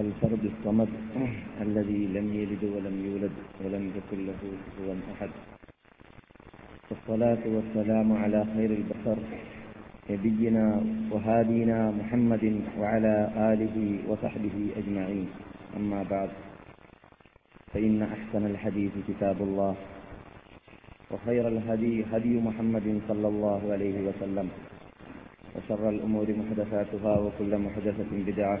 الفرد الصمد الذي لم يلد ولم يولد ولم يكن له كفوا أحد. والصلاة والسلام على خير البشر نبينا وهادينا محمد وعلى آله وصحبه أجمعين. أما بعد فإن أحسن الحديث كتاب الله وخير الهدي هدي محمد صلى الله عليه وسلم وشر الأمور محدثاتها وكل محدثة بدعة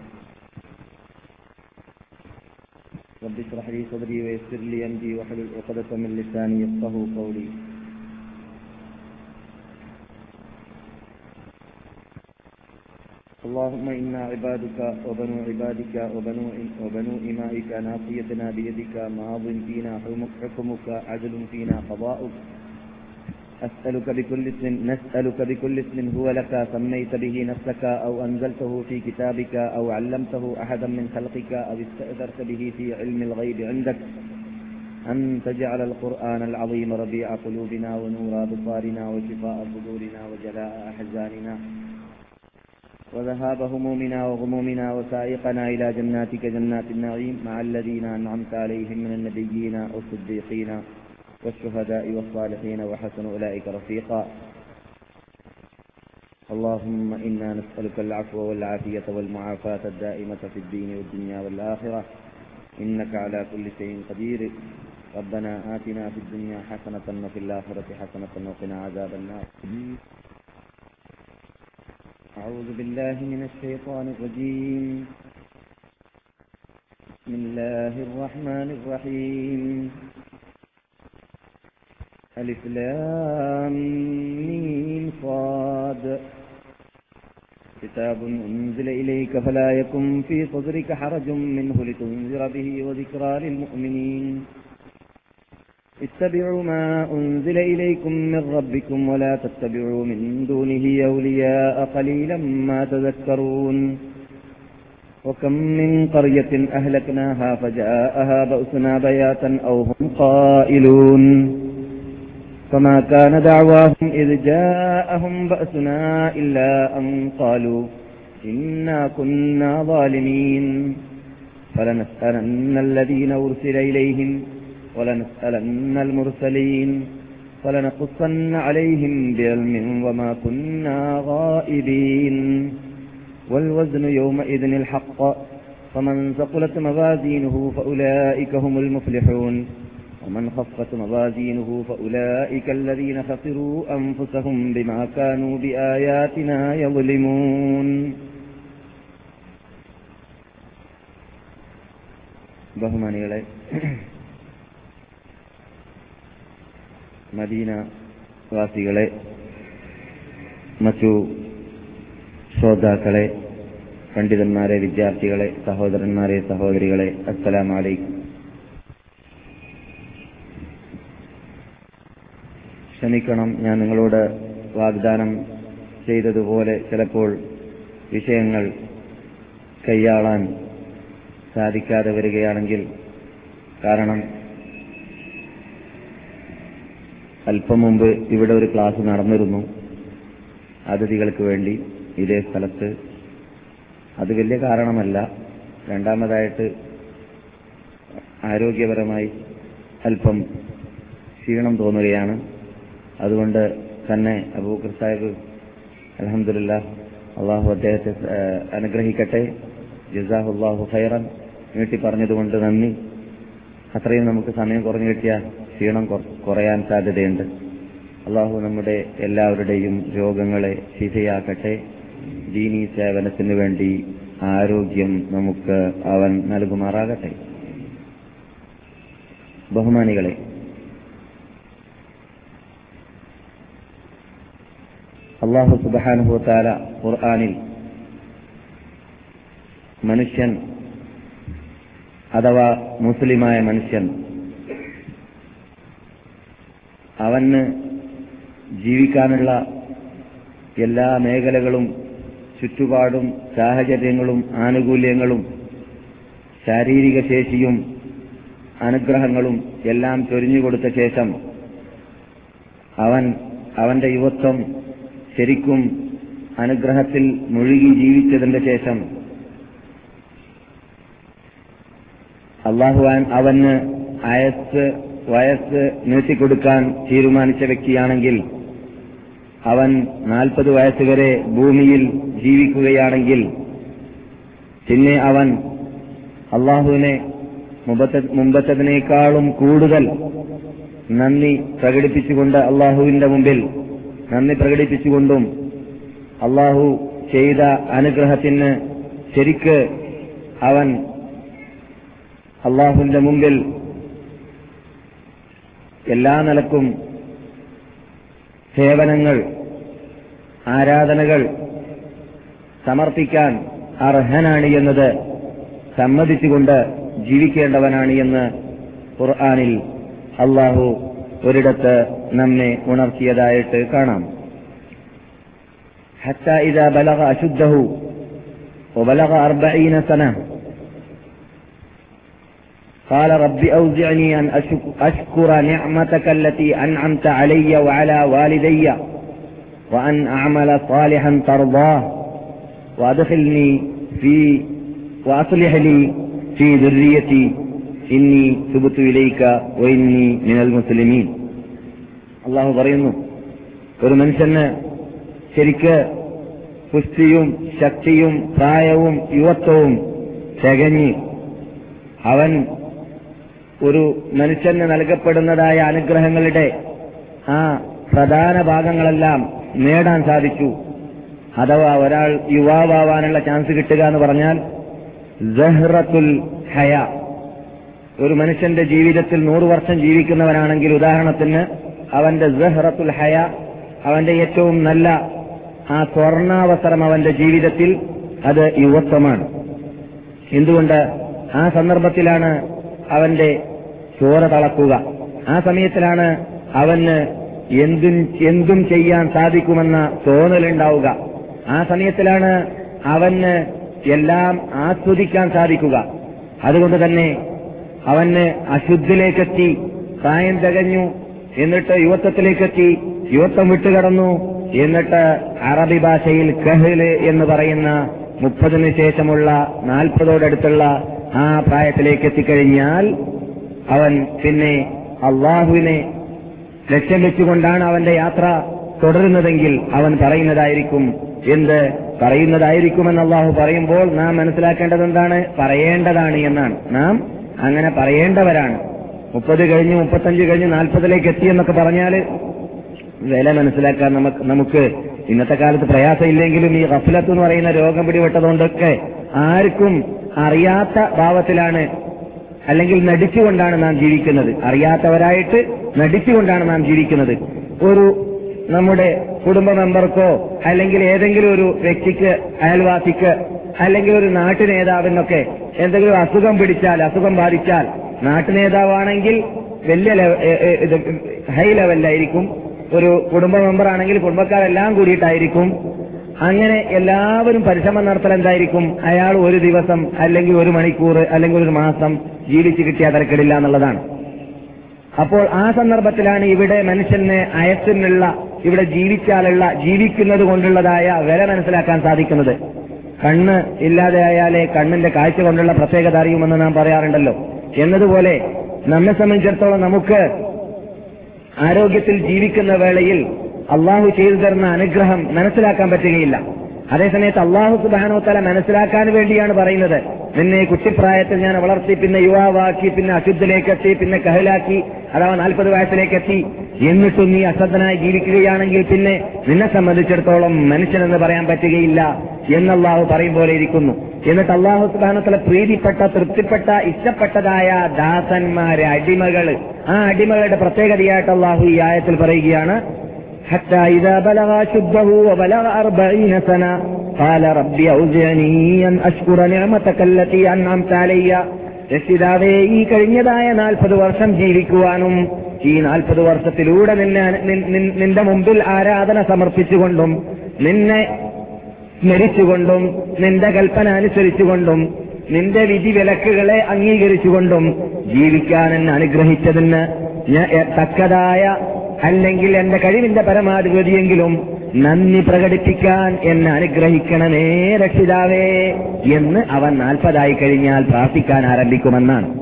رب اشرح لي صدري ويسر لي أمري واحلل عقدة من لساني يفقه قولي. اللهم إنا عبادك وبنو عبادك وبنو وبنو إمائك ناصيتنا بيدك ماض فينا حكمك عدل فينا قضاؤك. أسألك بكل اسم نسألك بكل اسم هو لك سميت به نفسك أو أنزلته في كتابك أو علمته أحدا من خلقك أو استأثرت به في علم الغيب عندك. أن تجعل القرآن العظيم ربيع قلوبنا ونور أبصارنا وشفاء صدورنا وجلاء أحزاننا. وذهاب همومنا وغمومنا وسائقنا إلى جناتك جنات النعيم مع الذين أنعمت عليهم من النبيين والصديقين. والشهداء والصالحين وحسن أولئك رفيقا. اللهم إنا نسألك العفو والعافية والمعافاة الدائمة في الدين والدنيا والآخرة. إنك على كل شيء قدير. ربنا آتنا في الدنيا حسنة وفي الآخرة حسنة وقنا عذاب النار. أعوذ بالله من الشيطان الرجيم. بسم الله الرحمن الرحيم. ألف لام ميم صاد. كتاب أنزل إليك فلا يكن في صدرك حرج منه لتنذر به وذكرى للمؤمنين. اتبعوا ما أنزل إليكم من ربكم ولا تتبعوا من دونه أولياء قليلا ما تذكرون. وكم من قرية أهلكناها فجاءها بأسنا بياتا أو هم قائلون. فما كان دعواهم إذ جاءهم بأسنا إلا أن قالوا إنا كنا ظالمين. فلنسألن الذين أرسل إليهم ولنسألن المرسلين فلنقصن عليهم بعلم وما كنا غائبين. والوزن يومئذ الحق فمن ثقلت موازينه فأولئك هم المفلحون. ومن خفت موازينه فأولئك الذين خسروا أنفسهم بما كانوا بآياتنا يظلمون ബഹുമാനികളെ Medina വാസികളെ മറ്റു ശ്രോതാക്കളെ പണ്ഡിതന്മാരെ വിദ്യാർത്ഥികളെ സഹോദരന്മാരെ സഹോദരികളെ അസ്സലാമലൈക്കും ക്ഷമിക്കണം ഞാൻ നിങ്ങളോട് വാഗ്ദാനം ചെയ്തതുപോലെ ചിലപ്പോൾ വിഷയങ്ങൾ കൈയാളാൻ സാധിക്കാതെ വരികയാണെങ്കിൽ കാരണം അല്പം മുമ്പ് ഇവിടെ ഒരു ക്ലാസ് നടന്നിരുന്നു. അതിഥികൾക്ക് വേണ്ടി ഇതേ സ്ഥലത്ത്. അത് വലിയ കാരണമല്ല. രണ്ടാമതായിട്ട് ആരോഗ്യപരമായി അല്പം ക്ഷീണം തോന്നുകയാണ്. അതുകൊണ്ട് തന്നെ അബൂക്കർ സാഹിബ് അലഹമില്ല അള്ളാഹു അദ്ദേഹത്തെ അനുഗ്രഹിക്കട്ടെ. ജസാഹുല്ലാഹു ഖൈറൻ. നീട്ടി പറഞ്ഞതുകൊണ്ട് നന്ദി. അത്രയും നമുക്ക് സമയം കുറഞ്ഞു കിട്ടിയ ക്ഷീണം കുറയാൻ സാധ്യതയുണ്ട്. അള്ളാഹു നമ്മുടെ എല്ലാവരുടെയും രോഗങ്ങളെ ശിഥയാക്കട്ടെ. ദീനീ സേവനത്തിന് വേണ്ടി ആരോഗ്യം നമുക്ക് അവൻ നൽകുമാറാകട്ടെ. ബഹുമാനികളെ അള്ളാഹു സുബാനുഭൂത്താല ഖുർആാനിൽ മനുഷ്യൻ അഥവാ മുസ്ലിമായ മനുഷ്യൻ അവന് ജീവിക്കാനുള്ള എല്ലാ മേഖലകളും ചുറ്റുപാടും സാഹചര്യങ്ങളും ആനുകൂല്യങ്ങളും ശാരീരിക ശേഷിയും അനുഗ്രഹങ്ങളും എല്ലാം ചൊരിഞ്ഞുകൊടുത്ത ശേഷം അവൻ അവന്റെ യുവത്വം ശരിക്കും അനുഗ്രഹത്തിൽ മുഴുകി ജീവിച്ചതിന്റെ ശേഷം അള്ളാഹുവാൻ അവന് അയസ് വയസ്സ് നീട്ടിക്കൊടുക്കാൻ തീരുമാനിച്ച വ്യക്തിയാണെങ്കിൽ അവൻ നാൽപ്പത് വയസ്സുവരെ ഭൂമിയിൽ ജീവിക്കുകയാണെങ്കിൽ പിന്നെ അവൻ അള്ളാഹുവിനെ മുമ്പത്തതിനേക്കാളും കൂടുതൽ നന്ദി പ്രകടിപ്പിച്ചുകൊണ്ട് അള്ളാഹുവിന്റെ മുമ്പിൽ നന്ദി പ്രകടിപ്പിച്ചുകൊണ്ടും അള്ളാഹു ചെയ്ത അനുഗ്രഹത്തിന് ശരിക്ക് അവൻ അള്ളാഹുവിന്റെ മുമ്പിൽ എല്ലാ നിലക്കും സേവനങ്ങൾ ആരാധനകൾ സമർപ്പിക്കാൻ അർഹനാണ് എന്നത് സമ്മതിച്ചുകൊണ്ട് ജീവിക്കേണ്ടവനാണ് എന്ന് ഖുർആാനിൽ അള്ളാഹു ഒരിടത്ത് നമ്മെ ഉണർത്തിയതായിട്ട് കാണാം حتى إذا بلغ أشده وبلغ أربعين سنة قال رب أوزعني أن أشكر نعمتك التي أنعمت علي وعلى والدي وأن أعمل صالحا ترضاه وأدخلني في وأصلح لي في ذريتي ഇന്നി മുസ്ലിമീൻ. അള്ളാഹു പറയുന്നു ഒരു മനുഷ്യന് ശരിക്ക് പുഷ്ടിയും ശക്തിയും പ്രായവും യുവത്വവും തികഞ്ഞ് അവൻ ഒരു മനുഷ്യന് നൽകപ്പെടുന്നതായ അനുഗ്രഹങ്ങളുടെ ആ പ്രധാന ഭാഗങ്ങളെല്ലാം നേടാൻ സാധിച്ചു. അഥവാ ഒരാൾ യുവാവാനുള്ള ചാൻസ് കിട്ടുക എന്ന് പറഞ്ഞാൽ ഹയാ. ഒരു മനുഷ്യന്റെ ജീവിതത്തിൽ നൂറു വർഷം ജീവിക്കുന്നവനാണെങ്കിൽ ഉദാഹരണത്തിന് അവന്റെ ജഹ്റത്തുൽ ഹയ അവന്റെ ഏറ്റവും നല്ല ആ സ്വർണാവസരം അവന്റെ ജീവിതത്തിൽ അത് യുവത്വമാണ്. എന്തുകൊണ്ട്? ആ സന്ദർഭത്തിലാണ് അവന്റെ ചോര തളക്കുക. ആ സമയത്തിലാണ് അവന് എന്തും എന്തും ചെയ്യാൻ സാധിക്കുമെന്ന തോന്നലുണ്ടാവുക. ആ സമയത്തിലാണ് അവന് എല്ലാം ആസ്വദിക്കാൻ സാധിക്കുക. അതുകൊണ്ട് തന്നെ അവന് അശുദ്ധിലേക്കെത്തി പ്രായം തികഞ്ഞു. എന്നിട്ട് യുവത്വത്തിലേക്കെത്തി യുവത്വം വിട്ടുകടന്നു. എന്നിട്ട് അറബി ഭാഷയിൽ കഹ്ല് എന്ന് പറയുന്ന മുപ്പതിനു ശേഷമുള്ള നാൽപ്പതോടടുത്തുള്ള ആ പ്രായത്തിലേക്ക് എത്തിക്കഴിഞ്ഞാൽ അവൻ പിന്നെ അള്ളാഹുവിനെ ലക്ഷ്യം വെച്ചുകൊണ്ടാണ് അവന്റെ യാത്ര തുടരുന്നതെങ്കിൽ അവൻ പറയുന്നതായിരിക്കും. എന്ത്? പറയുന്നതായിരിക്കുമെന്ന് അള്ളാഹു പറയുമ്പോൾ നാം മനസ്സിലാക്കേണ്ടത് എന്താണ് പറയേണ്ടതാണ് എന്നാണ്. നാം അങ്ങനെ പറയേണ്ടവരാണ്. മുപ്പത് കഴിഞ്ഞ് മുപ്പത്തഞ്ച് കഴിഞ്ഞ് നാൽപ്പതിലേക്ക് എത്തിയെന്നൊക്കെ പറഞ്ഞാൽ വില മനസ്സിലാക്കാൻ നമുക്ക് നമുക്ക് ഇന്നത്തെ കാലത്ത് പ്രയാസമില്ലെങ്കിലും ഈ ഗഫലത്ത് എന്ന് പറയുന്ന രോഗം പിടിപെട്ടതുകൊണ്ടൊക്കെ ആർക്കും അറിയാത്ത ഭാവത്തിലാണ് അല്ലെങ്കിൽ നടിച്ചുകൊണ്ടാണ് നാം ജീവിക്കുന്നത്. അറിയാത്തവരായിട്ട് നടിച്ചുകൊണ്ടാണ് നാം ജീവിക്കുന്നത്. ഒരു നമ്മുടെ കുടുംബ മെമ്പർക്കോ അല്ലെങ്കിൽ ഏതെങ്കിലും ഒരു വ്യക്തിക്ക് അയൽവാസിക്ക് അല്ലെങ്കിൽ ഒരു നാട്ടു നേതാവിനൊക്കെ എന്തെങ്കിലും അസുഖം പിടിച്ചാൽ അസുഖം ബാധിച്ചാൽ നാട്ടു നേതാവാണെങ്കിൽ വലിയ ഹൈ ലെവലിലായിരിക്കും ഒരു കുടുംബ മെമ്പർ ആണെങ്കിൽ കുടുംബക്കാരെല്ലാം കൂടിയിട്ടായിരിക്കും. അങ്ങനെ എല്ലാവരും പരിശ്രമം നടത്തൽ എന്തായിരിക്കും? അയാൾ ഒരു ദിവസം അല്ലെങ്കിൽ ഒരു മണിക്കൂർ അല്ലെങ്കിൽ ഒരു മാസം ജീവിച്ചു കിട്ടിയാൽ തരക്കെടില്ല എന്നുള്ളതാണ്. അപ്പോൾ ആ സന്ദർഭത്തിലാണ് ഇവിടെ മനുഷ്യന് അയസ്സിനുള്ള ഇവിടെ ജീവിച്ചാലുള്ള ജീവിക്കുന്നത് കൊണ്ടുള്ളതായ വില മനസ്സിലാക്കാൻ സാധിക്കുന്നത്. കണ്ണ് ഇല്ലാതെയായാലേ കണ്ണിന്റെ കാഴ്ച കൊണ്ടുള്ള പ്രത്യേകത അറിയുമെന്ന് നാം പറയാറുണ്ടല്ലോ. എന്നതുപോലെ നമ്മെ സംബന്ധിച്ചിടത്തോളം നമുക്ക് ആരോഗ്യത്തിൽ ജീവിക്കുന്ന വേളയിൽ അള്ളാഹു ചെയ്തു തരുന്ന അനുഗ്രഹം മനസ്സിലാക്കാൻ പറ്റുകയില്ല. അതേസമയത്ത് അള്ളാഹു സുബാനോത്തല മനസ്സിലാക്കാൻ വേണ്ടിയാണ് പറയുന്നത്. നിന്നെ കുട്ടിപ്രായത്തിൽ ഞാൻ വളർത്തി പിന്നെ യുവാവാക്കി പിന്നെ അശുദ്ധിലേക്കെത്തി പിന്നെ കഹലാക്കി അഥവാ നാൽപ്പത് വയസ്സിലേക്കെത്തി. എന്നിട്ടും നീ അശ്രദ്ധനായി ജീവിക്കുകയാണെങ്കിൽ പിന്നെ നിന്നെ സംബന്ധിച്ചിടത്തോളം മനുഷ്യനെന്ന് പറയാൻ പറ്റുകയില്ല എന്നല്ലാഹു പറയും പോലെ ഇരിക്കുന്നു. എന്നിട്ട് അള്ളാഹു സുബാനത്തിലെ പ്രീതിപ്പെട്ട തൃപ്തിപ്പെട്ട ഇഷ്ടപ്പെട്ടതായ ദാസന്മാരെ അടിമകൾ. ആ അടിമകളുടെ പ്രത്യേകതയായിട്ട് അള്ളാഹു ഈ ആയത്തിൽ പറയുകയാണ്. حتى إذا بلغ شده وبلغ أربعين سنة قال رب أوزعني أن أشكر نعمتك التي أنعمت علي രക്ഷിതാവേ ഈ കഴിഞ്ഞതായ നാൽപ്പത് വർഷം ജീവിക്കുവാനും ഈ നാൽപ്പത് വർഷത്തിലൂടെ നിന്നെ നിൻ- നിൻ- നിന്റെ മുമ്പിൽ ആരാധന സമർപ്പിച്ചുകൊണ്ടും നിന്നെ സ്മരിച്ചുകൊണ്ടും നിന്റെ കൽപ്പന അനുസരിച്ചുകൊണ്ടും നിന്റെ വിധി വിലക്കുകളെ അംഗീകരിച്ചുകൊണ്ടും ജീവിക്കാൻ എന്നെ അനുഗ്രഹിച്ചതിന് ഞാൻ എ- തക്കതായ അല്ലെങ്കിൽ എന്റെ കഴിവിന്റെ പരമാധിപതിയെങ്കിലും നന്ദി പ്രകടിപ്പിക്കാൻ എന്നെ അനുഗ്രഹിക്കണമേ രക്ഷിതാവേ എന്ന് അവൻ നാൽപ്പതായി കഴിഞ്ഞാൽ പ്രാർത്ഥിക്കാൻ ആരംഭിക്കുമെന്നാണ്.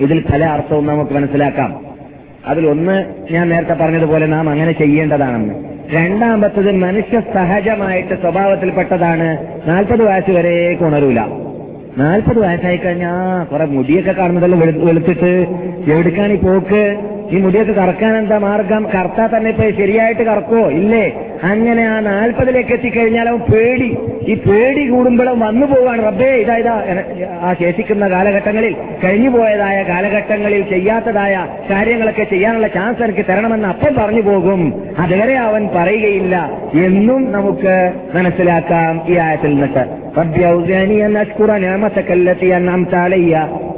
ഇതിൽ പല അർത്ഥവും നമുക്ക് മനസ്സിലാക്കാം. അതിൽ ഒന്ന് ഞാൻ നേരത്തെ പറഞ്ഞതുപോലെ നാം അങ്ങനെ ചെയ്യേണ്ടതാണെന്ന്. രണ്ടാമത്തത് മനുഷ്യ സഹജമായിട്ട് സ്വഭാവത്തിൽപ്പെട്ടതാണ്. നാൽപ്പത് വയസ്സ് വരെ ഉണരൂല. നാൽപ്പത് വയസ്സായി കഴിഞ്ഞാ കുറെ മുടിയൊക്കെ കാണുന്നതെല്ലാം വെളു- വെളുത്തിട്ട് എവിടുക്കാണ് പോക്ക്. ഈ മുടിയൊക്കെ കറക്കാൻ എന്താ മാർഗം കറുത്താൽ തന്നെ ഇപ്പൊ ശരിയായിട്ട് കറക്കോ ഇല്ലേ അങ്ങനെ ആ നാൽപ്പതിലേക്ക് എത്തിക്കഴിഞ്ഞാൽ അവൻ പേടി ഈ പേടി കൂടുമ്പോഴും വന്നു പോവാണ് റബ്ബേ ഇതാ ഇതാ എന- ആ ശേഷിക്കുന്ന കാലഘട്ടങ്ങളിൽ കഴിഞ്ഞു പോയതായ കാലഘട്ടങ്ങളിൽ ചെയ്യാത്തതായ കാര്യങ്ങളൊക്കെ ചെയ്യാനുള്ള ചാൻസ് എനിക്ക് തരണമെന്ന് അപ്പം പറഞ്ഞു പോകും അതുവരെ അവൻ പറയുകയില്ല എന്നും നമുക്ക് മനസ്സിലാക്കാം ഈ ആയത്തിൽ നിന്നിട്ട് ربي أوزعني أن أشكر نعمتك التي أنعمت علي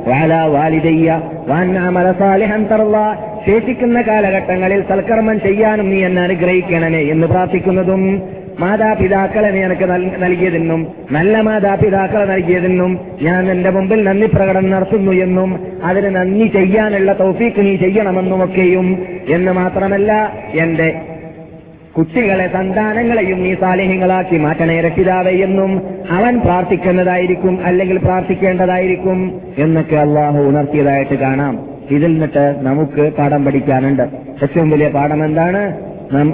وعلى والدي وأن أعمل صالحا ترضى ശേഷിക്കുന്ന കാലഘട്ടങ്ങളിൽ സൽക്കർമ്മം ചെയ്യാനും നീ എന്നെ അനുഗ്രഹിക്കണമേ എന്ന് പ്രാർത്ഥിക്കുന്നതും മാതാപിതാക്കളെ നീ എനിക്ക് നൽകിയതെന്നും നല്ല മാതാപിതാക്കളെ നൽകിയതെന്നും ഞാൻ എന്റെ മുമ്പിൽ നന്ദി പ്രകടനം നടത്തുന്നു എന്നും അതിന് നന്ദി ചെയ്യാനുള്ള തൗഫീക്ക് നീ ചെയ്യണമെന്നുമൊക്കെയും എന്ന് മാത്രമല്ല എന്റെ കുട്ടികളെ സന്താനങ്ങളെയും നീ സാലിഹ്യങ്ങളാക്കി മാറ്റണേ രക്ഷിതാവേ എന്നും അവൻ പ്രാർത്ഥിക്കുന്നതായിരിക്കും അല്ലെങ്കിൽ പ്രാർത്ഥിക്കേണ്ടതായിരിക്കും എന്നൊക്കെ അള്ളാഹു ഉണർത്തിയതായിട്ട് കാണാം. ഇതിൽ നിന്നിട്ട് നമുക്ക് പാഠം പഠിക്കാനുണ്ട്. ഏറ്റവും വലിയ പാഠം എന്താണ്?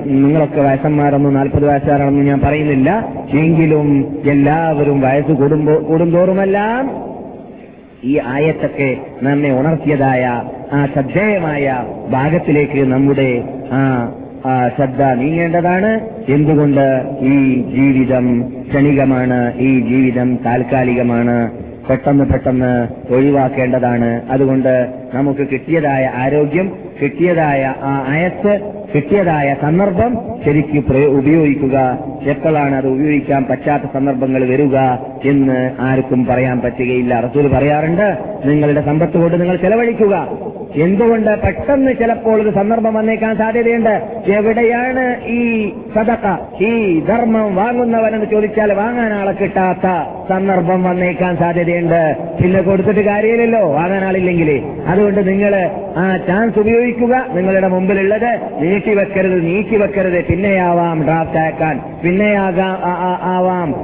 നിങ്ങളൊക്കെ വയസ്സന്മാരൊന്നും നാൽപ്പത് വയസ്സുകാരാണെന്ന് ഞാൻ പറയുന്നില്ല. എങ്കിലും എല്ലാവരും വയസ്സ് കൂടുമ്പോ കൂടുന്തോറുമെല്ലാം ഈ ആയത്തൊക്കെ നമ്മെ ഉണർത്തിയതായ ആ ശ്രദ്ധേയമായ ഭാഗത്തിലേക്ക് നമ്മുടെ ആ ശ്രദ്ധ നീങ്ങേണ്ടതാണ്. എന്തുകൊണ്ട് ഈ ജീവിതം ക്ഷണികമാണ്? ഈ ജീവിതം താൽക്കാലികമാണ്. പെട്ടെന്ന് പെട്ടെന്ന് ഒഴിവാക്കേണ്ടതാണ്. അതുകൊണ്ട് നമുക്ക് കിട്ടിയതായ ആരോഗ്യം കിട്ടിയതായ ആ അയസ് കിട്ടിയതായ സന്ദർഭം ശരിക്ക് ഉപയോഗിക്കുക. എപ്പോഴാണ് അത് ഉപയോഗിക്കാൻ പറ്റാത്ത സന്ദർഭങ്ങൾ വരിക എന്ന് ആർക്കും പറയാൻ പറ്റുകയില്ല. റസൂൽ പറയാറുണ്ട് നിങ്ങളുടെ സമ്പത്ത് കൊണ്ട് നിങ്ങൾ ചെലവഴിക്കുക. എന്തുകൊണ്ട് പെട്ടെന്ന് ചിലപ്പോൾ ഒരു സന്ദർഭം വന്നേക്കാൻ സാധ്യതയുണ്ട്? എവിടെയാണ് ഈ സദക്ക ഈ ധർമ്മം വാങ്ങുന്നവനെന്ന് ചോദിച്ചാൽ വാങ്ങാൻ ആളെ കിട്ടാത്ത സന്ദർഭം വന്നേക്കാൻ സാധ്യതയുണ്ട്. പിന്നെ കൊടുത്തിട്ട് കാര്യമില്ലല്ലോ വാങ്ങാൻ ആളില്ലെങ്കിൽ അതുകൊണ്ട് നിങ്ങൾ ആ ചാൻസ് ഉപയോഗിക്കുക. നിങ്ങളുടെ മുമ്പിലുള്ളത് നീട്ടി വെക്കരുത് നീക്കി വെക്കരുത് പിന്നെയാവാം ഡ്രാഫ്റ്റ് അയക്കാൻ പിന്നെയാകാം ആവാം.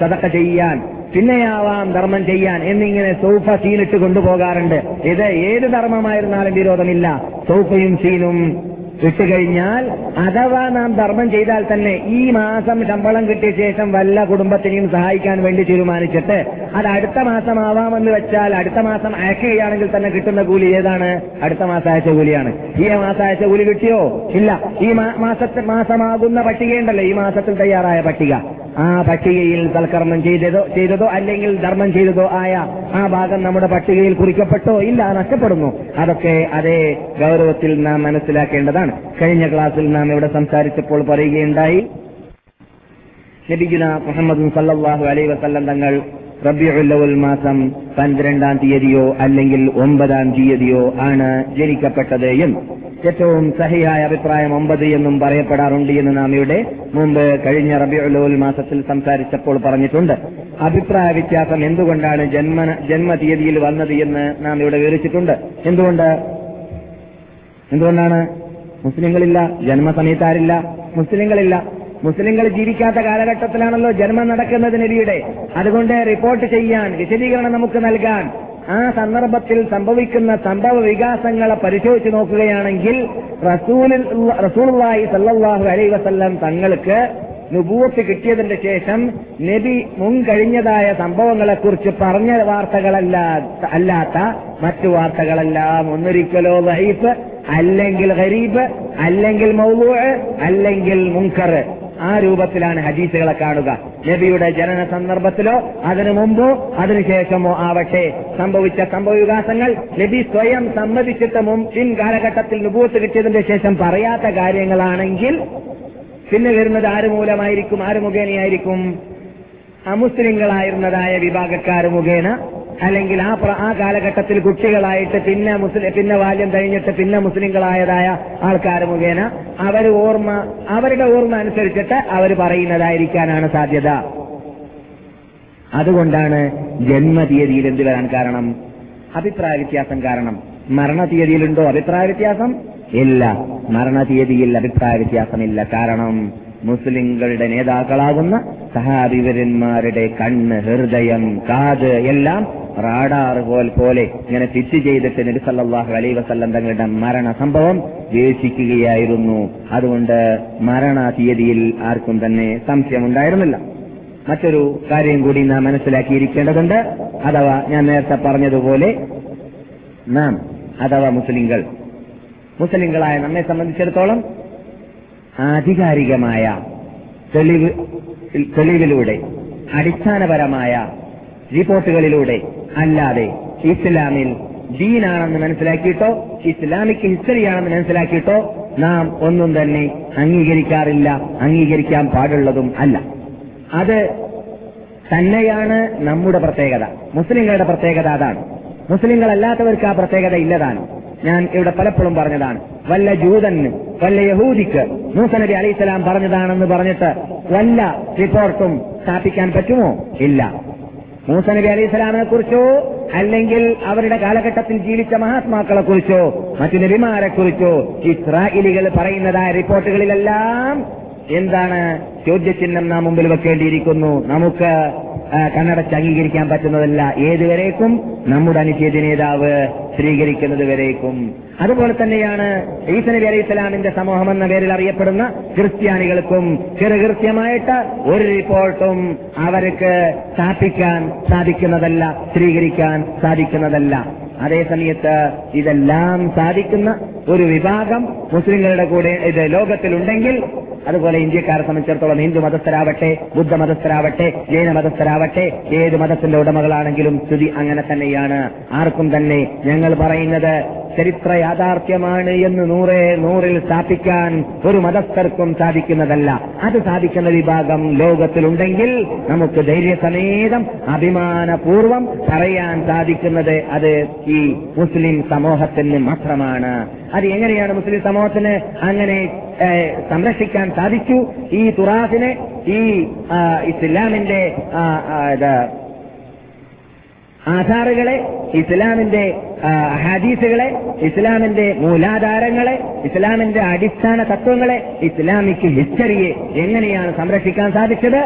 സതക്ക ചെയ്യാൻ. പിന്നെയാവാം ധർമ്മം ചെയ്യാൻ. എന്നിങ്ങനെ സൗഫ സീനിട്ട് കൊണ്ടുപോകാറുണ്ട്. ഇത് ഏത് ധർമ്മമായിരുന്നാലും വിരോധമില്ല. സൗഫയും സീനും ഇട്ടുകഴിഞ്ഞാൽ അഥവാ നാം ധർമ്മം ചെയ്താൽ തന്നെ ഈ മാസം ശമ്പളം കിട്ടിയ ശേഷം വല്ല കുടുംബത്തിനെയും സഹായിക്കാൻ വേണ്ടി തീരുമാനിച്ചിട്ട് അത് അടുത്ത മാസം ആവാമെന്ന് വെച്ചാൽ അടുത്ത മാസം അയക്കുകയാണെങ്കിൽ തന്നെ കിട്ടുന്ന കൂലി ഏതാണ്? അടുത്ത മാസം അയച്ച കൂലിയാണ്. ഈ മാസം അയച്ച കൂലി കിട്ടിയോ? ഇല്ല. ഈ മാസത്തെ മാസമാകുന്ന പട്ടികയുണ്ടല്ലോ. ഈ മാസത്തിൽ തയ്യാറായ പട്ടിക. ആ പട്ടികയിൽ സൽക്കർമ്മം ചെയ്തതോ ചെയ്തതോ അല്ലെങ്കിൽ ധർമ്മം ചെയ്തതോ ആയ ആ ഭാഗം നമ്മുടെ പട്ടികയിൽ കുറിക്കപ്പെട്ടോ ഇല്ല നഷ്ടപ്പെടുന്നു. അതൊക്കെ അതേ ഗൗരവത്തിൽ നാം മനസ്സിലാക്കേണ്ടതാണ്. കഴിഞ്ഞ ക്ലാസ്സിൽ നാം ഇവിടെ സംസാരിച്ചപ്പോൾ പറയുകയുണ്ടായി നബിഗുന മുഹമ്മദ് സല്ലാഹു അലൈ വസല്ലം തങ്ങൾ റബിയുല്ലവൽ മാസം പന്ത്രണ്ടാം തീയതിയോ അല്ലെങ്കിൽ ഒമ്പതാം തീയതിയോ ആണ് ജനിക്കപ്പെട്ടത് എന്ന്. ഏറ്റവും സഹിയായ അഭിപ്രായം ഒമ്പത് എന്നും പറയപ്പെടാറുണ്ട് എന്ന് നാം ഇവിടെ മുമ്പ് കഴിഞ്ഞ റബിയുലോൽ മാസത്തിൽ സംസാരിച്ചപ്പോൾ പറഞ്ഞിട്ടുണ്ട്. അഭിപ്രായ വ്യത്യാസം എന്തുകൊണ്ടാണ് ജന്മ ജന്മതീയതിയിൽ വന്നത് എന്ന് നാം ഇവിടെ വിവരിച്ചിട്ടുണ്ട്. എന്തുകൊണ്ട്? എന്തുകൊണ്ടാണ്? മുസ്ലിങ്ങളില്ല ജന്മസമയത്താരില്ല മുസ്ലിങ്ങളില്ല. മുസ്ലിങ്ങൾ ജീവിക്കാത്ത കാലഘട്ടത്തിലാണല്ലോ ജന്മം നടക്കുന്നത് നബിയുടെ. അതുകൊണ്ട് റിപ്പോർട്ട് ചെയ്യാൻ വിശദീകരണം നമുക്ക് നൽകാൻ. ആ സന്ദർഭത്തിൽ സംഭവിക്കുന്ന സംഭവ വികാസങ്ങളെ പരിശോധിച്ചു നോക്കുകയാണെങ്കിൽ റസൂലിൽ റസൂലുള്ളാഹി സല്ലല്ലാഹു അലൈഹി വസല്ലം തങ്ങൾക്ക് നുപൂർത്തി കിട്ടിയതിന്റെ ശേഷം നബി മുൻകഴിഞ്ഞതായ സംഭവങ്ങളെക്കുറിച്ച് പറഞ്ഞ വാർത്തകളല്ല അല്ലാത്ത മറ്റു വാർത്തകളെല്ലാം ഒന്നൊരിക്കലോ വഹീഫ് അല്ലെങ്കിൽ ഗരീബ് അല്ലെങ്കിൽ മൗലൂ അല്ലെങ്കിൽ മുങ്കർ ആ രൂപത്തിലാണ് ഹദീസുകളെ കാണുക. നബിയുടെ ജനന സന്ദർഭത്തിലോ അതിനു മുമ്പോ അതിനുശേഷമോ ആവട്ടെ സംഭവിച്ച സംഭവവികാസങ്ങൾ നബി സ്വയം സമ്മതിച്ചിട്ട് മുൻ കാലഘട്ടത്തിൽ നുപൂത്ത് കിട്ടിയതിന്റെ ശേഷം പറയാത്ത കാര്യങ്ങളാണെങ്കിൽ പിന്നെ വരുന്നത് ആര് മൂലമായിരിക്കും? ആര് മുഖേനയായിരിക്കും? അമുസ്ലിങ്ങളായിരുന്നതായ വിഭാഗക്കാർ മുഖേന അല്ലെങ്കിൽ ആ ആ കാലഘട്ടത്തിൽ കുട്ടികളായിട്ട് പിന്നെ മുസ്ലിം പിന്നെ ബാല്യം കഴിഞ്ഞിട്ട് പിന്നെ മുസ്ലിങ്ങളായതായ ആൾക്കാർ മുഖേന അവർ ഓർമ്മ അവരുടെ ഓർമ്മ അനുസരിച്ചിട്ട് അവർ പറയുന്നതായിരിക്കാനാണ് സാധ്യത. അതുകൊണ്ടാണ് ജന്മതീയതിയിൽ എന്ത് വരാൻ കാരണം? അഭിപ്രായ വ്യത്യാസം കാരണം. മരണ തീയതിയിലുണ്ടോ അഭിപ്രായ വ്യത്യാസം ഇല്ല. മരണ തീയതിയിൽ അഭിപ്രായ വ്യത്യാസമില്ല കാരണം മുസ്ലിങ്ങളുടെ നേതാക്കളാകുന്ന സഹാബിവരന്മാരുടെ കണ്ണ് ഹൃദയം കാത് എല്ലാം റാഡാർ പോൽ പോലെ ഇങ്ങനെ ഫിറ്റ് ചെയ്തിട്ട് നബി അലൈ വസല്ലം തങ്ങളുടെ മരണ സംഭവം വീക്ഷിക്കുകയായിരുന്നു അതുകൊണ്ട് മരണ തീയതിയിൽ ആർക്കും തന്നെ സംശയമുണ്ടായിരുന്നില്ല. മറ്റൊരു കാര്യം കൂടി നാം മനസ്സിലാക്കിയിരിക്കേണ്ടതുണ്ട്. അഥവാ ഞാൻ നേരത്തെ പറഞ്ഞതുപോലെ നാം അഥവാ മുസ്ലിങ്ങൾ മുസ്ലിങ്ങളായ നമ്മെ സംബന്ധിച്ചിടത്തോളം ആധികാരികമായ തെളിവ് തെളിവിലൂടെ അടിസ്ഥാനപരമായ റിപ്പോർട്ടുകളിലൂടെ അല്ലാതെ ഇസ്ലാമിൽ ദീനാണെന്ന് മനസ്സിലാക്കിയിട്ടോ ഇസ്ലാമിക് ഹിസ്റ്ററിയാണെന്ന് മനസ്സിലാക്കിയിട്ടോ നാം ഒന്നും തന്നെ അംഗീകരിക്കാറില്ല അംഗീകരിക്കാൻ പാടുള്ളതും അല്ല. അത് തന്നെയാണ് നമ്മുടെ പ്രത്യേകത. മുസ്ലിങ്ങളുടെ പ്രത്യേകത അതാണ്. മുസ്ലിങ്ങളല്ലാത്തവർക്ക് ആ പ്രത്യേകത ഇല്ലതാണ്. ഞാൻ ഇവിടെ പലപ്പോഴും പറഞ്ഞതാണ്. വല്ല ജൂതന് വല്ല യഹൂദിക്ക് മൂസ നബി അലൈഹിസ്സലാം പറഞ്ഞതാണെന്ന് പറഞ്ഞിട്ട് വല്ല റിപ്പോർട്ടും സ്ഥാപിക്കാൻ പറ്റുമോ? ഇല്ല. മൂസ നബി അലൈഹി സ്വലാമിനെ കുറിച്ചോ അല്ലെങ്കിൽ അവരുടെ കാലഘട്ടത്തിൽ ജീവിച്ച മഹാത്മാക്കളെ കുറിച്ചോ മറ്റു നബിമാരെ കുറിച്ചോ ഇസ്രായേലികൾ പറയുന്നതായ റിപ്പോർട്ടുകളിലെല്ലാം എന്താണ് ചോദ്യചിഹ്നം നാം മുമ്പിൽ വെക്കേണ്ടിയിരിക്കുന്നു. നമുക്ക് കണ്ണടച്ച് അംഗീകരിക്കാൻ പറ്റുന്നതല്ല. ഏതുവരേക്കും നമ്മുടെ അനുച്ഛേദ നേതാവ് സ്വീകരിക്കുന്നത് വരേക്കും. അതുപോലെ തന്നെയാണ് ഈസനബി അലൈഹി സ്വലാമിന്റെ സമൂഹം എന്ന പേരിൽ അറിയപ്പെടുന്ന ക്രിസ്ത്യാനികൾക്കും ചെറുകൃത്യമായിട്ട് ഒരു റിപ്പോർട്ടും അവർക്ക് സ്ഥാപിക്കാൻ സാധിക്കുന്നതല്ല സ്ഥിരീകരിക്കാൻ സാധിക്കുന്നതല്ല. അതേസമയത്ത് ഇതെല്ലാം സാധിക്കുന്ന ഒരു വിഭാഗം മുസ്ലിങ്ങളുടെ കൂടെ ഇത് ലോകത്തിലുണ്ടെങ്കിൽ അതുപോലെ ഇന്ത്യക്കാരെ സംബന്ധിച്ചിടത്തോളം ഹിന്ദു മതസ്ഥരാവട്ടെ ബുദ്ധ മതസ്ഥരാവട്ടെ ജൈന മതസ്ഥരാവട്ടെ ഏത് മതത്തിന്റെ ഉടമകളാണെങ്കിലും സ്ഥിതി അങ്ങനെ തന്നെയാണ്. ആർക്കും തന്നെ ഞങ്ങൾ പറയുന്നത് ചരിത്ര യാഥാർത്ഥ്യമാണ് എന്ന് നൂറെ നൂറിൽ സ്ഥാപിക്കാൻ ഒരു മതസ്ഥർക്കും സാധിക്കുന്നതല്ല. അത് സാധിക്കുന്ന വിഭാഗം ലോകത്തിലുണ്ടെങ്കിൽ നമുക്ക് ധൈര്യസമേതം അഭിമാനപൂർവം പറയാൻ സാധിക്കുന്നത് അത് ഈ മുസ്ലിം സമൂഹത്തിന് മാത്രമാണ്. അത് എങ്ങനെയാണ് മുസ്ലിം സമൂഹത്തിന് അങ്ങനെ സംരക്ഷിക്കാൻ സാധിച്ചു? ഈ തുറാസിനെ ഈ ഇസ്ലാമിന്റെ ആധാറുകളെ ഇസ്ലാമിന്റെ ഹദീസുകളെ ഇസ്ലാമിന്റെ മൂലാധാരങ്ങളെ ഇസ്ലാമിന്റെ അടിസ്ഥാന തത്വങ്ങളെ ഇസ്ലാമിക് ഹിസ്റ്ററിയെ എങ്ങനെയാണ് സംരക്ഷിക്കാൻ സാധിച്ചത്?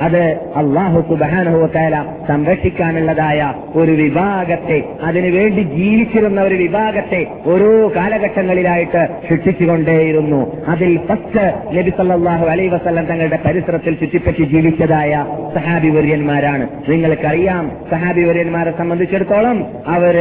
അത് അള്ളാഹു സുബാനുഭവത്തായ സംരക്ഷിക്കാനുള്ളതായ ഒരു വിഭാഗത്തെ അതിനുവേണ്ടി ജീവിച്ചിരുന്ന ഒരു വിഭാഗത്തെ ഓരോ കാലഘട്ടങ്ങളിലായിട്ട് ശിക്ഷിച്ചുകൊണ്ടേയിരുന്നു അതിൽ ഫസ്റ്റ് നബി സല്ലല്ലാഹു അലൈഹി വസല്ലം തങ്ങളുടെ പരിസരത്തിൽ ചുറ്റിപ്പറ്റി ജീവിച്ചതായ സഹാബി വര്യന്മാരാണ് നിങ്ങൾക്കറിയാം സഹാബി വര്യന്മാരെ സംബന്ധിച്ചിടത്തോളം അവർ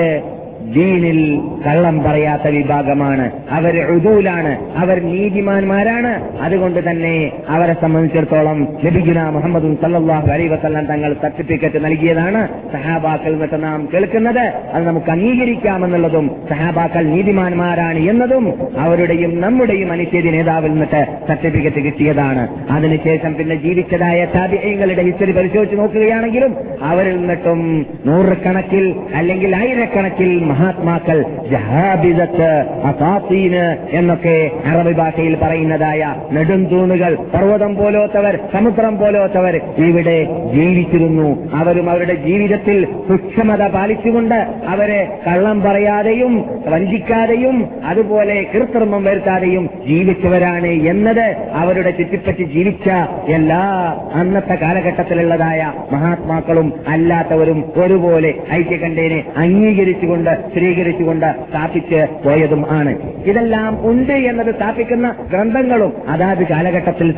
ദീനിൽ കള്ളം പറയാത്ത വിഭാഗമാണ്. അവർ ഉദൂലാണ്. അവർ നീതിമാന്മാരാണ്. അതുകൊണ്ട് തന്നെ അവരെ സംബന്ധിച്ചിടത്തോളം ലഭിക്കുന്ന മുഹമ്മദ് സല്ലല്ലാഹു അലൈഹി വസല്ലം തങ്ങൾ സർട്ടിഫിക്കറ്റ് നൽകിയതാണ്. സഹാബാക്കൾ എന്നിട്ട് നാം കേൾക്കുന്നത്. അത് നമുക്ക് അംഗീകരിക്കാമെന്നുള്ളതും സഹാബാക്കൾ നീതിമാന്മാരാണ് എന്നതും അവരുടെയും നമ്മുടെയും അനിശ്ചിത നേതാവിൽ നിന്നിട്ട് സർട്ടിഫിക്കറ്റ് കിട്ടിയതാണ്. അതിനുശേഷം പിന്നെ ജീവിച്ചതായ താപിയങ്ങളുടെ ഹിസ്റ്ററി പരിശോധിച്ച് നോക്കുകയാണെങ്കിലും അവരിൽ നിന്നിട്ടും നൂറുകണക്കിൽ അല്ലെങ്കിൽ ആയിരക്കണക്കിൽ മഹാത്മാക്കൾ ജഹാബിദത്ത് അസാത്തീന് എന്നൊക്കെ അറബി ഭാഷയിൽ പറയുന്നതായ നെടുംതൂണുകൾ പർവതം പോലോത്തവർ സമുദ്രം പോലോത്തവർ ഇവിടെ ജീവിച്ചിരുന്നു. അവരും അവരുടെ ജീവിതത്തിൽ സുക്ഷമത പാലിച്ചുകൊണ്ട് അവരെ കള്ളം പറയാതെയും വഞ്ചിക്കാതെയും അതുപോലെ കൃത്രിമം വരുത്താതെയും ജീവിച്ചവരാണ് എന്നത് അവരുടെ ചുറ്റിപ്പറ്റി ജീവിച്ച എല്ലാ അന്നത്തെ കാലഘട്ടത്തിലുള്ളതായ മഹാത്മാക്കളും അല്ലാത്തവരും ഒരുപോലെ ഐക്യകണ്ഠേനെ അംഗീകരിച്ചുകൊണ്ട് സ്വീകരിച്ചുകൊണ്ട് സ്ഥാപിച്ച് പോയതും ആണ്. ഇതെല്ലാം ഉണ്ട് എന്നത് സ്ഥാപിക്കുന്ന ഗ്രന്ഥങ്ങളും അതാത് കാലഘട്ടത്തിൽ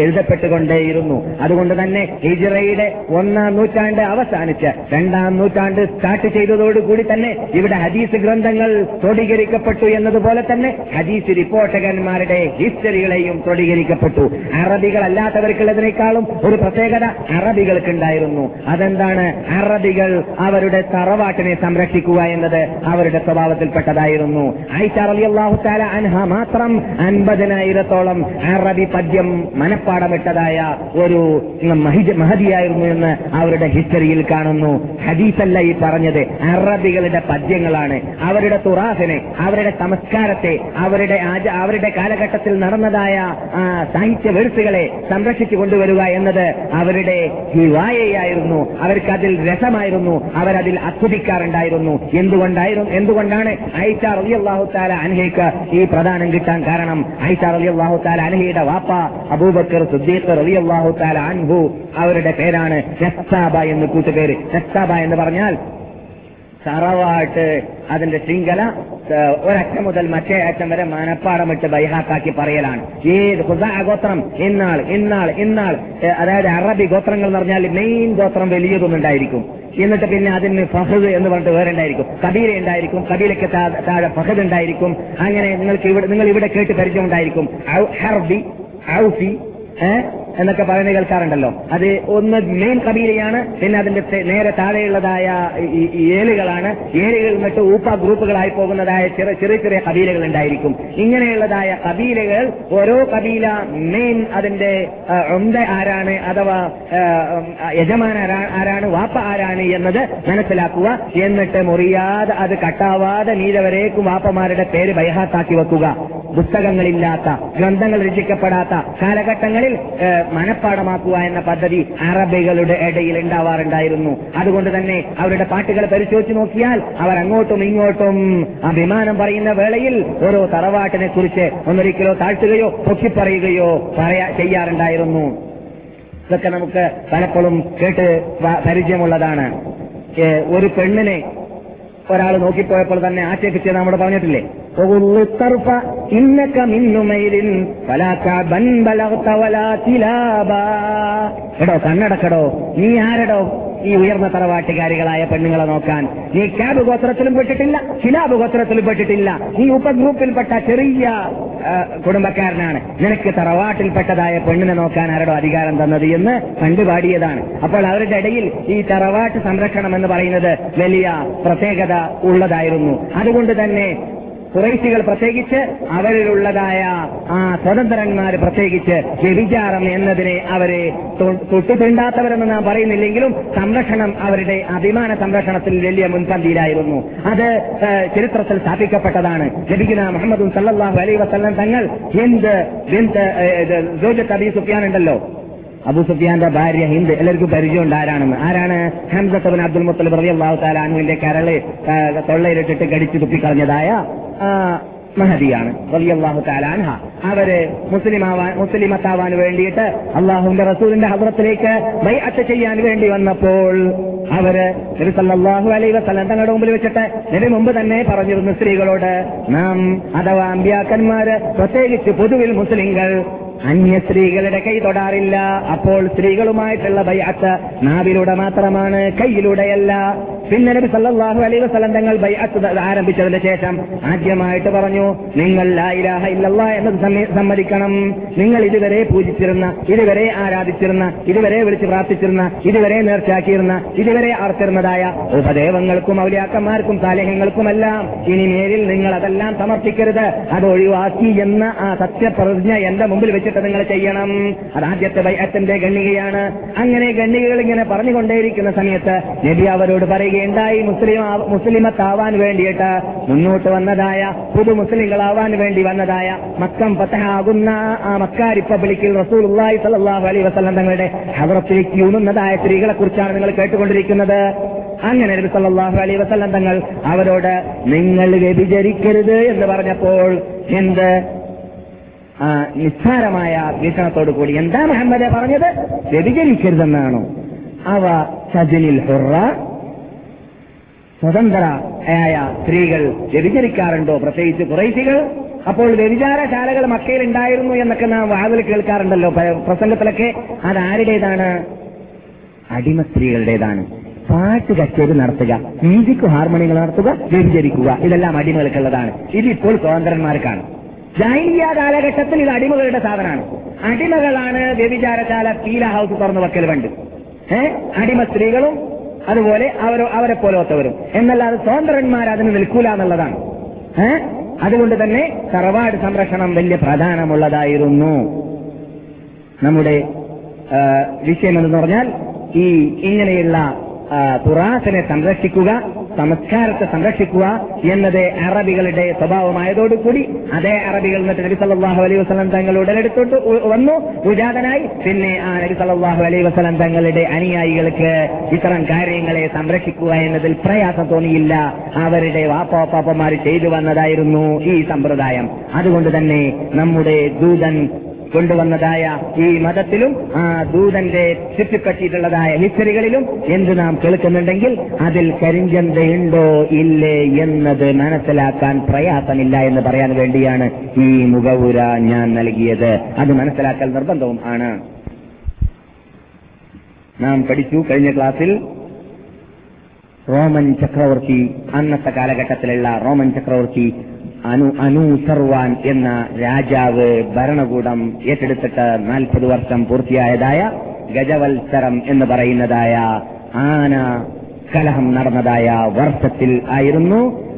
എഴുതപ്പെട്ടുകൊണ്ടേയിരുന്നു. അതുകൊണ്ട് തന്നെ ഹിജിറയുടെ ഒന്നാം നൂറ്റാണ്ട് അവസാനിച്ച് രണ്ടാം നൂറ്റാണ്ട് സ്റ്റാർട്ട് ചെയ്തതോടുകൂടി തന്നെ ഇവിടെ ഹദീസ് ഗ്രന്ഥങ്ങൾ ക്രോഡീകരിക്കപ്പെട്ടു എന്നതുപോലെ തന്നെ ഹദീസ് റിപ്പോർട്ടകന്മാരുടെ ഹിസ്റ്ററികളെയും ക്രോഡീകരിക്കപ്പെട്ടു. അറബികളല്ലാത്തവർക്കുള്ളതിനേക്കാളും ഒരു പ്രത്യേകത അറബികൾക്കുണ്ടായിരുന്നു. അതെന്താണ്? അറബികൾ അവരുടെ തറവാട്ടിനെ സംരക്ഷിക്കുക എന്നത് അവരുടെ സ്വഭാവത്തിൽപ്പെട്ടതായിരുന്നു. അൻഹ മാത്രം അൻപതിനായിരത്തോളം അറബി പദ്യം മനപ്പാടമിട്ടതായ ഒരു മഹതിയായിരുന്നു എന്ന് അവരുടെ ഹിസ്റ്ററിയിൽ കാണുന്നു. ഹദീസല്ല ഈ പറഞ്ഞത്. അറബികളുടെ പദ്യങ്ങളാണ്. അവരുടെ തുറാസിനെ അവരുടെ സംസ്കാരത്തെ അവരുടെ അവരുടെ കാലഘട്ടത്തിൽ നടന്നതായ സാഹിത്യ വെഴുത്തുകളെ സംരക്ഷിച്ചു കൊണ്ടുവരിക എന്നത് അവരുടെ ഹിവായയായിരുന്നു. അവർക്കതിൽ രസമായിരുന്നു. അവരതിൽ ആസ്വദിക്കാറുണ്ടായിരുന്നു എന്തുകൊണ്ടായിരുന്നു എന്തുകൊണ്ടാണ് ഐഷ റളിയല്ലാഹു താല അനഹയ്ക്ക് ഈ പ്രധാനം കിട്ടാൻ കാരണം? ഐഷ റളിയല്ലാഹു താല അനഹയുടെ വാപ്പ അബൂബക്കർ സുദ്ദീഖ് റളിയല്ലാഹു താല അൻഹു അവരുടെ പേരാണ് ഷെസ്താബ എന്ന് കൂട്ടുപേര്. ഷെസ്താബ എന്ന് പറഞ്ഞാൽ തറവാട്ട് അതിന്റെ ശൃംഖല ഒരറ്റം മുതൽ മറ്റേ അറ്റം വരെ മനപ്പാടമിട്ട് ബൈഹാക്കാക്കി പറയലാണ്. ഏത് ഹുസാ ഗോത്രം? ഇന്നാൾ ഇന്നാൾ ഇന്നാൾ. അതായത് അറബി ഗോത്രങ്ങൾ എന്ന് പറഞ്ഞാൽ മെയിൻ ഗോത്രം വലിയതൊന്നുണ്ടായിരിക്കും എന്നിട്ട് പിന്നെ അതിന് ഫഹദ് എന്ന് പറഞ്ഞിട്ട് വേറെ ഉണ്ടായിരിക്കും. കബീല ഉണ്ടായിരിക്കും കബീലയ്ക്ക് താഴെ ഫഹദ് ഉണ്ടായിരിക്കും. അങ്ങനെ നിങ്ങൾക്ക് ഇവിടെ നിങ്ങൾ ഇവിടെ കേട്ട് പരിചയം ഉണ്ടായിരിക്കും ഹർബി ഔഫി എന്നൊക്കെ പറയുന്നത് കേൾക്കാറുണ്ടല്ലോ. അത് ഒന്ന് മെയിൻ കബീലയാണ് പിന്നെ അതിന്റെ നേരെ താഴെയുള്ളതായ ഏലുകളാണ്. ഏലുകൾ എന്നിട്ട് ഊപ്പ ഗ്രൂപ്പുകളായി പോകുന്നതായ ചെറിയ ചെറിയ ചെറിയ കബീലകൾ ഉണ്ടായിരിക്കും. ഇങ്ങനെയുള്ളതായ കബീലകൾ ഓരോ കബീല മെയിൻ അതിന്റെ ഉണ്ട ആരാണ് അഥവാ യജമാൻ ആരാണ് വാപ്പ ആരാണ് എന്നത് മനസ്സിലാക്കുക. എന്നിട്ട് മുറിയാതെ അത് കട്ടാവാതെ നീലവരേക്കും വാപ്പമാരുടെ പേര് ബൈഹാത്താക്കി വെക്കുക. പുസ്തകങ്ങളില്ലാത്ത ഗ്രന്ഥങ്ങൾ രചിക്കപ്പെടാത്ത കാലഘട്ടങ്ങളിൽ മനഃപ്പാടമാക്കുക എന്ന പദ്ധതി അറബികളുടെ ഇടയിൽ ഉണ്ടാവാറുണ്ടായിരുന്നു. അതുകൊണ്ട് തന്നെ അവരുടെ പാട്ടുകൾ പരിശോധിച്ചു നോക്കിയാൽ അവർ അങ്ങോട്ടും ഇങ്ങോട്ടും അഭിമാനം പറയുന്ന വേളയിൽ ഓരോ തറവാട്ടിനെ കുറിച്ച് ഒന്നൊരിക്കലോ താഴ്ത്തുകയോ പൊക്കിപ്പറയുകയോ പറയാ ചെയ്യാറുണ്ടായിരുന്നു. ഇതൊക്കെ നമുക്ക് പലപ്പോഴും കേട്ട് പരിചയമുള്ളതാണ്. ഒരു പെണ്ണിനെ ഒരാൾ നോക്കിപ്പോയപ്പോൾ തന്നെ ആക്ഷേപിച്ചത് നമ്മൾ പറഞ്ഞിട്ടില്ലേ. എടോ കണ്ണടക്കടോ നീ ആരടോ ഈ ഉയർന്ന തറവാട്ടുകാരികളായ പെണ്ണുങ്ങളെ നോക്കാൻ നീ ക്യാബ് ഗോത്രത്തിലും പെട്ടിട്ടില്ല ശിലാബ് ഗോത്രത്തിലും പെട്ടിട്ടില്ല. നീ ഉപഗ്രൂപ്പിൽപ്പെട്ട ചെറിയ കുടുംബക്കാരനാണ്. നിനക്ക് തറവാട്ടിൽപ്പെട്ടതായ പെണ്ണിനെ നോക്കാൻ ആരടോ അധികാരം തന്നത് എന്ന് കണ്ടുപാടിയതാണ് അപ്പോൾ അവരുടെ ഇടയിൽ ഈ തറവാട്ട് സംരക്ഷണം എന്ന് പറയുന്നത് വലിയ പ്രത്യേകത ഉള്ളതായിരുന്നു. അതുകൊണ്ട് തന്നെ കുറേശികൾ പ്രത്യേകിച്ച് അവരിലുള്ളതായ ആ സ്വതന്ത്രന്മാർ പ്രത്യേകിച്ച് വ്യഭിചാരം എന്നതിനെ അവരെ തൊട്ടുതിണ്ടാത്തവരെന്ന് നാം പറയുന്നില്ലെങ്കിലും സംരക്ഷണം അവരുടെ അഭിമാന സംരക്ഷണത്തിൽ വലിയ മുൻപന്തിയിലായിരുന്നു. അത് ചരിത്രത്തിൽ സ്ഥാപിക്കപ്പെട്ടതാണ്. ലഭിക്കുന്ന മുഹമ്മദ് സല്ലാഹു അലൈ വസ്ലം തങ്ങൾ എന്ത് അബി സുഫിയാൻ ഉണ്ടല്ലോ. അബു സുഫിയാന്റെ ഭാര്യ ഹിന്ദ്. എല്ലാവർക്കും പരിചയമുണ്ട് ആരാണെന്ന്. ആരാണ്? ഹംസത്തബൻ അബ്ദുൽ മുത്തലിബ് റബി അള്ളാഹു താലാനുവിന്റെ കരൾ തൊള്ളയിലിട്ടിട്ട് കടിച്ചു തുപ്പിക്കളഞ്ഞതായ മഹദിയാണ്. റളിയല്ലാഹു തആല അൻഹ. അവർ മുസ്ലിമാവാൻ മുസ്ലിമത്താവാൻ വേണ്ടിയിട്ട് അള്ളാഹുന്റെ റസൂലിന്റെ ഹദ്റത്തിലേക്ക് ബൈഅത്ത് ചെയ്യാൻ വേണ്ടി വന്നപ്പോൾ അവർ നബി അലൈ അലൈഹി തങ്ങളുടെ മുമ്പിൽ വെച്ചിട്ട് ഇതിന് മുമ്പ് തന്നെ പറഞ്ഞിരുന്നു സ്ത്രീകളോട് നാം അഥവാ അമ്പ്യാക്കന്മാര് പ്രത്യേകിച്ച് പൊതുവിൽ മുസ്ലിങ്ങൾ അന്യ സ്ത്രീകളുടെ കൈ തൊടാറില്ല. അപ്പോൾ സ്ത്രീകളുമായിട്ടുള്ള ബൈഅത്ത് നാവിലൂടെ മാത്രമാണ് കൈയിലൂടെയല്ല പിന്നെ നബി സല്ലല്ലാഹു അലൈഹി വസല്ലം തങ്ങൾ ബൈഅത്ത് ആരംഭിച്ചതിന് ശേഷം ആദ്യമായിട്ട് പറഞ്ഞു നിങ്ങൾ ലാ ഇലാഹ ഇല്ലല്ലാഹ് എന്നത് സമ്മതിക്കണം. നിങ്ങൾ ഇതുവരെ പൂജിച്ചിരുന്ന ഇതുവരെ ആരാധിച്ചിരുന്ന ഇതുവരെ വിളിച്ച് പ്രാർത്ഥിച്ചിരുന്ന ഇതുവരെ നേർച്ചയാക്കിയിരുന്ന ഇതുവരെ ആർത്തിരുന്നതായ ഉപദേവങ്ങൾക്കും ഔലിയാക്കന്മാർക്കും സാലേഹങ്ങൾക്കുമെല്ലാം ഇനി മേലിൽ നിങ്ങൾ അതെല്ലാം സമർപ്പിക്കരുത്. അത് ഒഴിവാക്കി എന്ന ആ സത്യപ്രതിജ്ഞ എന്റെ മുമ്പിൽ വെച്ചിട്ട് നിങ്ങൾ ചെയ്യണം. അതാദ്യത്തെ ബൈഅത്തിന്റെ ഗണ്ണികയാണ് അങ്ങനെ ഗണ്ണികകൾ ഇങ്ങനെ പറഞ്ഞുകൊണ്ടേയിരിക്കുന്ന സമയത്ത് നബി അവരോട് പറയുകയുണ്ടായി മുസ്ലിം മുസ്ലിമത്താവാൻ വേണ്ടിയിട്ട് മുന്നോട്ട് വന്നതായ പുതു മുസ്ലിങ്ങളാവാൻ വേണ്ടി വന്നതായ മക്കം പത്തഹാകുന്ന ആ മക്ക റിപ്പബ്ലിക്കിൽ റസൂൽ സല്ലല്ലാഹു അലൈഹി വസല്ലം തങ്ങളുടെ ഹവറത്തിലേക്ക് ഊന്നുന്നതായ സ്ത്രീകളെ കുറിച്ചാണ് നിങ്ങൾ കേട്ടുകൊണ്ടിരിക്കുന്നത്. അങ്ങനെ നബി സല്ലാഹു അലൈഹി വസ്ലം തങ്ങൾ അവരോട് നിങ്ങൾ വ്യഭിചരിക്കരുത് എന്ന് പറഞ്ഞപ്പോൾ എന്ത്? നിസ്സാരമായ വീക്ഷണത്തോടു കൂടി എന്താ മുഹമ്മദ് പറഞ്ഞത്? വ്യതികരിക്കരുതെന്നാണോ അവ സജനിൽ ഹുറ. സ്വതന്ത്രയായ സ്ത്രീകൾ വ്യഭിചരിക്കാറുണ്ടോ പ്രത്യേകിച്ച് കുറേശികൾ അപ്പോൾ വ്യഭിചാരശാലകൾ മക്കയിൽ ഉണ്ടായിരുന്നു എന്നൊക്കെ നാം വാതിൽ കേൾക്കാറുണ്ടല്ലോ. പ്രസംഗത്തിലൊക്കെ അത് ആരുടേതാണ്? അടിമ സ്ത്രീകളുടേതാണ്. പാട്ട് കച്ചേരി നടത്തുക മ്യൂസിക് ഹാർമോണിയങ്ങൾ നടത്തുക വ്യഭിചരിക്കുക. ഇതെല്ലാം അടിമകൾക്കുള്ളതാണ്. ഇതിപ്പോൾ സ്വതന്ത്രന്മാർക്കാണ്. ജൈനിയ കാലഘട്ടത്തിൽ ഇത് അടിമകളുടെ സാധനമാണ്. അടിമകളാണ് വ്യഭിചാരശാല പീല ഹൗസ് തുറന്നു വെക്കൽ പണ്ട്. ഏ? അടിമ സ്ത്രീകളും അതുപോലെ അവരോ അവരെ പോലത്തവരും. എന്നല്ലാതെ സ്വതന്ത്രന്മാർ അതിന് നിൽക്കൂല എന്നുള്ളതാണ്? അതുകൊണ്ട് തന്നെ തറവാട് സംരക്ഷണം വലിയ പ്രധാനമുള്ളതായിരുന്നു. നമ്മുടെ വിഷയം എന്ന് പറഞ്ഞാൽ ഈ ഇങ്ങനെയുള്ള തുറാസിനെ സംരക്ഷിക്കുക സംസ്കാരത്തെ സംരക്ഷിക്കുക എന്നത് അറബികളുടെ സ്വഭാവമായതോടുകൂടി അതേ അറബികൾ എന്നിട്ട് നബി സല്ലല്ലാഹു അലൈഹി വസ്ലം തങ്ങൾ ഉടലെടുത്തോട്ട് വന്നു ഉജാതനായി. പിന്നെ ആ നബി സല്ലല്ലാഹു അലൈഹി വസ്ലം തങ്ങളുടെ അനുയായികൾക്ക് ഇത്തരം കാര്യങ്ങളെ സംരക്ഷിക്കുക എന്നതിൽ പ്രയാസം തോന്നിയില്ല. അവരുടെ വാപ്പാപ്പാപ്പന്മാർ ചെയ്തു വന്നതായിരുന്നു ഈ സമ്പ്രദായം. അതുകൊണ്ട് തന്നെ നമ്മുടെ ദൂതൻ കൊണ്ടുവന്നതായ ഈ മതത്തിലും ആ ദൂതന്റെ ചുറ്റിപ്പറ്റിയിട്ടുള്ളതായ ഹിസ്റ്ററികളിലും എന്ത് നാം കേൾക്കുന്നുണ്ടെങ്കിൽ അതിൽ കരിഞ്ചന്തയുണ്ടോ ഇല്ലേ എന്നത് മനസ്സിലാക്കാൻ പ്രയാസമില്ല എന്ന് പറയാൻ വേണ്ടിയാണ് ഈ മുഖവുര ഞാൻ നൽകിയത്. അത് മനസ്സിലാക്കൽ നിർബന്ധവും ആണ്. നാം പഠിച്ചു കഴിഞ്ഞ ക്ലാസ്സിൽ റോമൻ ചക്രവർത്തി അന്നത്തെ കാലഘട്ടത്തിലുള്ള റോമൻ ചക്രവർത്തി അനു അനൂസർവാൻ എന്ന രാജാവ് ഭരണകൂടം ഏറ്റെടുത്തിട്ട് നാൽപ്പത് വർഷം പൂർത്തിയായതായ ഗജവത്സരം എന്ന് പറയുന്നതായ ആന കലഹം നടന്നതായ വർഷത്തിൽ ആയിരുന്നു.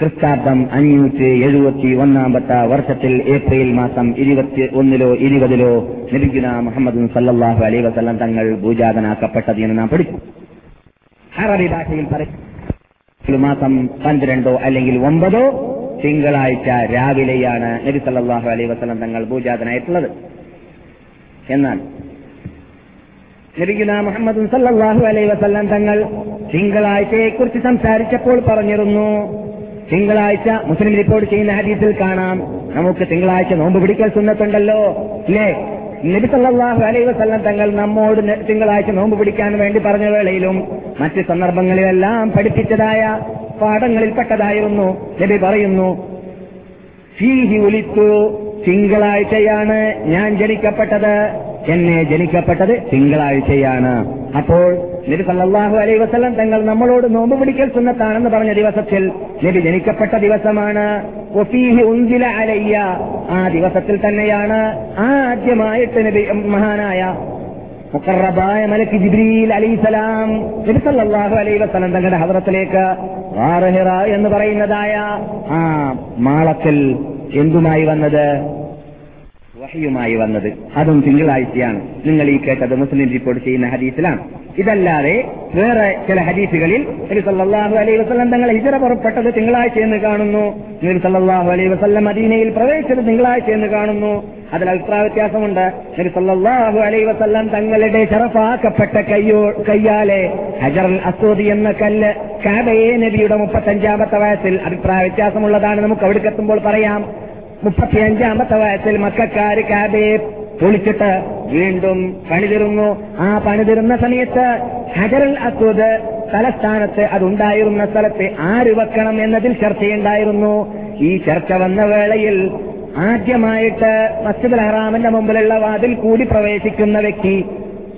ക്രിസ്താബ്ദം അഞ്ഞൂറ്റി എഴുപത്തി ഒന്നാമത്തെ വർഷത്തിൽ ഏപ്രിൽ മാസം ഇരുപത്തി ഒന്നിലോ ഇരുപതിലോ ലഭിക്കുന്ന മുഹമ്മദ് സല്ലാഹു അലൈ വസല്ലം തങ്ങൾ ഭൂജാതനാക്കപ്പെട്ടത് എന്ന് നാം പഠിച്ചു. അറബി ഭാഷയിൽ പറയും. മാസം പന്ത്രണ്ടോ അല്ലെങ്കിൽ ഒമ്പതോ തിങ്കളാഴ്ച രാവിലെയാണ് നബി സല്ലല്ലാഹു അലൈഹി വസല്ലം തങ്ങൾ പൂജാതനായിട്ടുള്ളത്. എന്നാൽ നബിഗുല മുഹമ്മദ് സല്ലാഹു അലൈ വസ്ലം തങ്ങൾ തിങ്കളാഴ്ചയെക്കുറിച്ച് സംസാരിച്ചപ്പോൾ പറഞ്ഞിരുന്നു തിങ്കളാഴ്ച മുസ്ലിം റിപ്പോർട്ട് ചെയ്യുന്ന ഹദീസിൽ കാണാം. നമുക്ക് തിങ്കളാഴ്ച നോമ്പ് പിടിക്കൽ സുന്നത്തുണ്ടല്ലോ. അല്ലേ നബി സല്ലല്ലാഹു അലൈഹി വസല്ലം തങ്ങൾ നമ്മോട് തിങ്കളാഴ്ച നോമ്പ് പിടിക്കാൻ വേണ്ടി പറഞ്ഞ വേളയിലും മറ്റ് സന്ദർഭങ്ങളിലെല്ലാം പഠിപ്പിച്ചതായ പാഠങ്ങളിൽപ്പെട്ടതായിരുന്നു. നബി പറയുന്നു ഫീഹി ഒലിത്തു തിങ്കളാഴ്ചയാണ് ഞാൻ ജനിക്കപ്പെട്ടത്. എന്നെ ജനിക്കപ്പെട്ടത് തിങ്കളാഴ്ചയാണ്. അപ്പോൾ നബി സല്ലാഹു അലൈ വസ്ലം തങ്ങൾ നമ്മളോട് നോമ്പ് പിടിക്കൽ സുന്നത്താണെന്ന് പറഞ്ഞ ദിവസത്തിൽ നബി ജനിക്കപ്പെട്ട ദിവസമാണ്. ഉന്തില അലയ്യ. ആ ദിവസത്തിൽ തന്നെയാണ് ആദ്യമായിട്ട് നബി മഹാനായ മുക്കറബായ മലക്ക് ജിബ്രീൽ അലൈസലാം നബി സല്ലല്ലാഹു അലൈഹി വസല്ലം തങ്ങളുടെ ഹദ്റത്തിലേക്ക് വാറഹിറ എന്ന് പറയുന്നതായ ആ മാളത്തിൽ എന്തുമായി വന്നത്? വഹിയുമായി വന്നത്. അതും തിങ്കളാഴ്ചയാണ്. നിങ്ങൾ ഈ കേട്ടത് മുസ്ലിം റിപ്പോർട്ട് ചെയ്യുന്ന ഹദീസിലാണ്. ഇതല്ലാതെ വേറെ ചില ഹദീസുകളിൽ നബി സല്ലാഹു അലൈഹി വസല്ലം തങ്ങൾ ഹിജറ പുറപ്പെട്ടത് തിങ്കളാഴ്ച എന്ന് കാണുന്നു. നബി സല്ലല്ലാഹു അലൈഹി വസല്ലം മദീനയിൽ പ്രവേശിച്ചത് തിങ്കളാഴ്ച എന്ന് കാണുന്നു. അതിൽ അഭിപ്രായ വ്യത്യാസമുണ്ട്. നബി സല്ലാഹു അലൈഹി വസല്ലം തങ്ങളുടെ ചെറപ്പാക്കപ്പെട്ട കയ്യോ കയ്യാലെ ഹജറുൽ അസൂദി എന്ന കല്ല് കാബയെ നബിയുടെ മുപ്പത്തഞ്ചാമത്തെ വയസ്സിൽ അഭിപ്രായ വ്യത്യാസമുള്ളതാണ്. നമുക്ക് അവിടെ എത്തുമ്പോൾ പറയാം. മുപ്പത്തിയഞ്ചാമത്തെ വയസ്സിൽ മക്കാര് കാബയെ പൊളിച്ചിട്ട് വീണ്ടും പണിതിരുന്നു. ആ പണിതിരുന്ന സമയത്ത് ഹജറൽ അസ്വദ് തലസ്ഥാനത്ത് അതുണ്ടായിരുന്ന സ്ഥലത്ത് ആര് വെക്കണം എന്നതിൽ ചർച്ചയുണ്ടായിരുന്നു. ഈ ചർച്ച വന്ന വേളയിൽ ആദ്യമായിട്ട് മസ്ജിദ് ഹറാമിന്റെ മുമ്പിലുള്ള വാതിൽ കൂടി പ്രവേശിക്കുന്ന വ്യക്തി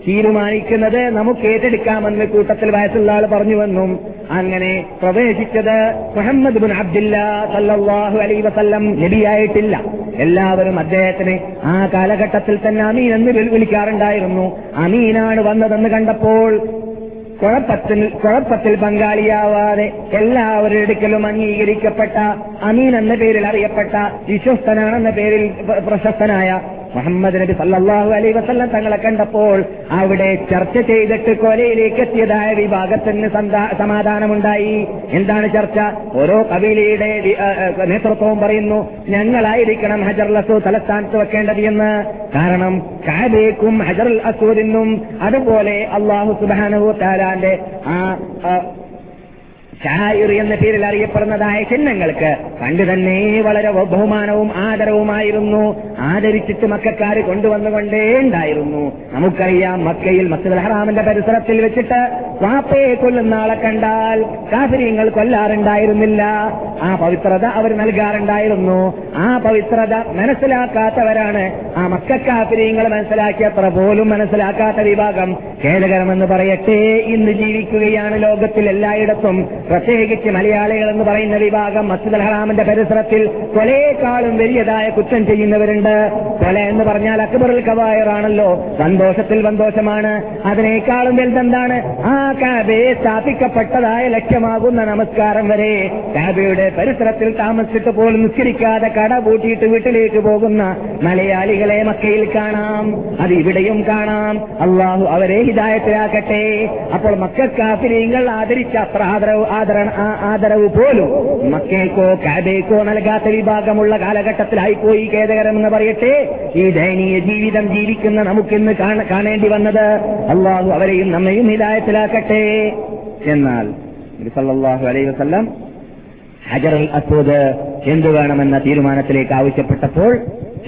തീരുമാനിക്കുന്നത് നമുക്ക് ഏറ്റെടുക്കാമെന്ന് കൂട്ടത്തിൽ വയസ്സുള്ള ആൾ പറഞ്ഞുവെന്നും അങ്ങനെ പ്രവേശിച്ചത് മുഹമ്മദ് ബിൻ അബ്ദില്ല സല്ലാഹു അലൈഹി വസല്ലം നബിയായിട്ടില്ല. എല്ലാവരും അദ്ദേഹത്തിന് ആ കാലഘട്ടത്തിൽ തന്നെ അമീൻ എന്ന് വിളി- വിളിക്കാറുണ്ടായിരുന്നു. അമീനാണ് വന്നതെന്ന് കണ്ടപ്പോൾ കുഴപ്പത്തിൽ കുഴപ്പത്തിൽ പങ്കാളിയാവാതെ എല്ലാവരുടെ അടുക്കലും അംഗീകരിക്കപ്പെട്ട അമീൻ എന്ന പേരിൽ അറിയപ്പെട്ട വിശ്വസ്തനാണെന്ന പേരിൽ പ്രശസ്തനായ മുഹമ്മദ് നബി സല്ലാഹു അലൈ വസല്ലം തങ്ങളെ കണ്ടപ്പോൾ അവിടെ ചർച്ച ചെയ്തിട്ട് കൊലയിലേക്ക് എത്തിയതായ വിഭാഗത്തിന് സമാധാനമുണ്ടായി. എന്താണ് ചർച്ച? ഓരോ കബീലയുടെ നേതൃത്വവും പറയുന്നു ഞങ്ങളായിരിക്കണം ഹജർ അസൂദ് തലസ്ഥാനത്ത് വെക്കേണ്ടത് എന്ന്. കാരണം കാബേക്കും ഹജർ അസൂദിനും അതുപോലെ അള്ളാഹു സുബാനു താലാന്റെ ആ, ഷായിർ എന്ന പേരിൽ അറിയപ്പെടുന്നതായ ചിഹ്നങ്ങൾക്ക് പണ്ട് തന്നെ വളരെ ബഹുമാനവും ആദരവുമായിരുന്നു. ആദരിച്ചിട്ട് മക്കാർ കൊണ്ടുവന്നുകൊണ്ടേ ഉണ്ടായിരുന്നു. നമുക്കറിയാം മക്കയിൽ മസ്ജിദ് ഹറാമിന്റെ പരിസരത്തിൽ വെച്ചിട്ട് വാപ്പയെ കൊല്ലുന്ന ആളെ കണ്ടാൽ കാഫര്യങ്ങൾ കൊല്ലാറുണ്ടായിരുന്നില്ല. ആ പവിത്രത അവർ നൽകാറുണ്ടായിരുന്നു. ആ പവിത്രത മനസ്സിലാക്കാത്തവരാണ് ആ മക്ക മക്കാഫര്യങ്ങൾ മനസ്സിലാക്കിയത്ര പോലും മനസ്സിലാക്കാത്ത വിഭാഗം. ഖേദകരമെന്ന് പറയട്ടെ ഇന്ന് ജീവിക്കുകയാണ് ലോകത്തിൽ എല്ലായിടത്തും പ്രത്യേകിച്ച് മലയാളികൾ എന്ന് പറയുന്ന വിഭാഗം മസ്ജിദ് അൽഹറാമിന്റെ പരിസരത്തിൽ കൊലയേക്കാളും വലിയതായ കുറ്റം ചെയ്യുന്നവരുണ്ട്. കൊല എന്ന് പറഞ്ഞാൽ അക്ബറുൽ കവായറാണല്ലോ സന്തോഷത്തിൽ സന്തോഷമാണ്. അതിനേക്കാളും വലുതെന്താണ്? ആ കാബയെ സ്ഥാപിക്കപ്പെട്ടതായ ലക്ഷ്യമാകുന്ന നമസ്കാരം വരെ. കാബയുടെ പരിസരത്തിൽ താമസിച്ചിട്ട് പോലും നിസ്കരിക്കാതെ കട പൂട്ടിയിട്ട് വീട്ടിലേക്ക് പോകുന്ന മലയാളികളെ മക്കയിൽ കാണാം. അത് ഇവിടെയും കാണാം. അള്ളാഹു അവരെ ഹിതായത്തിലാക്കട്ടെ അപ്പോൾ മക്കാഫിരിങ്ങൾ ആദരിച്ച അത്ര ആദരണ ആദരവ് പോലും മക്കേക്കോ കാബേക്കോ നൽകാത്ത വിഭാഗമുള്ള കാലഘട്ടത്തിലായി പോയി കാലഘട്ടത്തിലായിപ്പോയി ഖേദകരമെന്ന് പറയട്ടെ. ഈ ദയനീയ ജീവിതം ജീവിക്കുന്ന നമുക്കിന്ന് കാണ- കാണേണ്ടി വന്നത് അള്ളാഹു അവരെയും നമ്മയും ഹിതായത്തിലാക്കട്ടെ എന്നാൽ സല്ലാഹു അലൈ വസല്ലം ഹജറൽ അൽ അസ്വദ് എന്തു വേണമെന്ന തീരുമാനത്തിലേക്ക് ആവശ്യപ്പെട്ടപ്പോൾ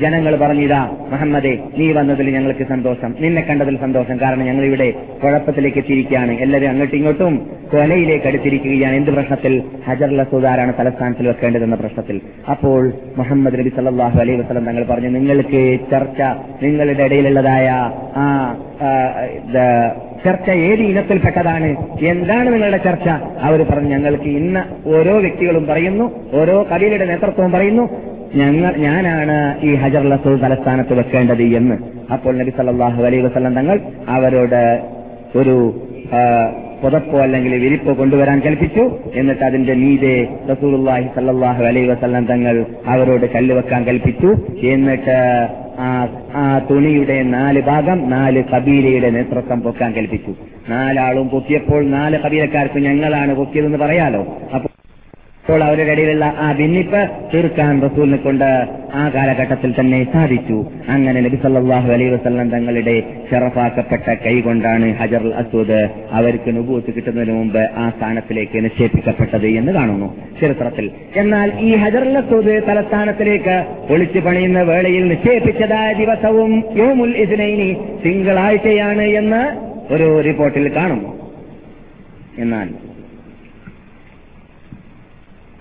ജനങ്ങൾ പറഞ്ഞിതാ മുഹമ്മദേ നീ വന്നതിൽ ഞങ്ങൾക്ക് സന്തോഷം. നിന്നെ കണ്ടതിൽ സന്തോഷം. കാരണം ഞങ്ങൾ ഇവിടെ കുഴപ്പത്തിലേക്ക് എത്തിയിരിക്കുകയാണ്. എല്ലാവരും അങ്ങോട്ടും ഇങ്ങോട്ടും കൊലയിലേക്ക് അടുത്തിരിക്കുകയാണ്. എന്ത് പ്രശ്നത്തിൽ? അൽ അസ്വദ് തലസ്ഥാനത്തിൽ വെക്കേണ്ടതെന്ന പ്രശ്നത്തിൽ. അപ്പോൾ മുഹമ്മദ് നബി സല്ലാഹു അലൈഹി വസ്ലം തങ്ങൾ പറഞ്ഞു നിങ്ങൾക്ക് ചർച്ച നിങ്ങളുടെ ഇടയിലുള്ളതായ ആ ചർച്ച ഏത് ഇനത്തിൽപ്പെട്ടതാണ്? എന്താണ് നിങ്ങളുടെ ചർച്ച? അവർ പറഞ്ഞു ഞങ്ങൾക്ക് ഇന്ന് ഓരോ വ്യക്തികളും പറയുന്നു ഓരോ കബീലയുടെ നേതൃത്വവും പറയുന്നു ഞങ്ങൾ ഞാനാണ് ഈ ഹജർ ലസൂൽ തലസ്ഥാനത്ത് വെക്കേണ്ടത് എന്ന്. അപ്പോൾ നബി സല്ലാഹു അലൈഹി വസ്ലം തങ്ങൾ അവരോട് ഒരു പുതപ്പോ അല്ലെങ്കിൽ വിരിപ്പോ കൊണ്ടുവരാൻ കൽപ്പിച്ചു. എന്നിട്ട് അതിന്റെ മീതെ റസൂലുള്ളാഹി സല്ലാഹു അലൈ വസ്ലം തങ്ങൾ അവരോട് കല്ല് വെക്കാൻ കൽപ്പിച്ചു. എന്നിട്ട് ആ തുണിയുടെ നാല് ഭാഗം നാല് കബീലയുടെ നേതൃത്വം പൊക്കാൻ കൽപ്പിച്ചു. നാലാളും പൊക്കിയപ്പോൾ നാല് കബീലക്കാർക്ക് ഞങ്ങളാണ് പൊക്കിയതെന്ന് പറയാലോ? അപ്പോൾ അപ്പോൾ അവരുടെ ഇടയിലുള്ള ആ ഭിന്നിപ്പ് തീർക്കാൻ റസൂലിനെ കൊണ്ട് ആ കാലഘട്ടത്തിൽ തന്നെ സാധിച്ചു. അങ്ങനെ നബി സല്ലല്ലാഹു അലൈഹി വസല്ലം തങ്ങളുടെ ഷറഫാക്കപ്പെട്ട കൈ കൊണ്ടാണ് ഹജർ അസൂദ് അവർക്ക് നുബൂത്ത് കിട്ടുന്നതിന് മുമ്പ് ആ സ്ഥാനത്തിലേക്ക് നിക്ഷേപിക്കപ്പെട്ടത് എന്ന് കാണുന്നു ചരിത്രത്തിൽ. എന്നാൽ ഈ ഹജർ അസൂദ് തലസ്ഥാനത്തിലേക്ക് ഒളിച്ചു പണിയുന്ന വേളയിൽ നിക്ഷേപിച്ചതായ ദിവസവും യോമുൽ ഇസ്നൈനി തിങ്കളാഴ്ചയാണ് എന്ന് ഒരു റിപ്പോർട്ടിൽ കാണുന്നു. എന്നാൽ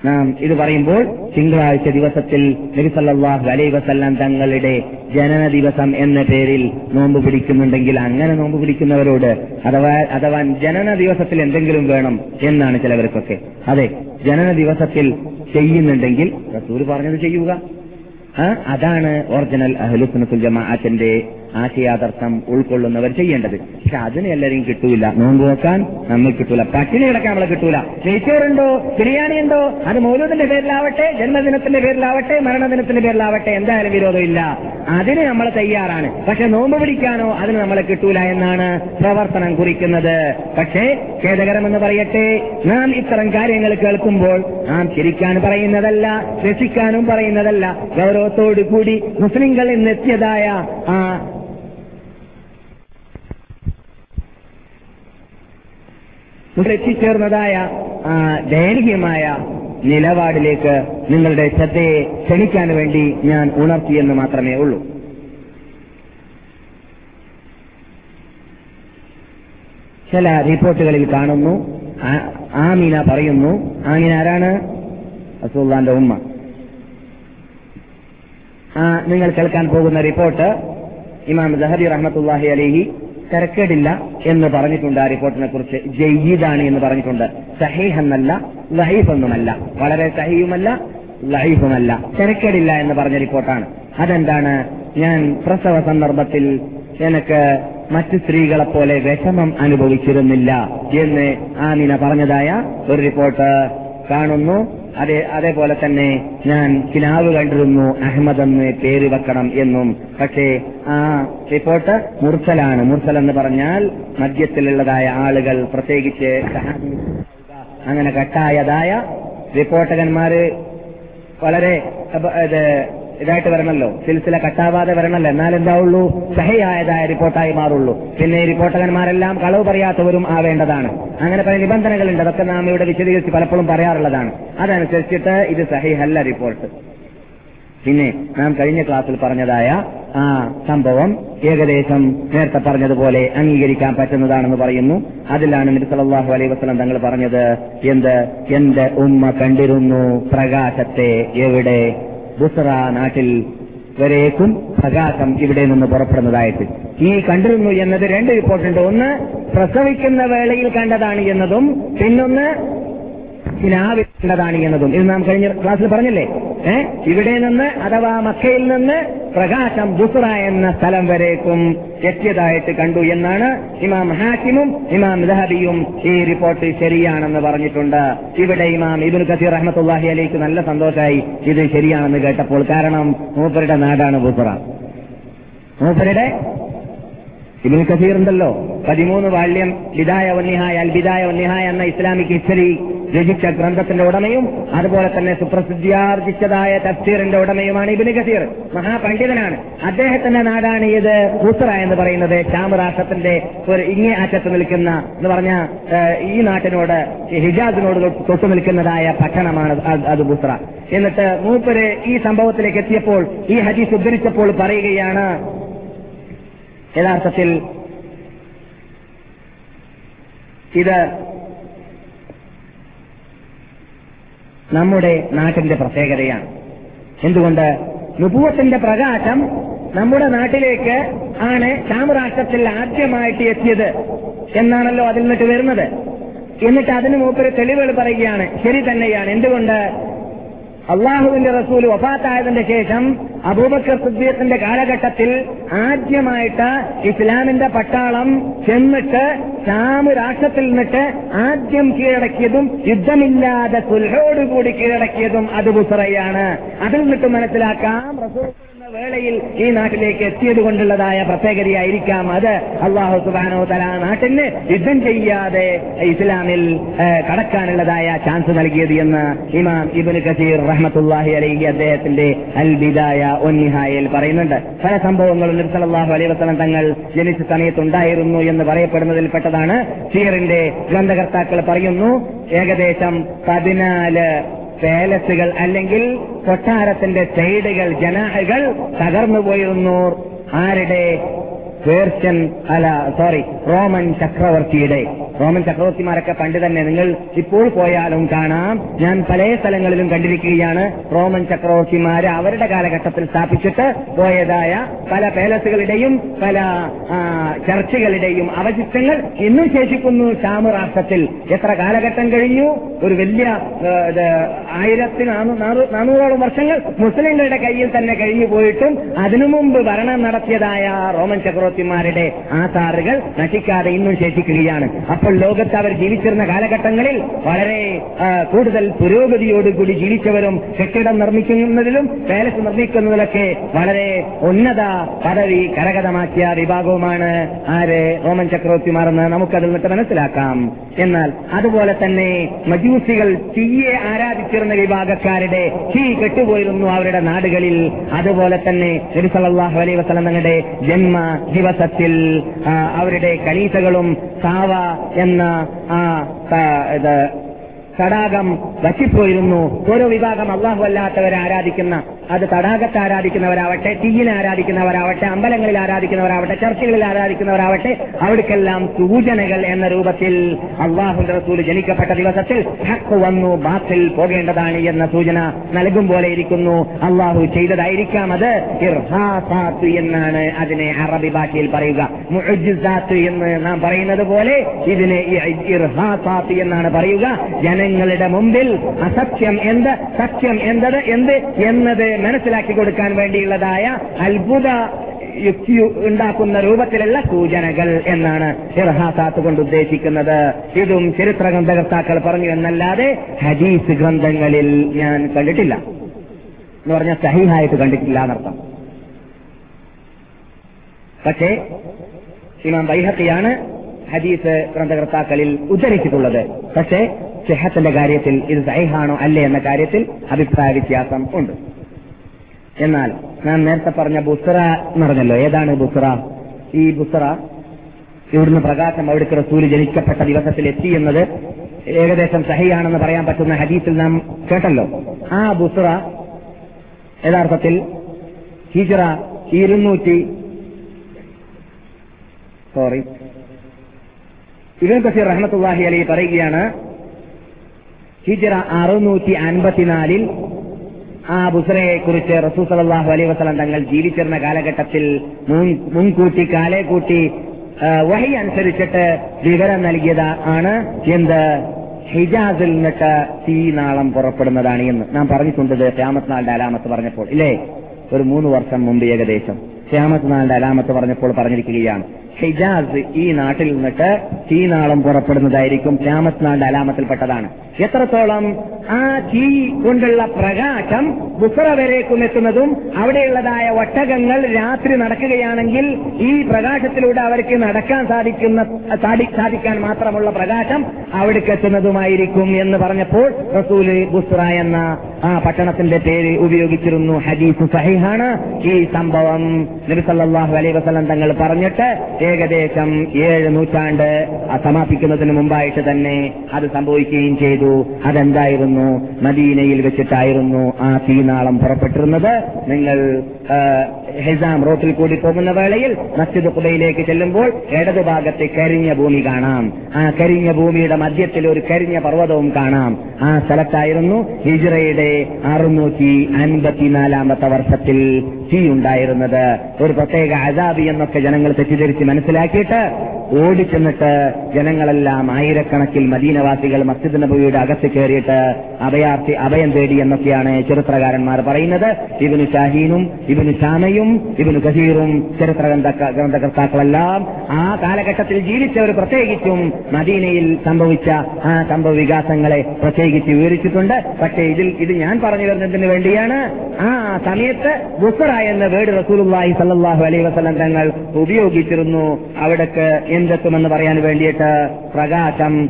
നാം ഇത് പറയുമ്പോൾ തിങ്കളാഴ്ച ദിവസത്തിൽ നബി സല്ലല്ലാഹു അലൈഹി വസല്ലം തങ്ങളുടെ ജനന ദിവസം എന്ന പേരിൽ നോമ്പ് പിടിക്കുന്നുണ്ടെങ്കിൽ അങ്ങനെ നോമ്പ് പിടിക്കുന്നവരോട് അഥവാ അഥവാ ജനന ദിവസത്തിൽ എന്തെങ്കിലും വേണം എന്നാണ് ചിലവർക്കൊക്കെ. അതെ ജനന ദിവസത്തിൽ ചെയ്യുന്നുണ്ടെങ്കിൽ റസൂർ പറഞ്ഞത് ചെയ്യുക. അതാണ് ഒറിജിനൽ അഹ്ലുസുനത്തുൽ ജമാഅത്തിന്റെ ആശയാദർശം ഉൾക്കൊള്ളുന്നവർ ചെയ്യേണ്ടത്. പക്ഷെ അതിന് എല്ലാവരെയും കിട്ടൂല. നോമ്പ് നോക്കാൻ നമ്മൾ കിട്ടൂല. പട്ടിണി കിടക്കാൻ നമ്മളെ കിട്ടൂല. നെയ്ച്ചോറുണ്ടോ? ബിരിയാണി ഉണ്ടോ? അത് മൗലൂദിന്റെ പേരിലാവട്ടെ ജന്മദിനത്തിന്റെ പേരിലാവട്ടെ മരണദിനത്തിന്റെ പേരിലാവട്ടെ എന്തായാലും വിരോധമില്ല. അതിന് നമ്മൾ തയ്യാറാണ്. പക്ഷെ നോമ്പ് പിടിക്കാനോ അതിന് നമ്മളെ കിട്ടൂല എന്നാണ് പ്രവർത്തനം കുറിക്കുന്നത്. പക്ഷേ ഖേദകരമെന്ന് പറയട്ടെ നാം ഇത്തരം കാര്യങ്ങൾ കേൾക്കുമ്പോൾ നാം ചിരിക്കാൻ പറയുന്നതല്ല രസിക്കാനും പറയുന്നതല്ല. ഗൗരവത്തോടു കൂടി മുസ്ലിങ്ങൾ ഇന്നെത്തിയതായ ആ എത്തിച്ചേർന്നതായ ആ ദയനീയമായ നിലപാടിലേക്ക് നിങ്ങളുടെ ശ്രദ്ധയെ ക്ഷണിക്കാൻ വേണ്ടി ഞാൻ ഉണർത്തിയെന്ന് മാത്രമേ ഉള്ളൂ. ചില റിപ്പോർട്ടുകളിൽ കാണുന്നു ആമീന പറയുന്നു ആമീന ആരാണ്? റസൂള്ളാന്റെ ഉമ്മ. നിങ്ങൾ കേൾക്കാൻ പോകുന്ന റിപ്പോർട്ട് ഇമാം ജഹബി റഹ്മത്തുല്ലാഹി അലിഹി തിരക്കേടില്ല എന്ന് പറഞ്ഞിട്ടുണ്ട് ആ റിപ്പോർട്ടിനെ കുറിച്ച്. ജയ്യീദാണ് എന്ന് പറഞ്ഞിട്ടുണ്ട്. സഹീഹ് എന്നല്ല ലഹീഫ് എന്നുമല്ല വളരെ സഹീയുമല്ല ലഹീഫുമല്ല. തിരക്കേടില്ല എന്ന് പറഞ്ഞ റിപ്പോർട്ടാണ്. അതെന്താണ്? ഞാൻ പ്രസവ സന്ദർഭത്തിൽ എനിക്ക് മറ്റ് സ്ത്രീകളെ പോലെ വിഷമം അനുഭവിച്ചിരുന്നില്ല എന്ന് ആമിന പറഞ്ഞതായ ഒരു റിപ്പോർട്ട് കാണുന്നു. അതേ അതേപോലെ തന്നെ ഞാൻ കിലാവ് കണ്ടിരുന്നു അഹമ്മദ് എന്ന് പേര് വെക്കണം എന്നും. പക്ഷേ ആ റിപ്പോർട്ട് മുർസലാണ്. മുർസൽ എന്ന് പറഞ്ഞാൽ മദ്യത്തിലുള്ളതായ ആളുകൾ പ്രത്യേകിച്ച് അങ്ങനെ കട്ടായതായ റിപ്പോർട്ടകന്മാര് വളരെ ഇതായിട്ട് വരണല്ലോ. സിൽസില കട്ടാവാതെ വരണല്ലോ. എന്നാൽ എന്താവുള്ളൂ സഹയായതായ റിപ്പോർട്ടായി മാറുള്ളൂ. പിന്നെ ഈ റിപ്പോർട്ടകന്മാരെല്ലാം കളവ് പറയാത്തവരും ആവേണ്ടതാണ്. അങ്ങനെ പല നിബന്ധനകളുണ്ട്. അതൊക്കെ നാം ഇവിടെ വിശദീകരിച്ച് പലപ്പോഴും പറയാറുള്ളതാണ്. അതനുസരിച്ചിട്ട് ഇത് സഹിഹല്ല റിപ്പോർട്ട്. പിന്നെ നാം കഴിഞ്ഞ ക്ലാസ്സിൽ പറഞ്ഞതായ ആ സംഭവം ഏകദേശം നേരത്തെ പറഞ്ഞതുപോലെ അംഗീകരിക്കാൻ പറ്റുന്നതാണെന്ന് പറയുന്നു. അതിലാണ് നബി സല്ലല്ലാഹു അലൈഹി വസല്ലം തങ്ങൾ പറഞ്ഞത് എന്ത്? എന്റെ ഉമ്മ കണ്ടിരുന്നു പ്രകാശത്തെ എവിടെ? ബുസ്ര നാട്ടിൽ വരേക്കും പ്രകാശം ഇവിടെ നിന്ന് പുറപ്പെടുന്നതായിട്ട്. ഈ കണ്ടിരുന്നു എന്നത് രണ്ട് റിപ്പോർട്ടുണ്ട്. ഒന്ന് പ്രസവിക്കുന്ന വേളയിൽ കണ്ടതാണ് എന്നതും പിന്നൊന്ന് ാണ് എന്നതും. ഇത് നാം കഴിഞ്ഞ ക്ലാസ്സിൽ പറഞ്ഞല്ലേ? ഏ? ഇവിടെ നിന്ന് അഥവാ മക്കയിൽ നിന്ന് പ്രകാശം ബുസ്ര എന്ന സ്ഥലം വരേക്കും എത്തിയതായിട്ട് കണ്ടു എന്നാണ് ഇമാം ഹാക്കിമും ഇമാം ദഹബിയും ഈ റിപ്പോർട്ട് ശരിയാണെന്ന് പറഞ്ഞിട്ടുണ്ട്. ഇവിടെ ഇമാം ഇബുൽ കസീർ റഹ്മത്തുല്ലാഹി അലൈക്ക് നല്ല സന്തോഷമായി ഇത് ശരിയാണെന്ന് കേട്ടപ്പോൾ കാരണം മൂപ്പരുടെ നാടാണ് ബുസ്ര മൂപ്പരുടെ ഇബിൻ കസീർ ഉണ്ടല്ലോ പതിമൂന്ന് ബാല്യം ബിദായ വന്യഹായ അൽ ബിദായ വന്യഹായ എന്ന ഇസ്ലാമിക് ഹിസ്റ്ററി രചിച്ച ഗ്രന്ഥത്തിന്റെ ഉടമയും അതുപോലെ തന്നെ സുപ്രസിദ്ധിയാർജിച്ചതായ തഫ്സീറിന്റെ ഉടമയുമാണ് ഇബിൻ കസീർ. മഹാപണ്ഡിതനാണ്. അദ്ദേഹത്തിന്റെ നാടാണ് ഇത് കൂസറ എന്ന് പറയുന്നത്. ഷാം രാഷ്ട്രത്തിന്റെ ഒരു ഇങ്ങേ അറ്റത്ത് നിൽക്കുന്ന എന്ന് പറഞ്ഞ ഈ നാട്ടിനോട് ഹിജാസിനോട് തൊട്ട് നിൽക്കുന്നതായ പട്ടണമാണ് അത് ബുസ്ര എന്നിട്ട് മൂപ്പര് ഈ സംഭവത്തിലേക്ക് എത്തിയപ്പോൾ ഈ ഹദീസ് ഉദ്ധരിച്ചപ്പോൾ പറയുകയാണ് യഥാർത്ഥത്തിൽ ഇത് നമ്മുടെ നാട്ടിന്റെ പ്രത്യേകതയാണ്. എന്തുകൊണ്ട്? നുപൂവത്തിന്റെ പ്രകാശം നമ്മുടെ നാട്ടിലേക്ക് ആണ് രാഷ്ട്രത്തിൽ ആദ്യമായിട്ട് എത്തിയത് എന്നാണല്ലോ അതിൽ നിന്നിട്ട് വരുന്നത്. എന്നിട്ട് അതിന് മൂപ്പര് തെളിവുകൾ പറയുകയാണ്. ശരി തന്നെയാണ്. എന്തുകൊണ്ട്? അള്ളാഹുവിന്റെ റസൂൽ വഫാത്തായതിന്റെ ശേഷം അബൂബക്കർ സുദ്ദീഖിന്റെ കാലഘട്ടത്തിൽ ആദ്യമായിട്ട് ഇസ്ലാമിന്റെ പട്ടാളം ചെന്നിട്ട് ഷാമ് രാഷ്ട്രത്തിൽ നിന്നിട്ട് ആദ്യം കീഴടക്കിയതും യുദ്ധമില്ലാതെ സുൽഹോടുകൂടി കീഴടക്കിയതും അത് ബുസറയാണ്. അതിൽ നിന്നിട്ട് മനസ്സിലാക്കാം റസൂൽ വേളയിൽ ഈ നാട്ടിലേക്ക് എത്തിയത് കൊണ്ടുള്ളതായ പ്രത്യേകതയായിരിക്കാം അത്. അള്ളാഹു സുബാനോ തല നാട്ടിന് യുദ്ധം ചെയ്യാതെ ഇസ്ലാമിൽ കടക്കാനുള്ളതായ ചാൻസ് നൽകിയത് എന്ന് ഇമാം ഇബുൽ കസീർ റഹ്മത്തുല്ലാഹി അലൈഹി അദ്ദേഹത്തിന്റെ അൽ ബിദായ ഒന്നിഹായിൽ പറയുന്നുണ്ട്. പല സംഭവങ്ങളും നിർത്തലാഹു അലൈഹി വസ്ലം തങ്ങൾ ജനിച്ച സമയത്തുണ്ടായിരുന്നു എന്ന് പറയപ്പെടുന്നതിൽപ്പെട്ടതാണ്. സീറിന്റെ ഗ്രന്ഥകർത്താക്കൾ പറയുന്നു ഏകദേശം പതിനാല് പാലസുകൾ അല്ലെങ്കിൽ കൊട്ടാരത്തിന്റെ സൈഡുകൾ ജനാഹകൾ തകർന്നു പോയിരുന്നു ആരുടെ? പേർഷ്യൻ അല്ല സോറി റോമൻ ചക്രവർത്തിയുടെ. റോമൻ ചക്രവർത്തിമാരൊക്കെ പണ്ട് തന്നെ നിങ്ങൾ ഇപ്പോൾ പോയാലും കാണാം. ഞാൻ പല സ്ഥലങ്ങളിലും കണ്ടിരിക്കുകയാണ് റോമൻ ചക്രവർത്തിമാര് അവരുടെ കാലഘട്ടത്തിൽ സ്ഥാപിച്ചിട്ട് പോയതായ പല പാലസുകളുടെയും പല ചർച്ചകളുടെയും അവശിഷ്ടങ്ങൾ ഇന്നും ശേഷിക്കുന്നു ഷാമ് രാഷ്ട്രത്തിൽ എത്ര കാലഘട്ടം കഴിഞ്ഞു? ഒരു വലിയ ആയിരത്തി നാനൂ- നാനൂ- നാനൂറോളം വർഷങ്ങൾ മുസ്ലിങ്ങളുടെ കയ്യിൽ തന്നെ കഴിഞ്ഞു പോയിട്ടും അതിനു മുമ്പ് ഭരണം നടത്തിയതായ റോമൻ ചക്രവർത്തിമാരുടെ ആധാറുകൾ നശിക്കാതെ ഇന്നും ശേഷിക്കുകയാണ്. അപ്പോൾ ലോകത്ത് അവർ ജീവിച്ചിരുന്ന കാലഘട്ടങ്ങളിൽ വളരെ കൂടുതൽ പുരോഗതിയോടുകൂടി ജീവിച്ചവരും കെട്ടിടം നിർമ്മിക്കുന്നതിലും പാലസ് നിർമ്മിക്കുന്നതിലൊക്കെ വളരെ ഉന്നത പദവി കരകതമാക്കിയ വിഭാഗവുമാണ് ആര്? റോമൻ ചക്രവർത്തിമാർ എന്ന് നമുക്കതിൽ നിന്നിട്ട് മനസ്സിലാക്കാം. എന്നാൽ അതുപോലെ തന്നെ മജൂസികൾ തീയെ ആരാധിച്ചിരുന്ന വിഭാഗക്കാരുടെ തീ കെട്ടുപോയിരുന്നു അവരുടെ നാടുകളിൽ. അതുപോലെ തന്നെ നബി സല്ലല്ലാഹു അലൈഹി വസല്ലം തങ്ങളുടെ ജന്മ ദിവസത്തിൽ അവരുടെ കലീസകളും സാവ എന്ന ആ തടാകം വറ്റിപ്പോയിരുന്നു. ഓരോ വിഭാഗം അള്ളാഹു അല്ലാത്തവരെ ആരാധിക്കുന്ന അത് തടാകത്തെ ആരാധിക്കുന്നവരാവട്ടെ തീയിനെ ആരാധിക്കുന്നവരാവട്ടെ അമ്പലങ്ങളിൽ ആരാധിക്കുന്നവരാവട്ടെ ചർച്ചകളിൽ ആരാധിക്കുന്നവരാവട്ടെ അവർക്കെല്ലാം സൂചനകൾ എന്ന രൂപത്തിൽ അള്ളാഹുന്റെ റസൂൽ ജനിക്കപ്പെട്ട ദിവസത്തിൽ ഹക്ക് വന്നു ബാത്തിൽ പോകേണ്ടതാണ് എന്ന സൂചന നൽകും പോലെ ഇരിക്കുന്നു. അള്ളാഹു ചെയ്തതായിരിക്കാം അത്. ഇർഹാസാത്ത് എന്നാണ് അതിനെ അറബി ഭാഷയിൽ പറയുക. എന്ന് നാം പറയുന്നത് പോലെ ഇതിനെ ഇർഹാസാത്ത് എന്നാണ് പറയുക. ജനങ്ങളുടെ മുമ്പിൽ അസത്യം എന്ത് സത്യം എന്തത് എന്ത് എന്നത് മനസ്സിലാക്കി കൊടുക്കാൻ വേണ്ടിയുള്ളതായ അത്ഭുത യുക്തി ഉണ്ടാക്കുന്ന രൂപത്തിലുള്ള സൂചനകൾ എന്നാണ് ഇർഹാസാത്ത് കൊണ്ട് ഉദ്ദേശിക്കുന്നത്. ഇതും ചരിത്ര ഗ്രന്ഥകർത്താക്കൾ പറഞ്ഞു എന്നല്ലാതെ ഹദീസ് ഗ്രന്ഥങ്ങളിൽ ഞാൻ കണ്ടിട്ടില്ല. എന്ന് പറഞ്ഞാൽ സഹിഹായിട്ട് കണ്ടിട്ടില്ല എന്നർത്ഥം. പക്ഷേ ഇമാം ബൈഹത്തിയാണ് ഹദീസ് ഗ്രന്ഥകർത്താക്കളിൽ ഉദ്ധരിച്ചിട്ടുള്ളത്. പക്ഷേ സിഹത്തിന്റെ കാര്യത്തിൽ ഇത് സഹിഹാണോ അല്ലേ എന്ന കാര്യത്തിൽ അഭിപ്രായ വ്യത്യാസം ഉണ്ട്. എന്നാൽ ഞാൻ നേരത്തെ പറഞ്ഞ ബുസറ എന്ന് പറഞ്ഞല്ലോ. ഏതാണ് ബുസറ? ഈ ബുസറ ഇവിടുന്ന് പ്രകാശം അവിടേക്ക് റസൂൽ ജനിക്കപ്പെട്ട ദിവസത്തിൽ എത്തി എന്നത് ഏകദേശം സഹിയാണെന്ന് പറയാൻ പറ്റുന്ന ഹദീസിൽ നാം കേട്ടല്ലോ. ആ ബുസറ യഥാർത്ഥത്തിൽ ഹിജറ ഇരുന്നൂറ്റി സോറി. ഇബൻ കസീർ റഹ്മത്തുല്ലാഹി അലി പറയുകയാണ് ഹിജറ അറുന്നൂറ്റി അൻപത്തിനാലിൽ ആ ബുസറയെ കുറിച്ച് റസൂ സലാഹു അലൈഹി വസ്ലം തങ്ങൾ ജീവിച്ചിരുന്ന കാലഘട്ടത്തിൽ മുൻകൂട്ടി കാലെ കൂട്ടി വഹി അനുസരിച്ചിട്ട് വിവരം നൽകിയത് ആണ് എന്ത്? ഹിജാസിൽ നിന്നിട്ട് തീനാളം പുറപ്പെടുന്നതാണ് എന്ന്. നാം പറഞ്ഞിട്ടുണ്ട് ക്യാമത്ത് നാളിന്റെ അലാമത്ത് പറഞ്ഞപ്പോൾ ഇല്ലേ? ഒരു മൂന്ന് വർഷം മുമ്പ് ഏകദേശം. ക്യാമത്ത് നാളിന്റെ അലാമത്ത് പറഞ്ഞപ്പോൾ പറഞ്ഞിരിക്കുകയാണ്. ഹിജാസ് ഈ നാട്ടിൽ നിന്നിട്ട് തീനാളം പുറപ്പെടുന്നതായിരിക്കും ശ്യാമത്ത് നാളിന്റെ അലാമത്തിൽപ്പെട്ടതാണ്. എത്രത്തോളം ആ തീ കൊണ്ടുള്ള പ്രകാശം ബുസറ വരേക്കും എത്തുന്നതും അവിടെയുള്ളതായ ഒട്ടകങ്ങൾ രാത്രി നടക്കുകയാണെങ്കിൽ ഈ പ്രകാശത്തിലൂടെ അവർക്ക് നടക്കാൻ സാധിക്കുന്ന സാധിക്കാൻ മാത്രമുള്ള പ്രകാശം അവിടേക്ക് എത്തുന്നതുമായിരിക്കും എന്ന് പറഞ്ഞപ്പോൾ റസൂൽ ബുസ്ര എന്ന ആ പട്ടണത്തിന്റെ പേര് ഉപയോഗിച്ചിരുന്നു. ഹദീസ് സഹിഹാണ്. ഈ സംഭവം നബി അലൈ വസ്ലം തങ്ങൾ പറഞ്ഞിട്ട് ഏകദേശം ഏഴ് നൂറ്റാണ്ട് സമാപിക്കുന്നതിന് മുമ്പായിട്ട് തന്നെ അത് സംഭവിക്കുകയും ചെയ്തു. അതെന്തായിരുന്നു? മദീനയിൽ വെച്ചിട്ടായിരുന്നു ആ തീനാളം പുറപ്പെട്ടിരുന്നത്. നിങ്ങൾ ഹിസാം റോട്ടിൽ കൂടി പോകുന്ന വേളയിൽ മസ്ജിദ് കുബയിലേക്ക് ചെല്ലുമ്പോൾ ഇടതുഭാഗത്തെ കരിഞ്ഞ ഭൂമി കാണാം. ആ കരിഞ്ഞ ഭൂമിയുടെ മധ്യത്തിൽ ഒരു കരിഞ്ഞ പർവതവും കാണാം. ആ സ്ഥലത്തായിരുന്നു ഹിജ്റയുടെ അറുന്നൂറ്റി അൻപത്തിനാലാമത്തെ വർഷത്തിൽ തീ ഉണ്ടായിരുന്നത്. ഒരു പ്രത്യേക അജാബി എന്നൊക്കെ ജനങ്ങൾ തെറ്റിദ്ധരിച്ച് മനസ്സിലാക്കിയിട്ട് ഓടിച്ചെന്നിട്ട് ജനങ്ങളെല്ലാം ആയിരക്കണക്കിൽ മദീനവാസികൾ മസ്ജിദ് നബിയുടെ അകത്ത് കയറിയിട്ട് അഭയാർത്ഥി അഭയം തേടി എന്നൊക്കെയാണ് ചരിത്രകാരന്മാർ പറയുന്നത്. ഇവന് ഷാഹീനും ഇവന് ഷാമയും ഇവന് കസീറും ചരിത്ര ഗ്രന്ഥ- ഗ്രന്ഥകർത്താക്കളെല്ലാം ആ കാലഘട്ടത്തിൽ ജീവിച്ചവർ പ്രത്യേകിച്ചും മദീനയിൽ സംഭവിച്ച ആ സംഭവ വികാസങ്ങളെ പ്രത്യേകിച്ച് വിവരിച്ചിട്ടുണ്ട്. പക്ഷേ ഇതിൽ ഇത് ഞാൻ പറഞ്ഞു വരുന്നതിന് വേണ്ടിയാണ് ആ സമയത്ത് ബുസറ എന്ന വേട് റസൂലുള്ളാഹി സല്ലല്ലാഹു അലൈഹി വസല്ലം തങ്ങൾ ഉപയോഗിച്ചിരുന്നു. അവിടേക്ക് എന്തെത്തുമെന്ന് പറയാൻ വേണ്ടിയിട്ട് പ്രകാശം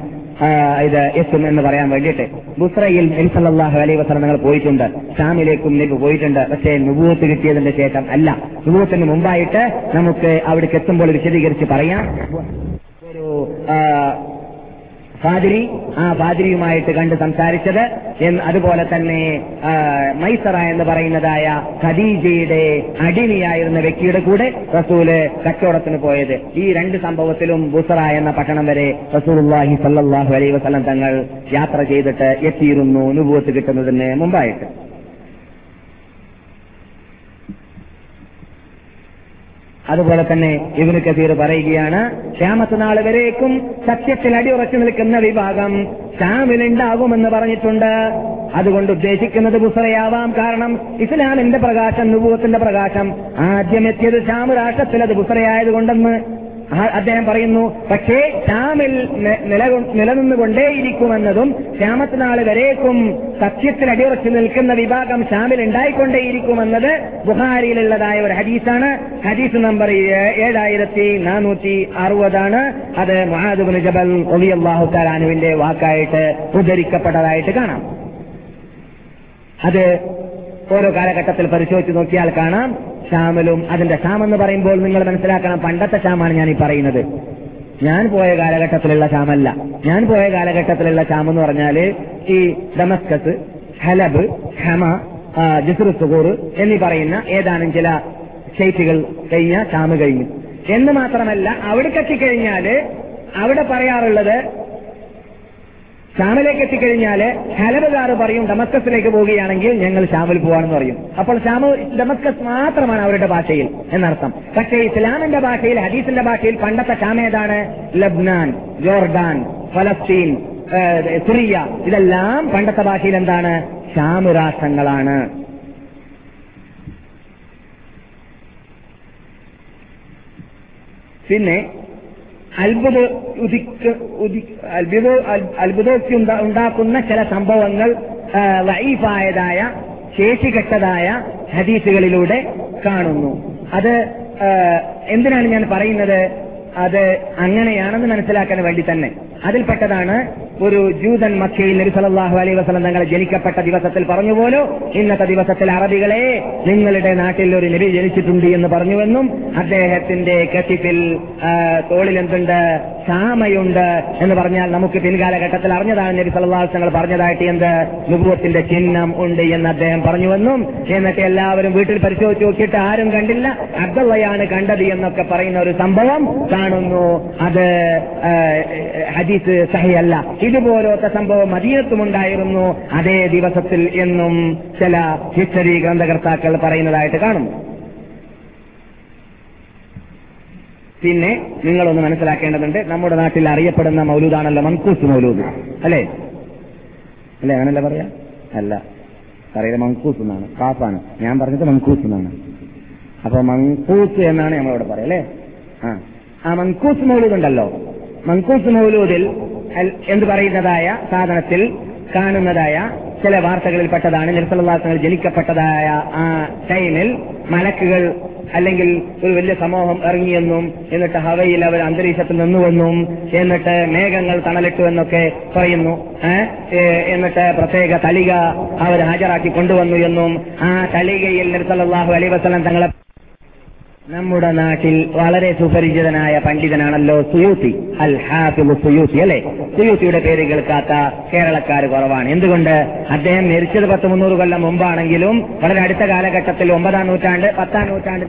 ഇത് എത്തും എന്ന് പറയാൻ വേണ്ടിയിട്ട്. ബുസ്രയിൽ നബി അലൈ അലൈഹി വസല്ലം തങ്ങൾ പോയിട്ടുണ്ട്. ഷാമിലേക്കും നബി പോയിട്ടുണ്ട്. പക്ഷേ നുബൂത്ത് കിട്ടിയതിന്റെ ശേഷം അല്ല. നുബൂത്തിന് മുമ്പായിട്ട് നമുക്ക് അവിടേക്ക് എത്തുമ്പോൾ വിശദീകരിച്ച് പറയാം. ഒരു ഫാദിരി ആ ഫാദിരിയുമായിട്ട് കണ്ട് സംസാരിച്ചത് അതുപോലെ തന്നെ മൈസറ എന്ന് പറയുന്നതായ ഖദീജയുടെ അടിമയായിരുന്ന വ്യക്തിയുടെ കൂടെ റസൂൽ കച്ചവടത്തിന് പോയത്. ഈ രണ്ട് സംഭവത്തിലും ബുസറ എന്ന പട്ടണം വരെ റസൂലുള്ളാഹി സല്ലാഹു അലൈഹി വസല്ലം തങ്ങൾ യാത്ര ചെയ്തിട്ട് എത്തിയിരുന്നു അനുഭവത്ത് കിട്ടുന്നതിന് മുമ്പായിട്ട്. അതുപോലെ തന്നെ ഇവന് കസീർ പറയുകയാണ് ക്ഷാമത്ത് നാൾ വരേക്കും സത്യത്തിൽ അടിയുറച്ചു നിൽക്കുന്ന വിഭാഗം ഷാമിലുണ്ടാകുമെന്ന് പറഞ്ഞിട്ടുണ്ട്. അതുകൊണ്ട് ഉദ്ദേശിക്കുന്നത് ബുസറയാവാം. കാരണം ഇസ്ലാമിന്റെ പ്രകാശം നുപൂത്തിന്റെ പ്രകാശം ആദ്യം എത്തിയത് ഷാമ് രാഷ്ട്രത്തിൽ അത് ബുസറയായതുകൊണ്ടെന്ന് അദ്ദേഹം പറയുന്നു പക്ഷേ ഷാമിൽ നിലനിന്നുകൊണ്ടേയിരിക്കുമെന്നതും ക്ഷാമത്ത് നാൾ വരേക്കും സത്യത്തിൽ അടിയുറച്ചു നിൽക്കുന്ന വിഭാഗം ഷാമിൽ ഉണ്ടായിക്കൊണ്ടേയിരിക്കുമെന്നത് ബുഹാരിയിലുള്ളതായ ഒരു ഹദീസാണ്. ഹദീസ് നമ്പർ ഏഴായിരത്തി നാനൂറ്റി അറുപതാണ്. അത് മഹാദുബിന് ജബൽ ഒലിയല്ലാഹു താലാനുവിന്റെ വാക്കായിട്ട് ഉദ്ധരിക്കപ്പെട്ടതായിട്ട് കാണാം. അത് ഓരോ കാലഘട്ടത്തിൽ പരിശോധിച്ച് നോക്കിയാൽ കാണാം. ഷാമിലും അതിന്റെ ഷാം എന്ന് പറയുമ്പോൾ നിങ്ങൾ മനസ്സിലാക്കണം പണ്ടത്തെ ഷാമാണ് ഞാൻ ഈ പറയുന്നത്. ഞാൻ പോയ കാലഘട്ടത്തിലുള്ള ഷാമല്ല ഞാൻ പോയ കാലഘട്ടത്തിലുള്ള ഷാം എന്ന് പറഞ്ഞാൽ ഈ ഡമസ്കസ് ഹലബ് ഹമ ആ, ജിസ്റു സുഹൂർ എന്നീ പറയുന്ന ഏതാനും ചില സ്റ്റേറ്റുകൾ കഴിഞ്ഞ ഷാമ് കഴിഞ്ഞു. എന്ന് മാത്രമല്ല അവിടെ എത്തിക്കഴിഞ്ഞാൽ അവിടെ പറയാറുള്ളത് ഷാമിലേക്ക് എത്തിക്കഴിഞ്ഞാൽ ഹലബുകാർ പറയും ഡമസ്കസിലേക്ക് പോവുകയാണെങ്കിൽ ഞങ്ങൾ ഷാമിൽ പോവാണെന്ന് പറയും. അപ്പോൾ ഷാമു ഡമസ്കസ് മാത്രമാണ് അവരുടെ ഭാഷയിൽ എന്നർത്ഥം. പക്ഷേ ഇസ്ലാമിന്റെ ഭാഷയിൽ ഹദീസിന്റെ ഭാഷയിൽ പണ്ടത്തെ ഷാം ഏതാണ്? ലബ്നാൻ ജോർഡാൻ ഫലസ്തീൻ സിറിയ. ഇതെല്ലാം പണ്ടത്തെ ഭാഷയിൽ എന്താണ്? ഷാമ് രാഷ്ട്രങ്ങളാണ്. പിന്നെ അത്ഭുത ഉദിക്ക ഉദി അത്ഭുത അത്ഭുതോക്തി ഉണ്ടാ- ഉണ്ടാക്കുന്ന ചില സംഭവങ്ങൾ വൈഫായതായ ശേഷികെട്ടതായ ഹദീസുകളിലൂടെ കാണുന്നു. അത് എന്തിനാണ് ഞാൻ പറയുന്നത്? അത് അങ്ങനെയാണെന്ന് മനസ്സിലാക്കാൻ വേണ്ടി തന്നെ. അതിൽപ്പെട്ടതാണ് ഒരു ജൂതൻ മക്കയിൽ നബി സല്ലല്ലാഹു അലൈ വസ്ലം തങ്ങൾ ജനിക്കപ്പെട്ട ദിവസത്തിൽ പറഞ്ഞു പോലോ ഇന്നത്തെ ദിവസത്തിൽ അറബികളെ നിങ്ങളുടെ നാട്ടിൽ ഒരു നബി ജനിച്ചിട്ടുണ്ട് എന്ന് പറഞ്ഞുവെന്നും അദ്ദേഹത്തിന്റെ കത്തിപ്പിൽ തോളിലെന്തുണ്ട്? ക്ഷാമയുണ്ട് എന്ന് പറഞ്ഞാൽ നമുക്ക് പിൻകാലഘട്ടത്തിൽ അറിഞ്ഞതാണ് നബി വസല്ലം പറഞ്ഞതായിട്ട് എന്ത്? നുബുവത്തിന്റെ ചിഹ്നം ഉണ്ട് എന്ന് അദ്ദേഹം പറഞ്ഞുവെന്നും എന്നിട്ട് എല്ലാവരും വീട്ടിൽ പരിശോധിച്ച് നോക്കിയിട്ട് ആരും കണ്ടില്ല. അബ്ദുള്ളയാണ് കണ്ടത് എന്നൊക്കെ പറയുന്ന ഒരു സംഭവം കാണുന്നു. അത് ഹദീസ് സഹിയല്ല. ഇതുപോലത്തെ സംഭവം മദീനത്തുമുണ്ടായിരുന്നു അതേ ദിവസത്തിൽ എന്നും ചില ഹിസ്റ്ററി ഗ്രന്ഥകർത്താക്കൾ പറയുന്നതായിട്ട് കാണുന്നു പിന്നെ നിങ്ങളൊന്ന് മനസ്സിലാക്കേണ്ടതുണ്ട് നമ്മുടെ നാട്ടിൽ അറിയപ്പെടുന്ന മൗലൂദാണല്ലോ മൻകൂസ് മൗലൂദ്. അല്ലേ? അല്ലേ അങ്ങനല്ല പറയാ? അല്ല. പറയുന്നത് മങ്കൂസ് എന്നാണ്. കാപ്പാണ്. ഞാൻ പറഞ്ഞത് മങ്കൂസ് എന്നാണ്. അപ്പൊ മങ്കൂസ് എന്നാണ് നമ്മളിവിടെ പറയാം അല്ലേ? ആ. ആ മങ്കൂസ് മൗലൂദ് ഉണ്ടല്ലോ. മങ്കൂസ് മൗലൂദിൽ എന്ത് പറയുന്നതായ സാധനത്തിൽ കാണുന്നതായ ചില വാർത്തകളിൽപ്പെട്ടതാണ്. നിർത്തലാസങ്ങൾ ജനിക്കപ്പെട്ടതായ ആ ടൈമിൽ മലക്കുകൾ അല്ലെങ്കിൽ ഒരു വലിയ സമൂഹം ഇറങ്ങിയെന്നും എന്നിട്ട് ഹവയിൽ അവർ അന്തരീക്ഷത്തിൽ നിന്നുവെന്നും എന്നിട്ട് മേഘങ്ങൾ തണലിട്ടു എന്നൊക്കെ പറയുന്നു എന്നിട്ട് പ്രത്യേക തളിക അവർ ഹാജരാക്കി കൊണ്ടുവന്നു എന്നും ആ തളികയിൽ നിർത്തലാഹു അലൈവസലം തങ്ങളെ നമ്മുടെ നാട്ടിൽ വളരെ സുപരിചിതനായ പണ്ഡിതനാണല്ലോ സുയൂത്തി അൽ ഹാഫിബ് സുയൂത്തി അല്ലെ? സുയൂത്തിയുടെ പേര് കേൾക്കാത്ത കേരളക്കാർ കുറവാണ്. എന്തുകൊണ്ട്? അദ്ദേഹം മരിച്ചത് പത്ത് മുന്നൂറ് കൊല്ലം മുമ്പാണെങ്കിലും വളരെ അടുത്ത കാലഘട്ടത്തിൽ ഒമ്പതാം നൂറ്റാണ്ട് പത്താം നൂറ്റാണ്ട്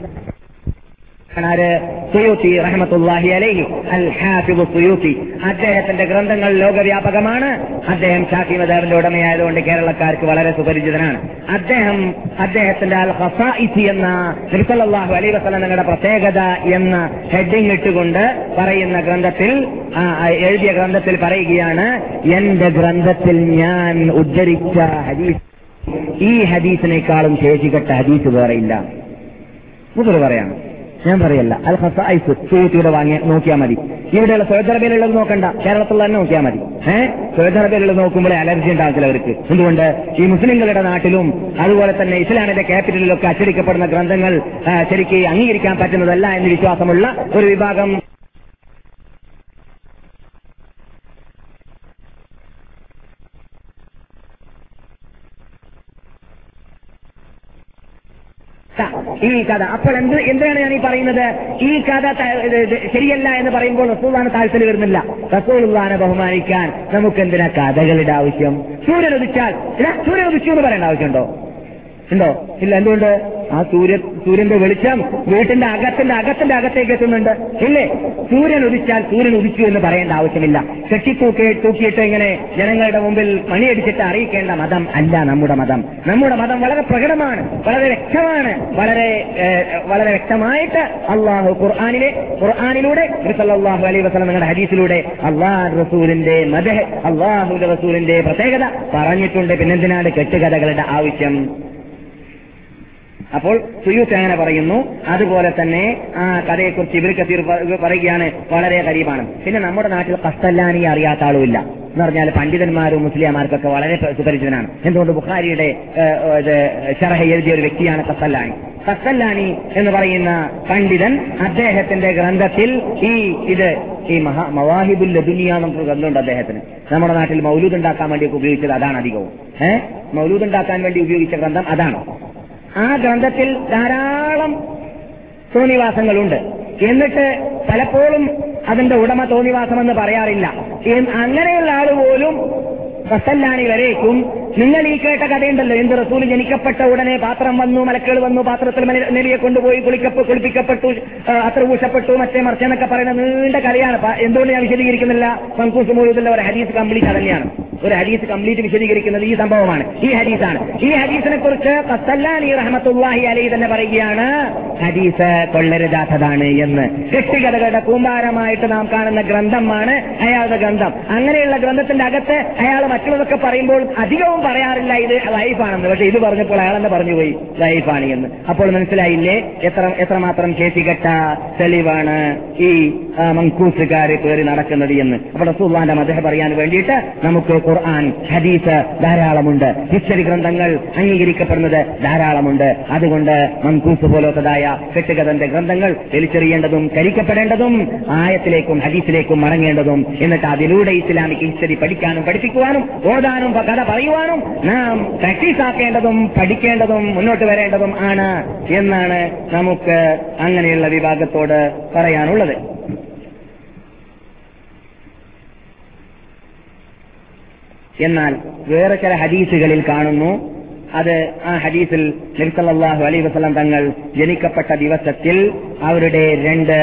സുയൂത്തി റഹമത്തുല്ലാഹി അലൈഹി അൽ ഹാഫിബ് സുയൂത്തി അദ്ദേഹത്തിന്റെ ഗ്രന്ഥങ്ങൾ ലോകവ്യാപകമാണ്. അദ്ദേഹം ഷാഫി മദാബിന്റെ ഉടമയായതുകൊണ്ട് കേരളക്കാർക്ക് വളരെ സുപരിചിതനാണ്. അദ്ദേഹം അദ്ദേഹത്തിന്റെ അൽ ഹസാഇസി എന്ന നബിസല്ലാഹു അലൈ വസലങ്ങളുടെ പ്രത്യേകത എന്ന ഹെഡിങ് ഇട്ടുകൊണ്ട് പറയുന്ന ഗ്രന്ഥത്തിൽ എഴുതിയ ഗ്രന്ഥത്തിൽ പറയുകയാണ് എന്റെ ഗ്രന്ഥത്തിൽ ഞാൻ ഉദ്ധരിച്ച ഹദീസ് ഈ ഹദീസിനേക്കാളും ശേഷിക്കട്ട ഹദീസ് വേറെയില്ല. മുതൽ പറയാണ്. ഞാൻ പറയല്ല. അൽ ഹസായിസ് സുഹൃത്തിയുടെ വാങ്ങി നോക്കിയാൽ മതി. ഇവിടെയുള്ള സൗദി നോക്കണ്ട. കേരളത്തിൽ തന്നെ നോക്കിയാൽ മതി. ഏഹ് സൗദി നോക്കുമ്പോഴേ അലർജി ഉണ്ടാകും ചിലവർക്ക് എന്തുകൊണ്ട്? ഈ മുസ്ലിങ്ങളുടെ നാട്ടിലും അതുപോലെ തന്നെ ഇസ്ലാമിന്റെ ക്യാപിറ്റലിലൊക്കെ അച്ചടിക്കപ്പെടുന്ന ഗ്രന്ഥങ്ങൾ ശരിക്ക് അംഗീകരിക്കാൻ പറ്റുന്നതല്ല എന്ന് വിശ്വാസമുള്ള ഒരു വിഭാഗം ഈ കഥ. അപ്പോൾ എന്ത് എന്തിനാണ് ഞാൻ ഈ പറയുന്നത്? ഈ കഥ ശരിയല്ല എന്ന് പറയുമ്പോൾ റസൂലാണ് താഴ്ത്തൽ വരുന്നില്ല. റസൂലുള്ളാനെ ബഹുമാനിക്കാൻ നമുക്ക് എന്തിനാ കഥകളുടെ ആവശ്യം? സൂര്യൻ ഉദിച്ചാൽ എന്ന് പറയേണ്ട ആവശ്യമുണ്ടോ? ഉണ്ടോ? ഇല്ല എന്തുകൊണ്ട്? ആ സൂര്യ സൂര്യന്റെ വെളിച്ചം വീട്ടിന്റെ അകത്തിന്റെ അകത്തിന്റെ അകത്തേക്ക് എത്തുന്നുണ്ട്. ഇല്ലേ? സൂര്യൻ ഉദിച്ചാൽ സൂര്യൻ ഉദിച്ചു എന്ന് പറയേണ്ട ആവശ്യമില്ല. കെട്ടിത്തൂക്കി തൂക്കിയിട്ട് ഇങ്ങനെ ജനങ്ങളുടെ മുമ്പിൽ മണിയടിച്ചിട്ട് അറിയിക്കേണ്ട മതം അല്ല നമ്മുടെ മതം. നമ്മുടെ മതം വളരെ പ്രകടമാണ് വളരെ വ്യക്തമാണ് വളരെ വളരെ വ്യക്തമായിട്ട് അള്ളാഹു ഖുർആാനിലെ ഖുർആാനിലൂടെ സല്ലല്ലാഹു അലൈഹി വസ്ലം നിങ്ങളുടെ ഹദീസിലൂടെ അള്ളാഹ് റസൂലിന്റെ മദഹ് അള്ളാഹു റസൂലിന്റെ പ്രത്യേകത പറഞ്ഞിട്ടുണ്ട്. പിന്നെന്തിനാണ് കെട്ടുകഥകളുടെ ആവശ്യം? അപ്പോൾ സുയൂത്ത് അങ്ങനെ പറയുന്നു. അതുപോലെ തന്നെ ആ കഥയെക്കുറിച്ച് ഇവർ കസീർ പറയുകയാണ് വളരെ കരീബാണ് പിന്നെ നമ്മുടെ നാട്ടിൽ കസ്തല്ലാനി അറിയാത്ത ആളുമില്ല. എന്ന് പറഞ്ഞാൽ പണ്ഡിതന്മാരും മുസ്ലിംമാർക്കൊക്കെ വളരെ സുപരിചിതനാണ്. എന്തുകൊണ്ട് ബുഖാരിയുടെ ഷറഹ എഴുതിയ ഒരു വ്യക്തിയാണ് കസ്തല്ലാനി. കസ്തല്ലാനി എന്ന് പറയുന്ന പണ്ഡിതൻ അദ്ദേഹത്തിന്റെ ഗ്രന്ഥത്തിൽ ഈ ഇത് ഈ മഹാ മവാഹിബുൽ ദുനിയ നമുക്ക് ഗ്രന്ഥമുണ്ട് അദ്ദേഹത്തിന്. നമ്മുടെ നാട്ടിൽ മൗലൂദ് ഉണ്ടാക്കാൻ വേണ്ടി ഉപയോഗിച്ചത് അതാണ് അധികവും. ഏഹ് മൗലൂദ് ഉണ്ടാക്കാൻ വേണ്ടി ഉപയോഗിച്ച ഗ്രന്ഥം അതാണ്. ആ ഗ്രന്ഥത്തിൽ ധാരാളം തോന്നിവാസങ്ങളുണ്ട്. എന്നിട്ട് പലപ്പോഴും അതിന്റെ ഉടമ തോന്നിവാസമെന്ന് പറയാറില്ല. അങ്ങനെയുള്ള ആൾ പോലും കസല്ലാനി വരേക്കും നിങ്ങൾ ഈ കേട്ട കഥയുണ്ടല്ലോ എന്ത് റസൂൽ ജനിക്കപ്പെട്ട ഉടനെ പാത്രം വന്നു മലക്കൾ വന്നു പാത്രത്തിൽ നെലിയെ കൊണ്ടുപോയി കുളിക്കപ്പ് കുളിപ്പിക്കപ്പെട്ടു അത്ര ഊഷപ്പെട്ടു മറ്റേ മറിച്ചെന്നൊക്കെ പറയുന്ന നീണ്ട കഥയാണ് എന്തുകൊണ്ട് ഞാൻ വിശദീകരിക്കുന്നില്ല? മൻകൂസ് മൂലത്തിലുള്ള ഒരു ഹരീസ് കംപ്ലീറ്റ് അതന്നെയാണ്. ഒരു ഹരീസ് കംപ്ലീറ്റ് വിശദീകരിക്കുന്നത് ഈ സംഭവമാണ്. ഈ ഹരീസാണ് ഈ ഹരീസിനെ കുറിച്ച് കസല്ലാനി റഹമത്തുല്ലാഹി അലൈ തന്നെ പറയുകയാണ് ഹരീസ് കൊള്ളരുതാത്തതാണ് എന്ന്. കൃഷ്ടികഥകളുടെ കൂമ്പാരമായിട്ട് നാം കാണുന്ന ഗ്രന്ഥമാണ് അയാളുടെ ഗ്രന്ഥം. അങ്ങനെയുള്ള ഗ്രന്ഥത്തിന്റെ അകത്ത് അയാൾ മറ്റുള്ളതൊക്കെ പറയുമ്പോൾ അധികവും പറയാറില്ല ഇത് ലൈഫാണെന്ന് പക്ഷെ ഇത് പറഞ്ഞപ്പോൾ അയാൾ തന്നെ പറഞ്ഞുപോയി ലൈഫാണ് എന്ന്. അപ്പോൾ മനസ്സിലായില്ലേ? എത്ര എത്രമാത്രം കേസികെട്ട തെളിവാണ് ഈ മങ്കൂസുകാര് പേര് നടക്കുന്നത് എന്ന്. അപ്പോൾ റസൂള്ളാന്റെ മതഹ പറയാൻ വേണ്ടിയിട്ട് നമുക്ക് ഖുർആൻ ഹദീസ് ധാരാളമുണ്ട്. ഹിസ്റ്ററി ഗ്രന്ഥങ്ങൾ അംഗീകരിക്കപ്പെടുന്നത് ധാരാളമുണ്ട്. അതുകൊണ്ട് മങ്കൂസ് പോലത്തതായ കെട്ടുകഥന്റെ ഗ്രന്ഥങ്ങൾ വലിച്ചെറിയേണ്ടതും കരിക്കപ്പെടേണ്ടതും ആയത്തിലേക്കും ഹദീസിലേക്കും മടങ്ങേണ്ടതും. എന്നിട്ട് അതിലൂടെ ഇസ്ലാമിക് ഹിസ്റ്ററി പഠിക്കാനും പഠിപ്പിക്കുവാനും ഓതാനും കഥ പറയുവാനും നാം പ്രാക്ടീസാക്കേണ്ടതും പഠിക്കേണ്ടതും മുന്നോട്ട് വരേണ്ടതും ആണ് എന്നാണ് നമുക്ക് അങ്ങനെയുള്ള വിഭാഗത്തോട് പറയാനുള്ളത്. എന്നാൽ വേറെ ചില ഹദീസുകളിൽ കാണുന്നു അത് ആ ഹദീസിൽ നിർത്തലാഹു അലൈ വസല്ലം തങ്ങൾ ജനിക്കപ്പെട്ട ദിവസത്തിൽ അവരുടെ രണ്ട്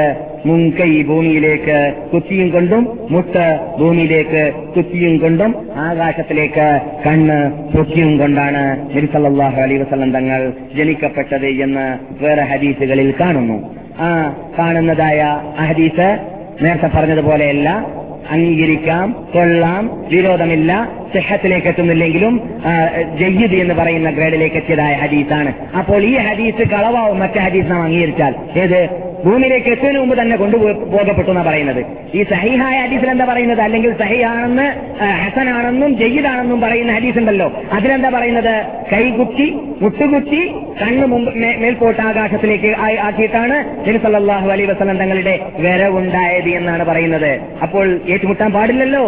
മുൻകൈ ഭൂമിയിലേക്ക് കുത്തിയും കൊണ്ടും മുട്ട് ഭൂമിയിലേക്ക് കുത്തിയും കൊണ്ടും ആകാശത്തിലേക്ക് കണ്ണ് പൊക്കിയും കൊണ്ടാണ് നിർത്തലാഹു അലൈ വസല്ലം തങ്ങൾ ജനിക്കപ്പെട്ടത് എന്ന് വേറെ ഹദീസുകളിൽ കാണുന്നു. ആ കാണുന്നതായ ഹദീസ് നേരത്തെ പറഞ്ഞതുപോലെയല്ല അംഗീകരിക്കാം കൊള്ളാം വിരോധമില്ല സിഹത്തിലേക്ക് എത്തുന്നില്ലെങ്കിലും ജയ്യിദ് എന്ന് പറയുന്ന ഗ്രേഡിലേക്ക് എത്തിയതായ ഹദീസാണ്. അപ്പോൾ ഈ ഹദീസ് കളവാവും മറ്റേ ഹദീസ് നാം അംഗീകരിച്ചാൽ. ഏത്? ഭൂമിയിലേക്ക് എത്തുന്നതിന് മുമ്പ് തന്നെ കൊണ്ടുപോകപ്പെട്ടു എന്നാണ് പറയുന്നത്. ഈ സഹിഹായ ഹദീസിൽ എന്താ പറയുന്നത്? അല്ലെങ്കിൽ സഹിയാണെന്ന് ഹസനാണെന്നും ജയ്യിദാണെന്നും പറയുന്ന ഹദീസ് ഉണ്ടല്ലോ അതിലെന്താ പറയുന്നത്? കൈകുത്തി മുട്ടുകുത്തി കണ്ണ് മേൽപോട്ട് ആകാശത്തിലേക്ക് ആക്കിയിട്ടാണ് നബി സല്ലല്ലാഹു അലൈഹി വസല്ലം തങ്ങളുടെ വരവുണ്ടായത് എന്നാണ് പറയുന്നത്. അപ്പോൾ ഏറ്റുമുട്ടാൻ പാടില്ലല്ലോ?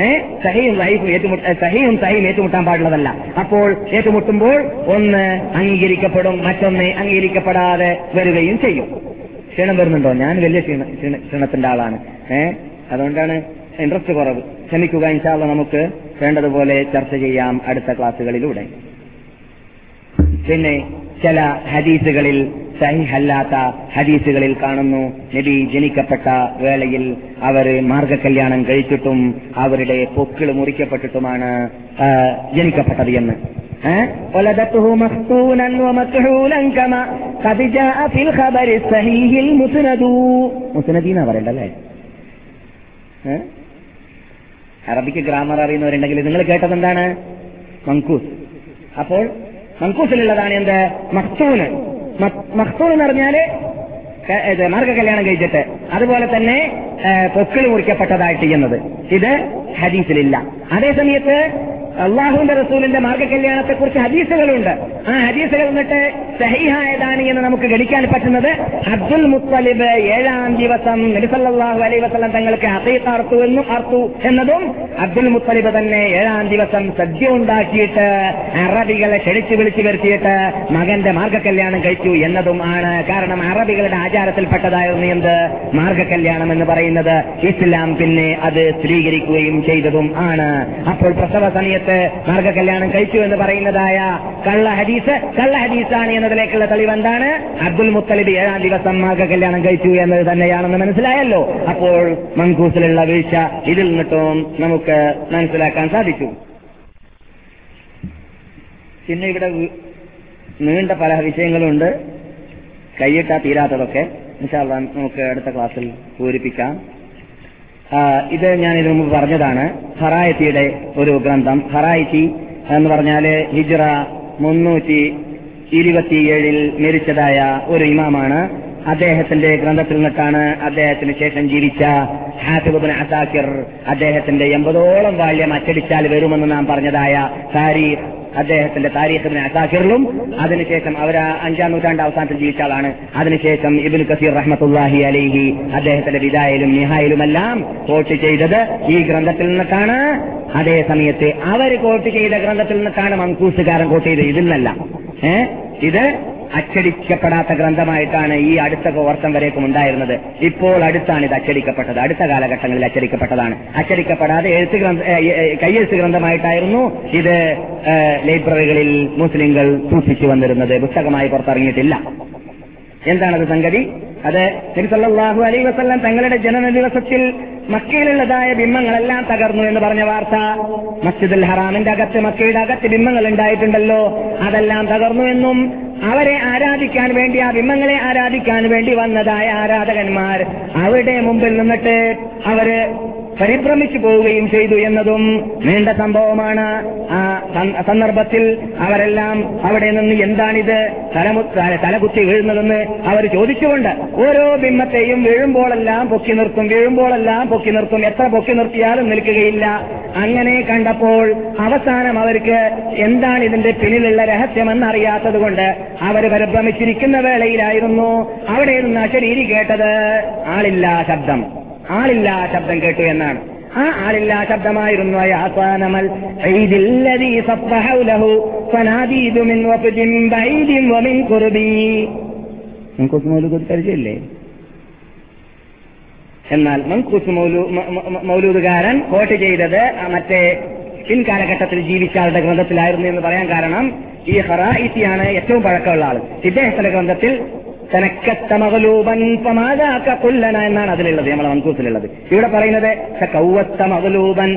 ഏഹ് സഹിയും സഹീഫും ഏറ്റുമുട്ട സഹിയും സഹിയും ഏറ്റുമുട്ടാൻ പാടുള്ളതല്ല. അപ്പോൾ ഏറ്റുമുട്ടുമ്പോൾ ഒന്ന് അംഗീകരിക്കപ്പെടും മറ്റൊന്ന് അംഗീകരിക്കപ്പെടാതെ വരികയും ചെയ്യും. ക്ഷീണം വരുന്നുണ്ടോ? ഞാൻ വലിയ ക്ഷീണ ക്ഷീണ- ക്ഷീണത്തിന്റെ ആളാണ്. ഏഹ് അതുകൊണ്ടാണ് ഇൻട്രസ്റ്റ് കുറവ്. ക്ഷമിക്കുക ഇൻഷാല്ല നമുക്ക് വേണ്ടതുപോലെ ചർച്ച ചെയ്യാം അടുത്ത ക്ലാസ്സുകളിലൂടെ. പിന്നെ ചില ഹദീസുകളിൽ സഹിഹല്ലാത്ത ഹദീസുകളിൽ കാണുന്നു നബി ജനിക്കപ്പെട്ട വേളയിൽ അവർ മാർഗകല്യാണം കഴിച്ചിട്ടും അവരുടെ പൊക്കിൾ മുറിക്കപ്പെട്ടിട്ടുമാണ് ജനിക്കപ്പെട്ടത് എന്ന്? ولدته مختونا ومكحولا كما قد جاء في الخبر الصحيح المسند മുസ്നദീന പറയണ്ടല്ലേ ഏ? അറബിക്ക് ഗ്രാമർ അറിയുന്നവരുണ്ടെങ്കിൽ നിങ്ങൾ കേട്ടത് എന്താണ് മങ്കൂസ് അപ്പോൾ മങ്കൂസിലുള്ളതാണ് എന്ത് മഖ്തൂന് മഖ്തൂൻ എന്ന് പറഞ്ഞാല് ക- ഇത് മാർഗ കല്യാണം കഴിച്ചിട്ട് അതുപോലെ തന്നെ പൊക്കിൾ മുറിക്കപ്പെട്ടതായിട്ട് ചെയ്യുന്നത് ഇത് ഹദീസിലില്ല അതേസമയത്ത് അള്ളാഹുവിന്റെ റസൂലിന്റെ മാർഗ കല്യാണത്തെ ഹദീസുകളുണ്ട്. ആ ഹദീസുകൾ എന്നിട്ട് സഹിഹായതാണ് എന്ന് നമുക്ക് ഗണിക്കാൻ പറ്റുന്നത്. അബ്ദുൽ മുത്തലിബ് ഏഴാം ദിവസം നബിസല്ലാഹു അലൈ വസ്ലം തങ്ങൾക്ക് അസീത്ത് എന്നും അർത്തു എന്നതും അബ്ദുൽ മുത്തലിബ് തന്നെ ഏഴാം ദിവസം സദ്യ ഉണ്ടാക്കിയിട്ട് അറബികളെ ക്ഷണിച്ചു വിളിച്ചു വരുത്തിയിട്ട് മകന്റെ മാർഗ കല്യാണം കഴിച്ചു എന്നതും ആണ്. കാരണം അറബികളുടെ ആചാരത്തിൽപ്പെട്ടതായിരുന്നു എന്ത്? മാർഗ കല്യാണം എന്ന് പറയുന്നത് ഇസ്ലാം പിന്നെ അത് സ്ഥിരീകരിക്കുകയും ചെയ്തതും ആണ്. അപ്പോൾ പ്രസവ സമയത്ത് മാർഗ കല്യാണം കഴിച്ചു എന്ന് പറയുന്നതായ കള്ള ഹദീസ് കള്ള ഹദീസാണ് എന്നതിലേക്കുള്ള തെളിവ് എന്താണ് അബ്ദുൽ മുത്തലിബ് ഏഴാം ദിവസം മാർഗ കല്യാണം കഴിച്ചു എന്നത് തന്നെയാണെന്ന് മനസ്സിലായല്ലോ. അപ്പോൾ മങ്കൂസിലുള്ള വീഴ്ച ഇതിൽ നിന്നിട്ടും നമുക്ക് മനസ്സിലാക്കാൻ സാധിച്ചു. പിന്നെ ഇവിടെ നീണ്ട പല വിഷയങ്ങളുണ്ട്. കൈയിട്ടാ തീരാത്തതൊക്കെ. നമുക്ക് അടുത്ത ക്ലാസ്സിൽ പൂരിപ്പിക്കാം. ഇത് ഞാൻ ഇതിനു മുമ്പ് പറഞ്ഞതാണ്. ഹറായത്തിയുടെ ഒരു ഗ്രന്ഥം. ഹറായത്തി എന്ന് പറഞ്ഞാൽ ഹിജ്റ മുന്നൂറ്റി ഇരുപത്തിയേഴിൽ മരിച്ചതായ ഒരു ഇമാമാണ്. അദ്ദേഹത്തിന്റെ ഗ്രന്ഥത്തിൽ നിന്നിട്ടാണ് അദ്ദേഹത്തിന് ശേഷം ജീവിച്ച ഹാസിബുബിൻ അസാക്കിർ അദ്ദേഹത്തിന്റെ എൺപതോളം ബാല്യം അച്ചടിച്ചാൽ വരുമെന്ന് നാം പറഞ്ഞതായ താരീഖ് അദ്ദേഹത്തിന്റെ താരീഖിന് അസാഖിറിലും അതിനുശേഷം അവർ അഞ്ചാം നൂറ്റാണ്ട് അവസാനത്തിൽ ജീവിച്ച ആളാണ്. അതിനുശേഷം ഇബിൻ കസീർ റഹ്മത്തുല്ലാഹി അലൈഹി അദ്ദേഹത്തിന്റെ വിദായിലും നിഹായിലുമെല്ലാം കോട്ട് ചെയ്തത് ഈ ഗ്രന്ഥത്തിൽ നിന്നിട്ടാണ് അതേ സമയത്ത് അവർ കോട്ട് ചെയ്ത ഗ്രന്ഥത്തിൽ നിന്നിട്ടാണ് മങ്കൂസുകാരൻ കോട്ട് ചെയ്തത്. ഇതിൽ നിന്നല്ല ഇത് അച്ചടിക്കപ്പെടാത്ത ഗ്രന്ഥമായിട്ടാണ് ഈ അടുത്ത വർഷം വരേക്കും ഉണ്ടായിരുന്നത്. ഇപ്പോൾ അടുത്താണ് ഇത് അച്ചടിക്കപ്പെട്ടത്. അടുത്ത കാലഘട്ടങ്ങളിൽ അച്ചടിക്കപ്പെട്ടതാണ്. അച്ചടിക്കപ്പെടാതെ എഴുത്ത് ഗ്രന്ഥ കയ്യെഴുത്ത് ഗ്രന്ഥമായിട്ടായിരുന്നു ഇത് ലൈബ്രറികളിൽ മുസ്ലിങ്ങൾ സൂക്ഷിച്ചു വന്നിരുന്നത്. പുസ്തകമായി പുറത്തിറങ്ങിയിട്ടില്ല. എന്താണത് സംഗതി? അത് നബി അലൈ വസല്ലം തങ്ങളുടെ ജനന ദിവസത്തിൽ മക്കയിലുള്ളതായ ബിംബങ്ങളെല്ലാം തകർന്നു എന്ന് പറഞ്ഞ വാർത്ത. മസ്ജിദുൽ ഹറാമിന്റെ അകത്ത് മക്കയുടെ അകത്ത് ബിംബങ്ങൾ ഉണ്ടായിട്ടുണ്ടല്ലോ. അതെല്ലാം തകർന്നു എന്നും അവരെ ആരാധിക്കാൻ വേണ്ടി ആ ബിംബങ്ങളെ ആരാധിക്കാൻ വേണ്ടി വന്നതായ ആരാധകന്മാർ അവരുടെ മുമ്പിൽ നിന്നിട്ട് അവർ പരിഭ്രമിച്ചു പോവുകയും ചെയ്തു എന്നതും നീണ്ട സംഭവമാണ്. ആ സന്ദർഭത്തിൽ അവരെല്ലാം അവിടെ നിന്ന് എന്താണിത്? തലമു തലകുത്തി വീഴുന്നതെന്ന് അവർ ചോദിച്ചുകൊണ്ട് ഓരോ ബിംബത്തെയും വീഴുമ്പോഴെല്ലാം പൊക്കി നിർത്തും വീഴുമ്പോഴെല്ലാം പൊക്കി നിർത്തും. എത്ര പൊക്കി നിർത്തിയാലും നിൽക്കുകയില്ല. അങ്ങനെ കണ്ടപ്പോൾ അവസാനം അവർക്ക് എന്താണ് ഇതിന്റെ പിന്നിലുള്ള രഹസ്യമെന്ന് അറിയാത്തത് കൊണ്ട് അവർ പരിഭ്രമിച്ചിരിക്കുന്ന വേളയിലായിരുന്നു. അവിടെ നിന്ന് അശരീരി കേട്ടത് ആളില്ലാ ശബ്ദം. ആളില്ലാ ശബ്ദം കേട്ടു എന്നാണ്. ആ ആളില്ലാ ശബ്ദമായിരുന്നു അയാസാനമൽ എന്നാൽ മൻകൂസ് മൗലൂദുകാരൻ കോട്ട് ചെയ്തത് മറ്റേ പിൻകാലഘട്ടത്തിൽ ജീവിച്ച ആളുടെ ഗ്രന്ഥത്തിലായിരുന്നു എന്ന് പറയാൻ കാരണം ഈ ഹറായിത്തിയാണ് ഏറ്റവും പഴക്കമുള്ള ആൾ ഇദ്ദേഹത്തിന്റെ ഗ്രന്ഥത്തിൽ തനക്കത്ത മകലൂപൻ പമാതാക്ക കൊല്ലന എന്നാണ് അതിലുള്ളത് നമ്മളെ മൻകൂസിലുള്ളത്. ഇവിടെ പറയുന്നത് കൗവത്ത മകലൂബൻ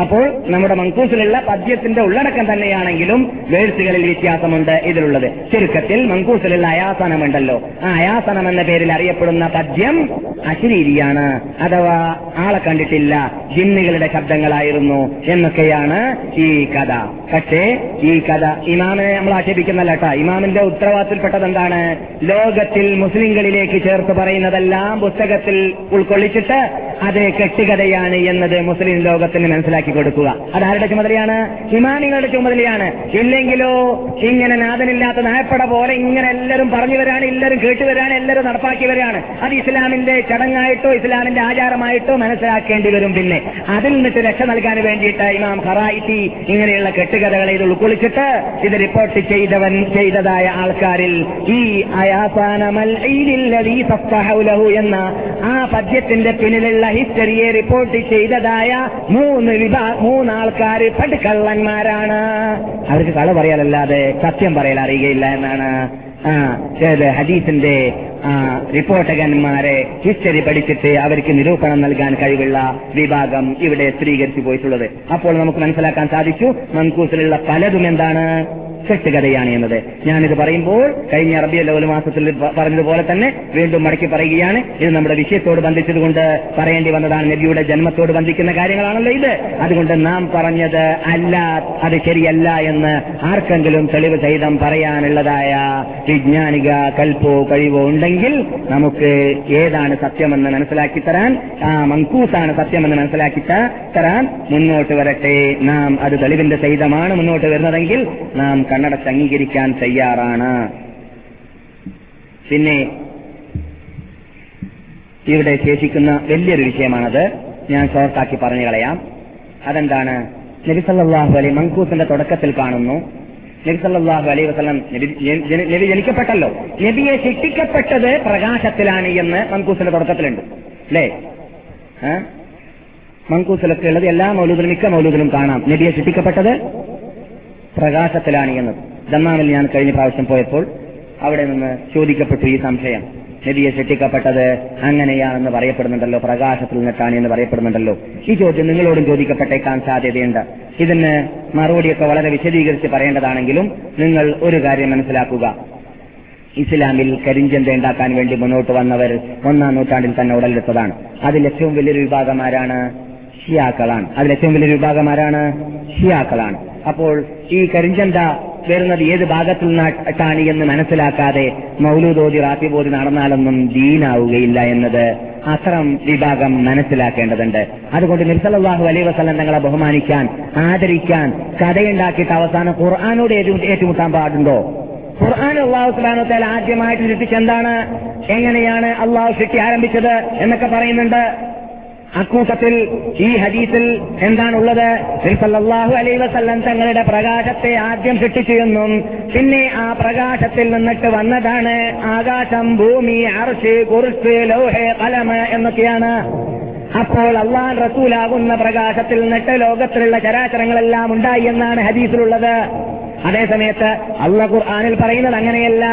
അപ്പോൾ നമ്മുടെ മങ്കൂസിലുള്ള പദ്യത്തിന്റെ ഉള്ളടക്കം തന്നെയാണെങ്കിലും വേഴ്സുകളിൽ വ്യത്യാസമുണ്ട് ഇതിലുള്ളത്. ചുരുക്കത്തിൽ മങ്കൂസിലുള്ള അയാസനമുണ്ടല്ലോ ആ അയാസനം എന്ന പേരിൽ അറിയപ്പെടുന്ന പദ്യം അശരീരിയാണ് അഥവാ ആളെ കണ്ടിട്ടില്ല ജിന്നുകളുടെ ശബ്ദങ്ങളായിരുന്നു എന്നൊക്കെയാണ് ഈ കഥ. പക്ഷേ ഈ കഥ ഇമാമിനെ നമ്മൾ ആക്ഷേപിക്കുന്നല്ല കേട്ടോ. ഇമാമിന്റെ ഉത്തരവാദിത്തപ്പെട്ടത് എന്താണ് ലോകത്തിൽ മുസ്ലിങ്ങളിലേക്ക് ചേർത്ത് പറയുന്നതെല്ലാം. പുസ്തകത്തിൽ ഉൾക്കൊള്ളിച്ചിട്ട് അത് കെട്ടുകഥയാണ് എന്നത് മുസ്ലിം ലോകത്തിന് മനസ്സിലാക്കി കൊടുക്കുക. അതാരുടെ ചുമതലയാണ്? ഇമാമിങ്ങളുടെ ചുമതലയാണ്. ഇല്ലെങ്കിലോ ഇങ്ങനെ നാഥനില്ലാത്ത നായപ്പട പോലെ ഇങ്ങനെ എല്ലാവരും പറഞ്ഞു വരാണ് എല്ലാവരും കേട്ടുവരാണ് എല്ലാവരും നടപ്പാക്കി വരാണ്. അത് ഇസ്ലാമിന്റെ ചടങ്ങായിട്ടോ ഇസ്ലാമിന്റെ ആചാരമായിട്ടോ മനസ്സിലാക്കേണ്ടി വരും പിന്നെ. അതിൽ നിന്നിട്ട് രക്ഷ നൽകാൻ വേണ്ടിയിട്ട് ഇമാം ഖറായിത്തി ഇങ്ങനെയുള്ള കെട്ടുകഥകളെ ഇത് ഉൾക്കൊള്ളിച്ചിട്ട് ഇത് റിപ്പോർട്ട് ചെയ്തവൻ ചെയ്തതായ ആൾക്കാരിൽ ഈ അയാസാനമൽ ഈലില്ലദീ എന്ന ആ പദ്യത്തിന്റെ പിന്നിലുള്ള ഹിസ്റ്ററിയെ റിപ്പോർട്ട് ചെയ്തതായ മൂന്ന് വിഭാ മൂന്നാൾക്കാർ പടുക്കള്ളന്മാരാണ്. അവർക്ക് കള പറയാനല്ലാതെ സത്യം പറയാൻ അറിയുകയില്ല എന്നാണ്. ആ ഹദീസിന്റെ റിപ്പോർട്ടകന്മാരെ ഹിസ്റ്ററി പഠിച്ചിട്ട് അവർക്ക് നിരൂപണം നൽകാൻ കഴിവുള്ള വിഭാഗം ഇവിടെ സ്ഥിരീകരിച്ചു പോയിട്ടുള്ളത്. അപ്പോൾ നമുക്ക് മനസ്സിലാക്കാൻ സാധിച്ചു മൻകൂസിലുള്ള പലതും എന്താണ്? കെട്ടുകഥയാണ് എന്നത്. ഞാനിത് പറയുമ്പോൾ കഴിഞ്ഞ അറബിയ ലോല മാസത്തിൽ പറഞ്ഞതുപോലെ തന്നെ വീണ്ടും മടക്കി പറയുകയാണ്. ഇത് നമ്മുടെ വിഷയത്തോട് ബന്ധിച്ചതുകൊണ്ട് പറയേണ്ടി വന്നതാണ്. നബിയുടെ ജന്മത്തോട് ബന്ധിക്കുന്ന കാര്യങ്ങളാണല്ലോ ഇത്. അതുകൊണ്ട് നാം പറഞ്ഞത് അല്ല അത് ശരിയല്ല എന്ന് ആർക്കെങ്കിലും തെളിവ് സഹിതം പറയാനുള്ളതായ വിജ്ഞാനിക കൽപ്പോ കഴിവോ ഉണ്ടെങ്കിൽ നമുക്ക് ഏതാണ് സത്യമെന്ന് മനസ്സിലാക്കി തരാൻ ആ മങ്കൂസാണ് സത്യമെന്ന് മനസ്സിലാക്കി തരാൻ മുന്നോട്ട് വരട്ടെ. നാം അത് തെളിവിന്റെ സഹിതമാണ് മുന്നോട്ട് വരുന്നതെങ്കിൽ നാം കണ്ണടച്ച് അംഗീകരിക്കാൻ തയ്യാറാണ്. പിന്നെ ഇവിടെ ശേഷിക്കുന്ന വലിയൊരു വിഷയമാണത്. ഞാൻ ഷോർട്ടാക്കി പറഞ്ഞു കളയാം. അതെന്താണ്? നബിസല്ലാഹു അലൈഹി മങ്കൂസിന്റെ തുടക്കത്തിൽ കാണുന്നു. നബിസല്ലാഹു സല്ലല്ലാഹു വസ്ലം നബി ജനി- ജനി- ജനിക്കപ്പെട്ടല്ലോ. നബിയെ ശിക്ഷിക്കപ്പെട്ടത് പ്രകാശത്തിലാണ് എന്ന് മങ്കൂസിന്റെ തുടക്കത്തിലുണ്ട്. അല്ലേ? മങ്കൂസിലൊക്കെ ഉള്ളത് എല്ലാ മൗലൂദിലും മിക്ക മൗലൂദിലും കാണാം. നബിയെ ശിക്ഷിക്കപ്പെട്ടത് പ്രകാശത്തിലാണ് എന്നത്. ദമ്മാമിൽ ഞാൻ കഴിഞ്ഞ പ്രാവശ്യം പോയപ്പോൾ അവിടെ നിന്ന് ചോദിക്കപ്പെട്ടു ഈ സംശയം. നദിയെ ശിക്ഷിക്കപ്പെട്ടത് അങ്ങനെയാണെന്ന് പറയപ്പെടുന്നുണ്ടല്ലോ പ്രകാശത്തിൽ നിന്നിട്ടാണ് എന്ന് പറയപ്പെടുന്നുണ്ടല്ലോ. ഈ ചോദ്യം നിങ്ങളോടും ചോദിക്കപ്പെട്ടേക്കാൻ സാധ്യതയുണ്ട്. ഇതിന് മറുപടിയൊക്കെ വളരെ വിശദീകരിച്ച് പറയേണ്ടതാണെങ്കിലും നിങ്ങൾ ഒരു കാര്യം മനസ്സിലാക്കുക. ഇസ്ലാമിൽ കരിഞ്ചന്ത ഉണ്ടാക്കാൻ വേണ്ടി മുന്നോട്ട് വന്നവർ ഒന്നാം നൂറ്റാണ്ടിൽ തന്നെ ഉടലെടുത്തതാണ്. അതിൽ ഏറ്റവും വലിയൊരു വിഭാഗമാരാണ് ഷിയാക്കളാണ്. അതിൽ ഏറ്റവും വലിയൊരു വിഭാഗമാരാണ് ഷിയാക്കളാണ്. അപ്പോൾ ഈ കരിഞ്ചന്ത വരുന്നത് ഏത് ഭാഗത്തിൽ നിന്നാണ് എന്ന് മനസ്സിലാക്കാതെ മൗലൂദോതി റാത്തിബോധി നടന്നാലൊന്നും ദീനാവുകയില്ല എന്നത് അത്തരം വിഭാഗം മനസ്സിലാക്കേണ്ടതുണ്ട്. അതുകൊണ്ട് നിർസലാഹു അലൈ വസല്ലം തങ്ങളെ ബഹുമാനിക്കാൻ ആദരിക്കാൻ കഥയുണ്ടാക്കിയിട്ട് അവസാനം ഖുർആാനോട് ഏറ്റു- ഏറ്റുമുട്ടാൻ പാടുണ്ടോ? ഖുർആൻ അള്ളാഹു സുബാനു തല ആദ്യമായിട്ട് സൃഷ്ടിച്ചെന്താണ് എങ്ങനെയാണ് അള്ളാഹു സൃഷ്ടി ആരംഭിച്ചത് എന്നൊക്കെ പറയുന്നുണ്ട്. അക്കൂട്ടത്തിൽ ഈ ഹദീസിൽ എന്താണുള്ളത്? സല്ലല്ലാഹു അലൈഹി വസല്ലം തങ്ങളുടെ പ്രകാശത്തെ ആദ്യം സൃഷ്ടിച്ചു പിന്നെ ആ പ്രകാശത്തിൽ നിന്നിട്ട് വന്നതാണ് ആകാശം ഭൂമി അർഷ് കുറിച്ച് ലോഹെ കലമ എന്നൊക്കെയാണ്. അപ്പോൾ അള്ളാൻ റസൂലാകുന്ന പ്രകാശത്തിൽ നിന്നിട്ട് ലോകത്തിലുള്ള ചരാചരങ്ങളെല്ലാം ഉണ്ടായി എന്നാണ് ഹദീസിലുള്ളത്. അതേസമയത്ത് അള്ള ഖുർആാനിൽ പറയുന്നത് അങ്ങനെയല്ല.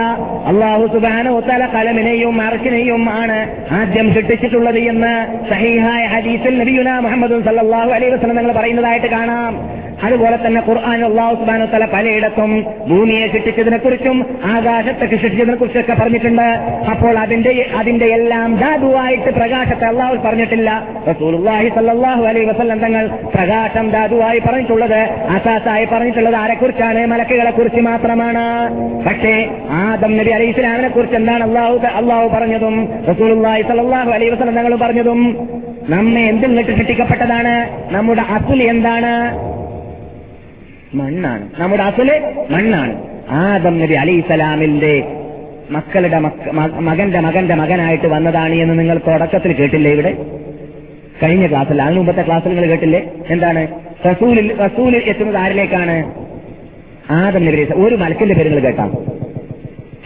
അള്ളാഹു സുബാന ഉത്തല കലമിനെയും അർഷിനെയും ആണ് ആദ്യം സൃഷ്ടിച്ചിട്ടുള്ളത് എന്ന് സഹീഹായ ഹദീസിൽ നബിയുന മുഹമ്മദ് സല്ലാഹു അലൈഹി വസ്ലം നിങ്ങൾ പറയുന്നതായിട്ട് കാണാം. അതുപോലെ തന്നെ ഖുർആൻ അള്ളാഹു സുബാനു തല പലയിടത്തും ഭൂമിയെ സൃഷ്ടിച്ചതിനെ കുറിച്ചും ആകാശത്തെ സൃഷ്ടിച്ചതിനെ കുറിച്ചൊക്കെ പറഞ്ഞിട്ടുണ്ട്. അപ്പോൾ അതിന്റെ അതിന്റെ എല്ലാം ധാതുവായിട്ട് പ്രകാശത്തെ അള്ളാഹു പറഞ്ഞിട്ടില്ല. റസൂലുള്ളാഹി സല്ലാഹു അലൈഹി വസല്ലം തങ്ങൾ പ്രകാശം ധാതുവായി പറഞ്ഞിട്ടുള്ളത് അസാസായി പറഞ്ഞിട്ടുള്ളത് ആരെക്കുറിച്ചാണ് മലക്കുകളെ കുറിച്ച് മാത്രമാണ്. പക്ഷേ ആദം നബി അലൈഹി ഇസ്ലാമിനെ കുറിച്ച് എന്താണ് അള്ളാഹു അള്ളാഹു പറഞ്ഞതും റസൂലുള്ളാഹി സല്ലല്ലാഹു അലൈഹി വസല്ലം തങ്ങൾ പറഞ്ഞതും? നമ്മെ എന്തിൽ നിന്നിട്ട് സൃഷ്ടിക്കപ്പെട്ടതാണ്. നമ്മുടെ അസുൽ എന്താണ്? മണ്ണാണ്. നമ്മുടെ അസുൽ മണ്ണാണ്. ആദം നബി അലൈഹി ഇസ്ലാമിന്റെ മക്കളുടെ മകന്റെ മകന്റെ മകനായിട്ട് വന്നതാണ് എന്ന് നിങ്ങൾ തുടക്കത്തിൽ കേട്ടില്ലേ ഇവിടെ? കഴിഞ്ഞ ക്ലാസ്സിൽ അതിന് മുമ്പത്തെ ക്ലാസ്സിൽ നിങ്ങൾ കേട്ടില്ലേ? എന്താണ്? റസൂലിൽ റസൂലിൽ എത്തുന്നത് ആരിലേക്കാണ്? ആദം നബി ഒരു മലക്കിന്റെ പേര് നിങ്ങൾ കേട്ടാം.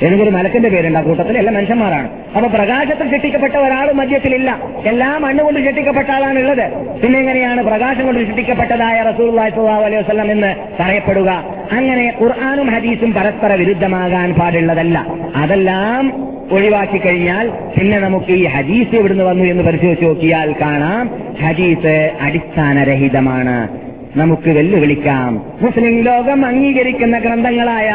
ഏതെങ്കിലും മലക്കിന്റെ പേരുണ്ട്. ആ കൂട്ടത്തിൽ എല്ലാ മനുഷ്യന്മാരാണ്. അപ്പൊ പ്രകാശത്തിൽ ചിട്ടിക്കപ്പെട്ട ഒരാളും മദ്യത്തിലില്ല എല്ലാം മണ്ണ് കൊണ്ട് ചിട്ടിക്കപ്പെട്ട ആളാണ് ഉള്ളത് പിന്നെ എങ്ങനെയാണ് പ്രകാശം കൊണ്ട് ചിട്ടിക്കപ്പെട്ടതായ റസൂൽ അലൈഹി വസല്ലം എന്ന് പറയപ്പെടുക? അങ്ങനെ ഖുർആാനും ഹദീസും പരസ്പര വിരുദ്ധമാകാൻ പാടുള്ളതല്ല. അതെല്ലാം ഒഴിവാക്കി കഴിഞ്ഞാൽ പിന്നെ നമുക്ക് ഈ ഹദീസ് എവിടുന്ന് വന്നു എന്ന് പരിശോധിച്ച് നോക്കിയാൽ കാണാം. ഹദീസ് അടിസ്ഥാനരഹിതമാണ്. നമുക്ക് വെല്ലുവിളിക്കാം. മുസ്ലിം ലോകം അംഗീകരിക്കുന്ന ഗ്രന്ഥങ്ങളായ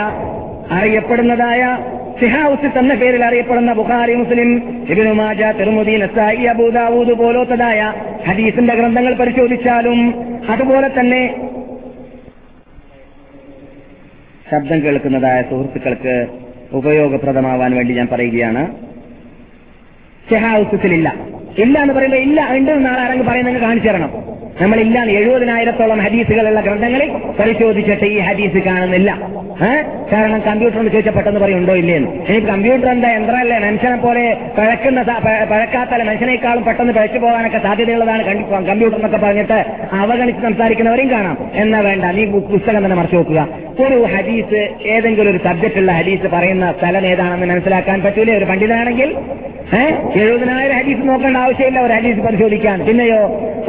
അറിയപ്പെടുന്നതായ സിഹാവുസ് എന്ന പേരിൽ അറിയപ്പെടുന്ന ബുഖാരി മുസ്ലിം ഇബിനുമാജ തിരുമുദീൻ അസായി അബൂദാവൂദ് പോലോത്തതായ ഹദീസിന്റെ ഗ്രന്ഥങ്ങൾ പരിശോധിച്ചാലും അതുപോലെ തന്നെ ശബ്ദം കേൾക്കുന്നതായ സുഹൃത്തുക്കൾക്ക് ഉപയോഗപ്രദമാവാൻ വേണ്ടി ഞാൻ പറയുകയാണ്. ഷെഹാഉസിലില്ല ഇല്ല എന്ന് പറയുമ്പോൾ ഇല്ല ഉണ്ട് എന്ന് നാളെ ആരെങ്കിലും പറയുന്നത് കാണിച്ചു തരണം. നമ്മൾ ഇല്ലാന്ന് എഴുപതിനായിരത്തോളം ഹദീസുകളുള്ള ഗ്രന്ഥങ്ങളിൽ പരിശോധിച്ചിട്ട് ഈ ഹദീസ് കാണുന്നില്ല. കാരണം കമ്പ്യൂട്ടർ എന്ന് ചോദിച്ചാൽ പെട്ടെന്ന് പറയുണ്ടോ ഇല്ലേന്ന് ഇനി കമ്പ്യൂട്ടർ എന്താ യന്ത്രമല്ലേ? മനുഷ്യനെ പോലെ പഴക്കുന്ന പഴക്കാത്ത മനുഷ്യനേക്കാളും പെട്ടെന്ന് പഴച്ചു പോകാനൊക്കെ സാധ്യതയുള്ളതാണ് കമ്പ്യൂട്ടർ എന്നൊക്കെ പറഞ്ഞിട്ട് അവഗണിച്ച് സംസാരിക്കുന്നവരെയും കാണാം. എന്നാ വേണ്ട നീ പുസ്തകം തന്നെ മറിച്ച് നോക്കുക ഒരു ഹദീസ് ഏതെങ്കിലും ഒരു സബ്ജക്റ്റുള്ള ഹദീസ് പറയുന്ന സ്ഥലം ഏതാണെന്ന് മനസ്സിലാക്കാൻ പറ്റൂലേ? ഒരു പണ്ഡിതനാണെങ്കിൽ ഏഹ് എഴുപതിനായിരം ഹദീസ് നോക്കേണ്ട ആവശ്യമില്ല ഒരു ഹദീസ് പരിശോധിക്കാൻ. പിന്നെയോ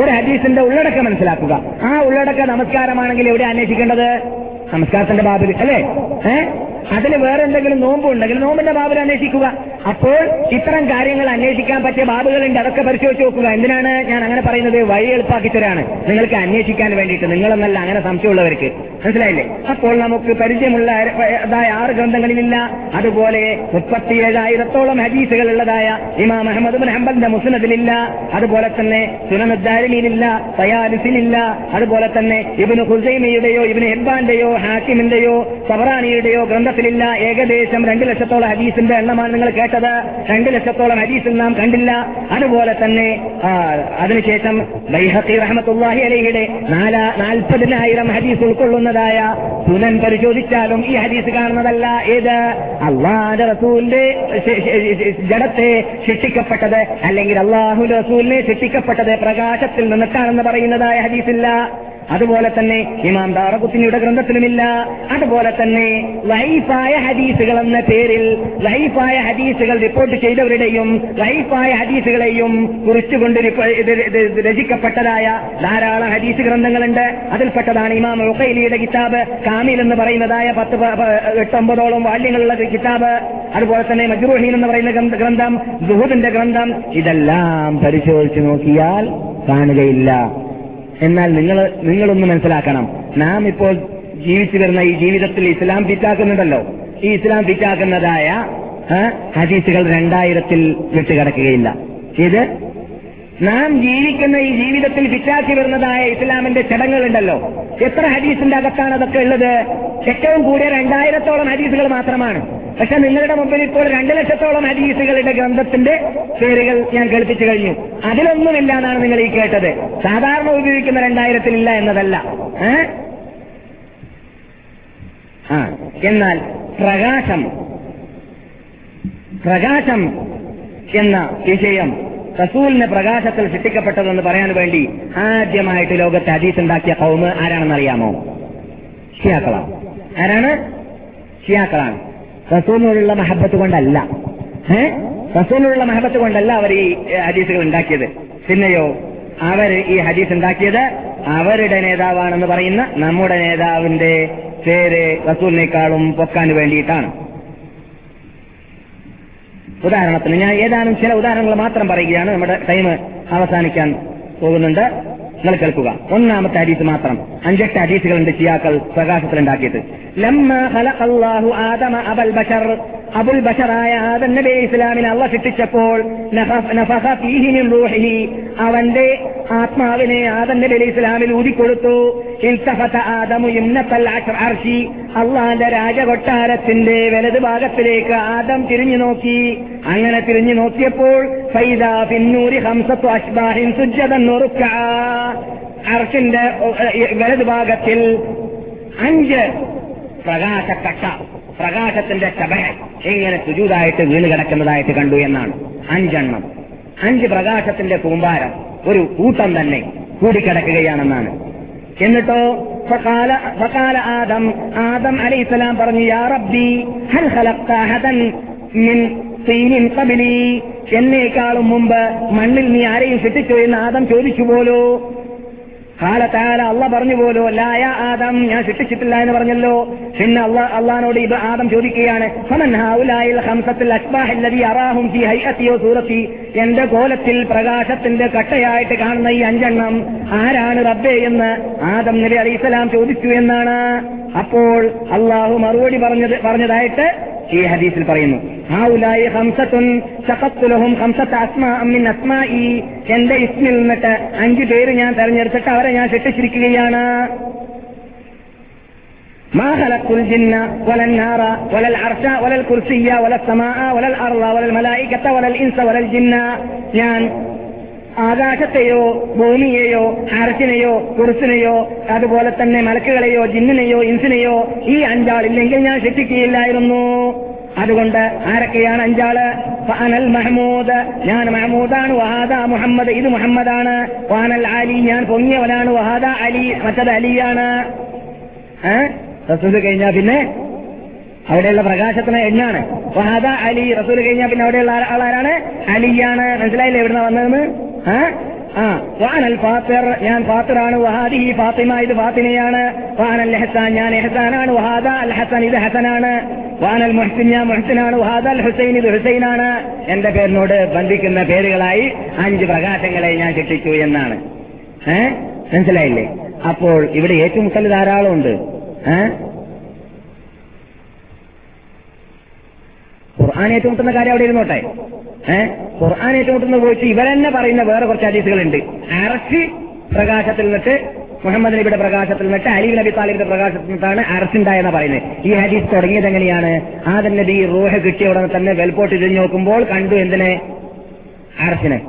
ഒരു ഹദീസിന്റെ ഉള്ളടക്കം മനസ്സിലാക്കുക. ആ ഉള്ളടക്ക നമസ്കാരമാണെങ്കിൽ എവിടെ അന്വേഷിക്കേണ്ടത്? നമസ്കാരത്തിന്റെ ബാബിൽ അല്ലേ? ഏഹ് അതിന് വേറെ എന്തെങ്കിലും നോമ്പ് ഉണ്ടെങ്കിൽ നോമ്പിന്റെ ബാബിൽ അന്വേഷിക്കുക. അപ്പോൾ ഇത്തരം കാര്യങ്ങൾ അന്വേഷിക്കാൻ പറ്റിയ ബാബുകളുണ്ട്. അതൊക്കെ പരിശോധിച്ച് നോക്കുക. എന്തിനാണ് ഞാൻ അങ്ങനെ പറയുന്നത്? വഴി എളുപ്പാക്കി തരാണ് നിങ്ങൾക്ക് അന്വേഷിക്കാൻ വേണ്ടിയിട്ട്. നിങ്ങളെന്നല്ല അങ്ങനെ സംശയമുള്ളവർക്ക്. മനസ്സിലായില്ലേ? അപ്പോൾ നമുക്ക് പരിചയമുള്ള അതായ ആറ് ഗ്രന്ഥങ്ങളിലില്ല. അതുപോലെ മുപ്പത്തിയേഴായിരത്തോളം ഹദീസുകൾ ഉള്ളതായ ഇമാം അഹമ്മദ് ബിൻ ഹംബലിന്റെ മുസ്നദിലില്ല. അതുപോലെ തന്നെ സുനനുദ്ദാരിമിയിലില്ല തയാലിസിലില്ല അതുപോലെ തന്നെ ഇബിന് ഹുസൈമിയുടെയോ ഇബിന് ഹെബ്ബാന്റെയോ ഹാക്കിമിന്റെയോ സബറാനിയുടെയോ ഗ്രന്ഥത്തിലില്ല ഏകദേശം രണ്ട് ലക്ഷത്തോളം ഹദീസിന്റെ എണ്ണമാണ് നിങ്ങൾ കേട്ടത്. രണ്ട് ലക്ഷത്തോളം ഹദീസിൽ നാം കണ്ടില്ല. അതുപോലെ തന്നെ അതിനുശേഷം ബൈഹത്തി റഹമത്തുല്ലാഹി അലഹിയുടെ നാല നാൽപ്പതിനായിരം ഹദീസ് ഉൾക്കൊള്ളുന്നതായ സുനൻ പരിശോധിച്ചാലും ഈ ഹദീസ് കാണുന്നതല്ല. ഏത്? അള്ളാഹുന്റെ റസൂലിന്റെ ജഡത്തെ ശിക്ഷിക്കപ്പെട്ടത് അല്ലെങ്കിൽ അള്ളാഹു റസൂലിനെ ശിക്ഷിക്കപ്പെട്ടത് പ്രകാശത്തിൽ നിന്നിട്ടാണെന്ന് പറയുന്നതായ ഹദീസില്ല. അതുപോലെ തന്നെ ഇമാം ദാറകുത്തിനിയുടെ ഗ്രന്ഥത്തിലുമില്ല. അതുപോലെ തന്നെ ലൈഫായ ഹദീസുകൾ എന്ന പേരിൽ ലൈഫായ ഹദീസുകൾ റിപ്പോർട്ട് ചെയ്തവരുടെയും ലൈഫായ ഹദീസുകളെയും കുറിച്ചുകൊണ്ട് രചിക്കപ്പെട്ടതായ ധാരാളം ഹദീസ് ഗ്രന്ഥങ്ങളുണ്ട്. അതിൽപ്പെട്ടതാണ് ഇമാം ഉഖൈലിയുടെ കിതാബ് കാമിൽ എന്ന് പറയുന്നതായ പത്ത് എട്ടൊമ്പതോളം വാല്യങ്ങളുള്ള കിതാബ്. അതുപോലെ തന്നെ മജ്റൂഹീൻ എന്ന് പറയുന്ന ഗ്രന്ഥം ദുഹുദിന്റെ ഗ്രന്ഥം. ഇതെല്ലാം പരിശോധിച്ചു നോക്കിയാൽ കാണുകയില്ല. എന്നാൽ നിങ്ങൾ നിങ്ങളൊന്ന് മനസ്സിലാക്കണം. നാം ഇപ്പോൾ ജീവിച്ചു വരുന്ന ഈ ജീവിതത്തിൽ ഇസ്ലാം ഫിറ്റാക്കുന്നുണ്ടല്ലോ. ഈ ഇസ്ലാം ഫിറ്റാക്കുന്നതായ ഹദീസുകൾ രണ്ടായിരത്തിൽ വിട്ടുകിടക്കുകയില്ല. ഇത് നാം ജീവിക്കുന്ന ഈ ജീവിതത്തിൽ ഫിറ്റാക്കി വരുന്നതായ ഇസ്ലാമിന്റെ ചടങ്ങുകളുണ്ടല്ലോ. എത്ര ഹദീസിന്റെ അകത്താണ് അതൊക്കെ ഉള്ളത്? ഏറ്റവും കൂടിയ രണ്ടായിരത്തോളം ഹദീസുകൾ മാത്രമാണ്. പക്ഷെ നിങ്ങളുടെ മുമ്പിൽ ഇപ്പോൾ രണ്ട് ലക്ഷത്തോളം ഹദീസുകളുടെ ഗ്രന്ഥത്തിന്റെ പേരുകൾ ഞാൻ കേൾപ്പിച്ചു കഴിഞ്ഞു. അതിലൊന്നുമില്ല എന്നാണ് നിങ്ങൾ ഈ കേട്ടത്. സാധാരണ ഉപയോഗിക്കുന്ന രണ്ടായിരത്തിലില്ല എന്നതല്ല? ആ എന്നാൽ പ്രകാശം പ്രകാശം എന്ന വിഷയം റസൂലിന് പ്രകാശത്തിൽ സൃഷ്ടിക്കപ്പെട്ടതെന്ന് പറയാൻ വേണ്ടി ആദ്യമായിട്ട് ലോകത്തെ ഹദീസ് ഉണ്ടാക്കിയ കൗമ് ആരാണെന്ന് അറിയാമോ ഷിയാക്കളാണ്. ആരാണ്? ഷിയാക്കളാണ്. റസൂലിനോടുള്ള മഹബത്ത് കൊണ്ടല്ല. ഏ? റസൂലിനോടുള്ള മഹബത്ത് കൊണ്ടല്ല അവർ ഈ ഹദീസുകൾ ഉണ്ടാക്കിയത്. പിന്നെയോ അവർ ഈ ഹദീസ് ഉണ്ടാക്കിയത് അവരുടെ നേതാവാണെന്ന് പറയുന്ന നമ്മുടെ നേതാവിന്റെ പേര് റസൂലിനേക്കാളും പൊക്കാൻ വേണ്ടിയിട്ടാണ്. ഉദാഹരണത്തിന് ഞാൻ ഏതാനും ചില ഉദാഹരണങ്ങൾ മാത്രം പറയുകയാണ്. നമ്മുടെ ടൈം അവസാനിക്കാൻ പോകുന്നുണ്ട്. നിങ്ങൾ കേൾക്കുക. ഒന്നാമത്തെ ഹദീസ് മാത്രം. അഞ്ചെട്ട് ഹദീസുകളുണ്ട് ചിയാക്കൾ പ്രകാശത്തിലുണ്ടാക്കിയത് അബൽ ബഷറായ ആദം നബി ഇസ്ലാമിനെ അള്ള റൂഹിഹി. അവന്റെ ആത്മാവിനെ ആദം നബി അലൈഹി ഇസ്ലാമിൽ ഊതിക്കൊടുത്തു. അള്ളാന്റെ രാജകൊട്ടാരത്തിന്റെ വലത് ഭാഗത്തിലേക്ക് ആദം തിരിഞ്ഞു നോക്കി. അങ്ങനെ തിരിഞ്ഞു നോക്കിയപ്പോൾ അർഷിന്റെ വലത് ഭാഗത്തിൽ അഞ്ച് പ്രകാശക്കട്ട. പ്രകാശത്തിന്റെ ശബഹ ഇങ്ങനെ സുജൂതായിട്ട് വീണ് കിടക്കുന്നതായിട്ട് കണ്ടു എന്നാണ് അഞ്ചെണ്ണം. അഞ്ച് പ്രകാശത്തിന്റെ കൂമ്പാരം ഒരു കൂട്ടം തന്നെ കൂടിക്കിടക്കുകയാണെന്നാണ്. എന്നിട്ടോ ഫഖാല ഫഖാല ആദം ആദം അലൈഹിസ്സലാം പറഞ്ഞു യാ റബ്ബി ഖബലി. എന്നേക്കാളും മുമ്പ് മണ്ണിൽ നീ ആരെയും സൃഷ്ടിച്ചു എന്ന് ആദം ചോദിച്ചു പോലോ കാലത്താല അള്ള പറഞ്ഞു പോലോ ലായ ആദം ഞാൻ ശിക്ഷിച്ചിട്ടില്ല എന്ന് പറഞ്ഞല്ലോ. പിന്നെ അള്ള അള്ളഹാനോട് ഇത് ആദം ചോദിക്കുകയാണ് എന്റെ കോലത്തിൽ പ്രകാശത്തിന്റെ കട്ടയായിട്ട് കാണുന്ന ഈ അഞ്ചെണ്ണം ആരാണ് റബ്ബേ എന്ന് ആദം നബി അലൈസലാം ചോദിച്ചു എന്നാണ്. അപ്പോൾ അള്ളാഹു മറുപടി പറഞ്ഞത് പറഞ്ഞതായിട്ട് ഈ ഹദീസിൽ പറയുന്നു ഹൗലായി ഹംസത്തുൻ ശഖത്തുലഹും ഹംസത്ത് അസ്മാ മിൻ അസ്മാഇ എന്റെ ഇസ്മിൽ നിന്നിട്ട് അഞ്ചു പേര് ഞാൻ തെരഞ്ഞെടുത്തിട്ട് അവരെ ഞാൻ ശിക്ഷിച്ചിരിക്കുകയാണ് ما خلقت الجن ولا النار ولا العرش ولا الكرسي ولا السماء ولا الأرض ولا الملائكة ولا الإنس ولا الجن ഞാൻ ആകാശത്തെയോ ഭൂമിയെയോ ഹർഷിനെയോ കുറിച്ചിനെയോ അതുപോലെ തന്നെ മലക്കുകളെയോ ജിന്നിനെയോ ഇൻസിനെയോ ഈ അഞ്ചാളില്ലെങ്കിൽ ഞാൻ ശിക്ഷിക്കുകയില്ലായിരുന്നു. അതുകൊണ്ട് ആരൊക്കെയാണ് അഞ്ചാൾ? ഫാനൽ മഹമൂദ്. ഞാൻ മഹമൂദാണ് വഹാദ മുഹമ്മദ്. ഇത് മുഹമ്മദാണ്. വാനൽ അലി. ഞാൻ പൊങ്ങിയവനാണ് വഹാദ അലി. മറ്റത് അലിയാണ്. റസൂൽ കഴിഞ്ഞാൽ പിന്നെ? അവിടെയുള്ള പ്രകാശത്തിന് എണ്ണാണ്. വഹാദ അലി റസൂൽ കഴിഞ്ഞാൽ പിന്നെ അവിടെയുള്ള ആളാരാണ്? അലിയാണ്. മനസ്സിലായില്ലേ എവിടുന്ന വന്നതെന്ന്? ആ? വാനൽ ഫാത്തിർ ഞാൻ ഫാത്തിറാണ്. വഹാദി ഫാത്തിമ ഇത് ഫാത്തിമയാണ്. വാനൽ ഹസാൻ ഞാൻ എഹസാനാണ് വഹാദ അൽ ഹസൻ ഇത് ഹസനാണ്. വാനൽ മുഹസിൻ ഞാൻ മുഹസിനാണ്. വഹാദ അൽ ഹുസൈൻ ഇത് ഹുസൈനാണ്. എന്റെ പേരിനോട് ബന്ധിക്കുന്ന പേരുകളായി അഞ്ച് പ്രകാശങ്ങളെ ഞാൻ ശിക്ഷിച്ചു എന്നാണ്. ഏ? മനസ്സിലായില്ലേ? അപ്പോൾ ഇവിടെ ഏറ്റുമുട്ടൽ ധാരാളം ഉണ്ട് ഏഹ് ഖുർആൻ ഏറ്റുമുട്ടുന്ന കാര്യം അവിടെ ഇരുന്നോട്ടെ. ഏഹ് ഖുർആൻ ഏറ്റുമുട്ടുന്ന പോയിട്ട് ഇവരെന്നെ പറയുന്ന വേറെ കുറച്ച് ഹദീസുകളുണ്ട്. അറസ്റ്റ് പ്രകാശത്തിൽ നിന്നിട്ട് മുഹമ്മദ് നബിയുടെ പ്രകാശത്തിൽ നിന്നിട്ട് അലി നബി താലിബിന്റെ പ്രകാശത്തിൽ നിന്നാണ് അറസ്റ്റ് ഉണ്ടായെന്ന് പറയുന്നത്. ഈ ഹദീസ് തുടങ്ങിയത് എങ്ങനെയാണ്? ആദൻ നബി റൂഹ് കിട്ടിയ ഉടനെ തന്നെ വെൽപോട്ട് തിരിഞ്ഞു നോക്കുമ്പോൾ കണ്ടു എന്തിനെ? അറസ്റ്റിനെ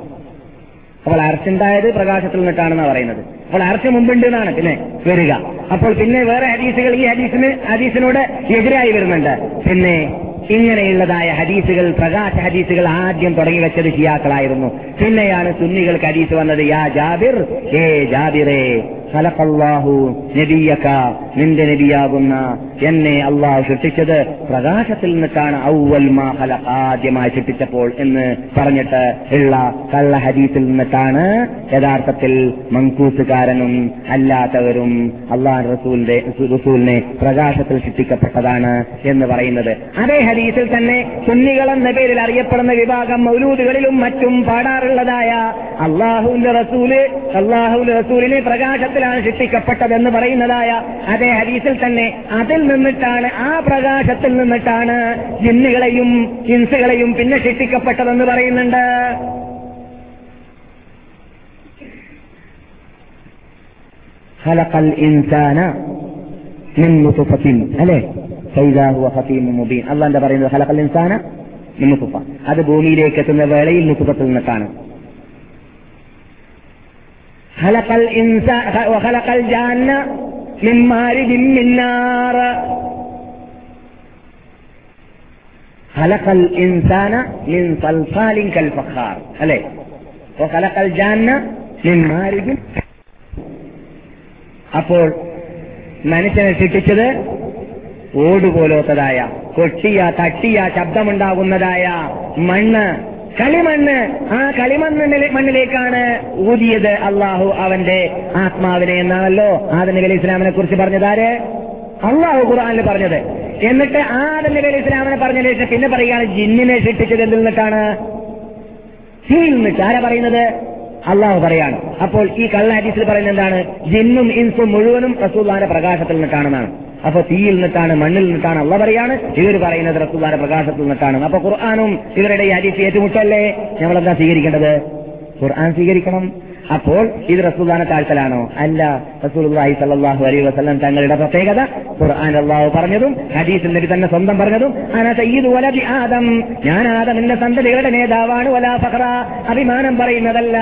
അപ്പോൾ അറസ്റ്റ് ഉണ്ടായത് പ്രകാശത്തിൽ നിന്നിട്ടാണെന്നാണ് പറയുന്നത്. അപ്പോൾ അറസ്റ്റ് മുമ്പുണ്ട് എന്നാണ് പിന്നെ വരിക. അപ്പോൾ പിന്നെ വേറെ ഹദീസുകൾ ഈ ഹദീസിന് ഹദീസിനോട് എതിരായി വരുന്നുണ്ട്. പിന്നെ ഇങ്ങനെയുള്ളതായ ഹദീസുകൾ പ്രകാശ ഹദീസുകൾ ആദ്യം തുടങ്ങി വെച്ചത് ഷിയാക്കളായിരുന്നു. പിന്നെയാണ് സുന്നികൾക്ക് ഹദീസ് വന്നത് യാ ജാബിർ ഏ ജാബിറേ ഖലഖല്ലാഹു നബിയക നിന്റെ നബിയാകുന്ന എന്നെ അള്ളാഹു സൃഷ്ടിച്ചത് പ്രകാശത്തിൽ നിന്നിട്ടാണ് ഔവൽ മാ ഖലഖ ആദ്യമായി സൃഷ്ടിച്ചപ്പോൾ എന്ന് പറഞ്ഞിട്ട് ഉള്ള കള്ള ഹദീസിൽ നിന്നിട്ടാണ് യഥാർത്ഥത്തിൽ മങ്കൂസുകാരനും അല്ലാത്തവരും അള്ളാഹ് റസൂലിന്റെ റസൂലിനെ പ്രകാശത്തിൽ സൃഷ്ടിക്കപ്പെട്ടതാണ് എന്ന് പറയുന്നത്. അതേ ഹദീസിൽ തന്നെ സുന്നികൾ എന്ന പേരിൽ അറിയപ്പെടുന്ന വിഭാഗം മൗലൂദുകളിലും മറ്റും പാടാറുള്ളതായ അള്ളാഹുവിന്റെ റസൂൽ അള്ളാഹുവിന്റെ റസൂലിനെ പ്രകാശത്തിലാണ് സൃഷ്ടിക്കപ്പെട്ടതെന്ന് പറയുന്നതായ അതേ ഹദീസിൽ തന്നെ അതിൽ നിന്നിട്ടാണ് ആ പ്രകാശത്തിൽ നിന്നിട്ടാണ് ജിന്നുകളെയും ഹിംസകളെയും പിന്നെ സൃഷ്ടിക്കപ്പെട്ടതെന്ന് പറയുന്നുണ്ട്. ഖലഖൽ ഇൻസാന അല്ലേ? ഫൈദാ ഹുവ ഖതീമുൻ മുബീൻ അല്ലാഹ് എന്താ പറയുന്നത് ഖലഖൽ ഇൻസാന മിൻ നുത്ഫ അത് ഭൂമിയിലേക്ക് എത്തുന്ന വേളയിൽ നുത്ഫത്തിൽ നിന്നിട്ടാണ് ഖലഖൽ ഇൻസാ വഖലഖൽ ജാന്ന മിൻ മാരിജിൻ മിൻ നാർ ഖലഖൽ ഇൻസാന മിൻ സൽസാലിൻ കൽ ഫഖാർ അല്ലേ വഖലഖൽ ജാന്ന മിൻ മാരിജിൻ അപ്പോൾ മനുഷ്യനെ സൃഷ്ടിച്ചത് ഓടുപോലോത്തതായ കൊട്ടിയ തട്ടിയ ശബ്ദമുണ്ടാകുന്നതായ മണ്ണ് കളിമണ്ണ്. ആ കളിമണ്ണ് മണ്ണിലേക്കാണ് ഊതിയത് അള്ളാഹു അവന്റെ ആത്മാവിനെ എന്നാണല്ലോ ആദം അലൈഹി ഇസ്ലാമിനെ കുറിച്ച് പറഞ്ഞതാര് അള്ളാഹു ഖുർആാനിൽ പറഞ്ഞത്. എന്നിട്ട് ആദം അലൈഹി ഇസ്ലാമിനെ പറഞ്ഞ ശേഷം പിന്നെ പറയുകയാണ് ജിന്നിനെ ശിക്ഷിച്ചത് എന്തിൽ നിന്നിട്ടാണ്? നിന്നിട്ട്. ആരാ പറയുന്നത്? അള്ളാഹു പറയാണ്. അപ്പോൾ ഈ കള്ള ഹദീസിൽ പറയുന്നത് എന്താണ്? ജിന്നും ഇൻസും മുഴുവനും റസൂല്ലാന്റെ പ്രകാശത്തിൽ നിന്നിട്ടാണെന്നാണ് അപ്പൊ തീയിൽ നിന്നിട്ടാണ് മണ്ണിൽ നിന്നിട്ടാണ് അള്ള പറയാണ്. ഇവർ പറയുന്നത് റസൂല്ലാന്റെ പ്രകാശത്തിൽ നിന്നിട്ടാണ്. അപ്പൊ ഖുർആാനും ഇവരുടെ ഈ ഹദീസ് ഏറ്റുമുട്ടല്ലേ? നമ്മളെന്താ സ്വീകരിക്കേണ്ടത്? ഖുർആൻ സ്വീകരിക്കണം. അപ്പോൾ ഇത് റസൂദാന താഴ്ത്തലാണോ അല്ല റസൂലുള്ളാഹി സല്ലാഹു അലൈ വസ്ലം തങ്ങളുടെ പ്രത്യേകത ഖുർആൻ അള്ളാഹു പറഞ്ഞതും ഹദീസിൽ നബി തന്നെ സ്വന്തം പറഞ്ഞതും ആദം. ഞാൻ ആദമിന്റെ സന്തതികളുടെ നേതാവാണ് വലാ അഭിമാനം പറയുന്നതല്ല.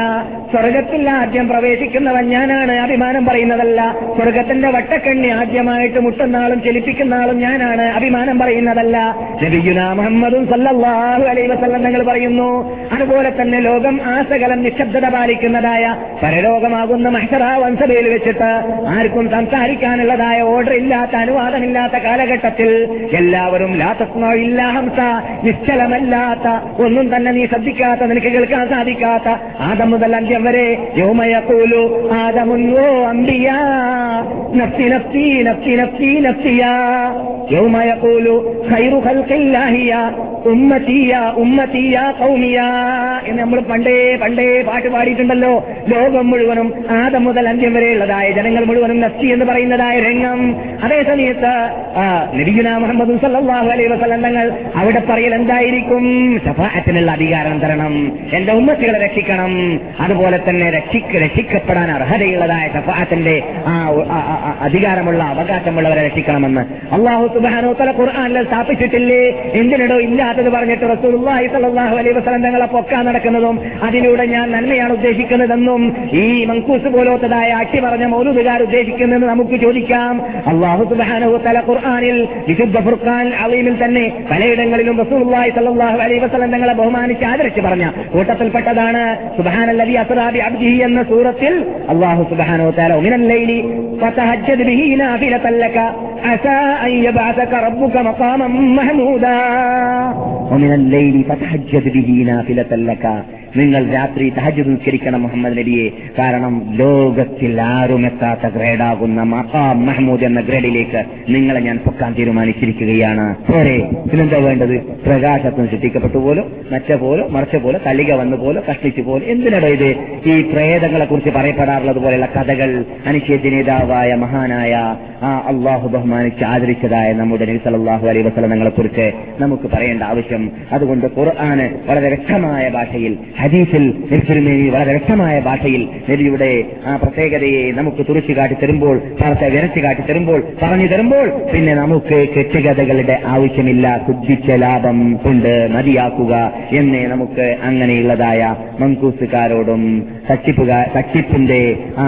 സ്വർഗത്തിൽ ആദ്യം പ്രവേശിക്കുന്നവൻ ഞാനാണ് അഭിമാനം പറയുന്നതല്ല. സ്വർഗത്തിന്റെ വട്ടക്കണ്ണി ആദ്യമായിട്ട് മുട്ടുന്ന ആളും ചലിപ്പിക്കുന്ന ആളും ഞാനാണ് അഭിമാനം പറയുന്നതല്ല. നബിയുന മുഹമ്മദും സല്ലാഹു അലൈഹി വസല്ലം തങ്ങൾ പറയുന്നു അതുപോലെ തന്നെ ലോകം ആസകലം നിശബ്ദത പാലിക്കുന്നതായ പരലോകമാകുന്ന മഹ്സറാ വൻസഭയിൽ വെച്ചിട്ട് ആർക്കും സംസാരിക്കാനുള്ളതായ ഓർഡർ ഇല്ലാത്ത അനുവാദമില്ലാത്ത കാലഘട്ടത്തിൽ എല്ലാവരും ലാത്തസ്മോ ഇല്ല ഹംസ നിശ്ചലമല്ലാത്ത ഒന്നും തന്നെ നീ ശ്രദ്ധിക്കാത്ത നിനക്ക് കേൾക്കാൻ സാധിക്കാത്ത ആദം മുതൽ അന്ത്യം വരെ യോമയക്കൂലു ആദമുന്നോ അമ്പിയ നഫ്സി നഫ്സി നഫ്സിയ. യൗമയക്കൂലു ഖൈറു ഖൽഖില്ലാഹിയ ഉമ്മത്തിയ കൗമിയ എന്ന് നമ്മൾ പണ്ടേ പണ്ടേ പാട്ട് പാടിയിട്ടുണ്ടല്ലോ. ലോകം മുഴുവനും ആദം മുതൽ അന്ത്യം വരെയുള്ളതായ ജനങ്ങൾ മുഴുവനും നസ്തി എന്ന് പറയുന്നതായ രംഗം. അതേ സമയത്ത് നബിഗുന മുഹമ്മദ് സല്ലാഹു അലൈ വസല്ലം തങ്ങൾ അവിടെ പറയൽ എന്തായിരിക്കും? സഫാറ്റിനുള്ള അധികാരം തരണം. എന്റെ ഉമ്മത്തികളെ രക്ഷിക്കണം. അതുപോലെ തന്നെ രക്ഷിക്ക രക്ഷിക്കപ്പെടാൻ അർഹതയുള്ളതായ സഫാറ്റിന്റെ ആ അധികാരമുള്ള അവകാശമുള്ളവരെ രക്ഷിക്കണമെന്ന്. അള്ളാഹു സുബാനോ തല ഖുർആാനിൽ സ്ഥാപിച്ചിട്ടില്ലേ? എന്തിനിടോ ഇല്ലാത്തത് പറഞ്ഞിട്ട് റസൂലുള്ളാഹി അലൈ വസല്ലം തങ്ങളെ പൊക്കാൻ നടക്കുന്നതും അതിലൂടെ ഞാൻ നന്മയാണ് ഉദ്ദേശിക്കുന്നതെന്നും ഈ മങ്കൂസ് പോലോത്തതായ അട്ടി പറഞ്ഞ മൗലൂദുകാർ ഉദ്ദേശിക്കുന്നതെന്ന് നമുക്ക് ചോദിക്കാം അള്ളാഹു സുബ്ഹാനഹു തല ഖുർആനിൽ വിശുദ്ധ ഫുർഖാൻ അലീമിൽ തന്നെ പലയിടങ്ങളിലും റസൂലുള്ളാഹി സ്വല്ലല്ലാഹു അലൈഹി വസല്ലം തങ്ങളെ ബഹുമാനിച്ച് ആദരിച്ച് പറഞ്ഞ കൂട്ടത്തിൽപ്പെട്ടതാണ് സുബ്ഹാനല്ലദി അസ്റാ ബി അബ്ദിഹി എന്ന സൂറത്തിൽ അള്ളാഹു സുബ്ഹാനഹു തആല മിനൽ ലൈലി ഫതഹജ്ജദ് ബിഹി നാഫിലതൻ ലക അസാ അൻ യബ്അസക റബ്ബുക മഖാമൻ മഹ്മൂദാ ومن الليل فتهجد به نافلة لك നിങ്ങൾ രാത്രി തഹജ് നിസ്കരിക്കണം മുഹമ്മദ് നബിയെ കാരണം ലോകത്തിൽ ആരും എത്താത്ത ഗ്രേഡാകുന്ന മക്കാം മഹ്മൂദ് എന്ന ഗ്രേഡിലേക്ക് നിങ്ങളെ ഞാൻ പൊക്കാൻ തീരുമാനിച്ചിരിക്കുകയാണ്. പോരെ പിന്നെന്താ വേണ്ടത്? പ്രകാശത്തിന് ചുറ്റിക്കപ്പെട്ടു പോലും മറ്റ പോലും മറിച്ച പോലെ തലിക വന്നു പോലെ കഷ്ടിച്ചു പോലെ എന്തിനാടോ ഇത്? ഈ പ്രേതങ്ങളെ കുറിച്ച് പറയപ്പെടാറുള്ളത് പോലെയുള്ള കഥകൾ അനിശ്ചയ നേതാവായ മഹാനായ ആ അള്ളാഹു ബഹുമാനിച്ച് ആദരിച്ചതായ നമ്മുടെ നബി സല്ലല്ലാഹു അലൈഹി വസല്ലമകളെ കുറിച്ച് നമുക്ക് പറയേണ്ട ആവശ്യം. അതുകൊണ്ട് ഖുർആാന് വളരെ വ്യക്തമായ ഭാഷയിൽ ഹദീസിൽ വളരെ വ്യക്തമായ ഭാഷയിൽ നബിയുടെ ആ പ്രത്യേകതയെ നമുക്ക് തുറച്ചു കാട്ടി തരുമ്പോൾ പറഞ്ഞ വിരച്ചു കാട്ടി തരുമ്പോൾ പറഞ്ഞു തരുമ്പോൾ പിന്നെ നമുക്ക് കെട്ടുകഥകളുടെ ആവശ്യമില്ല. കുദ്ധിച്ച ലാഭം കൊണ്ട് മതിയാക്കുക എന്നേ നമുക്ക് അങ്ങനെയുള്ളതായ മങ്കൂസുകാരോടും തട്ടിപ്പിന്റെ ആ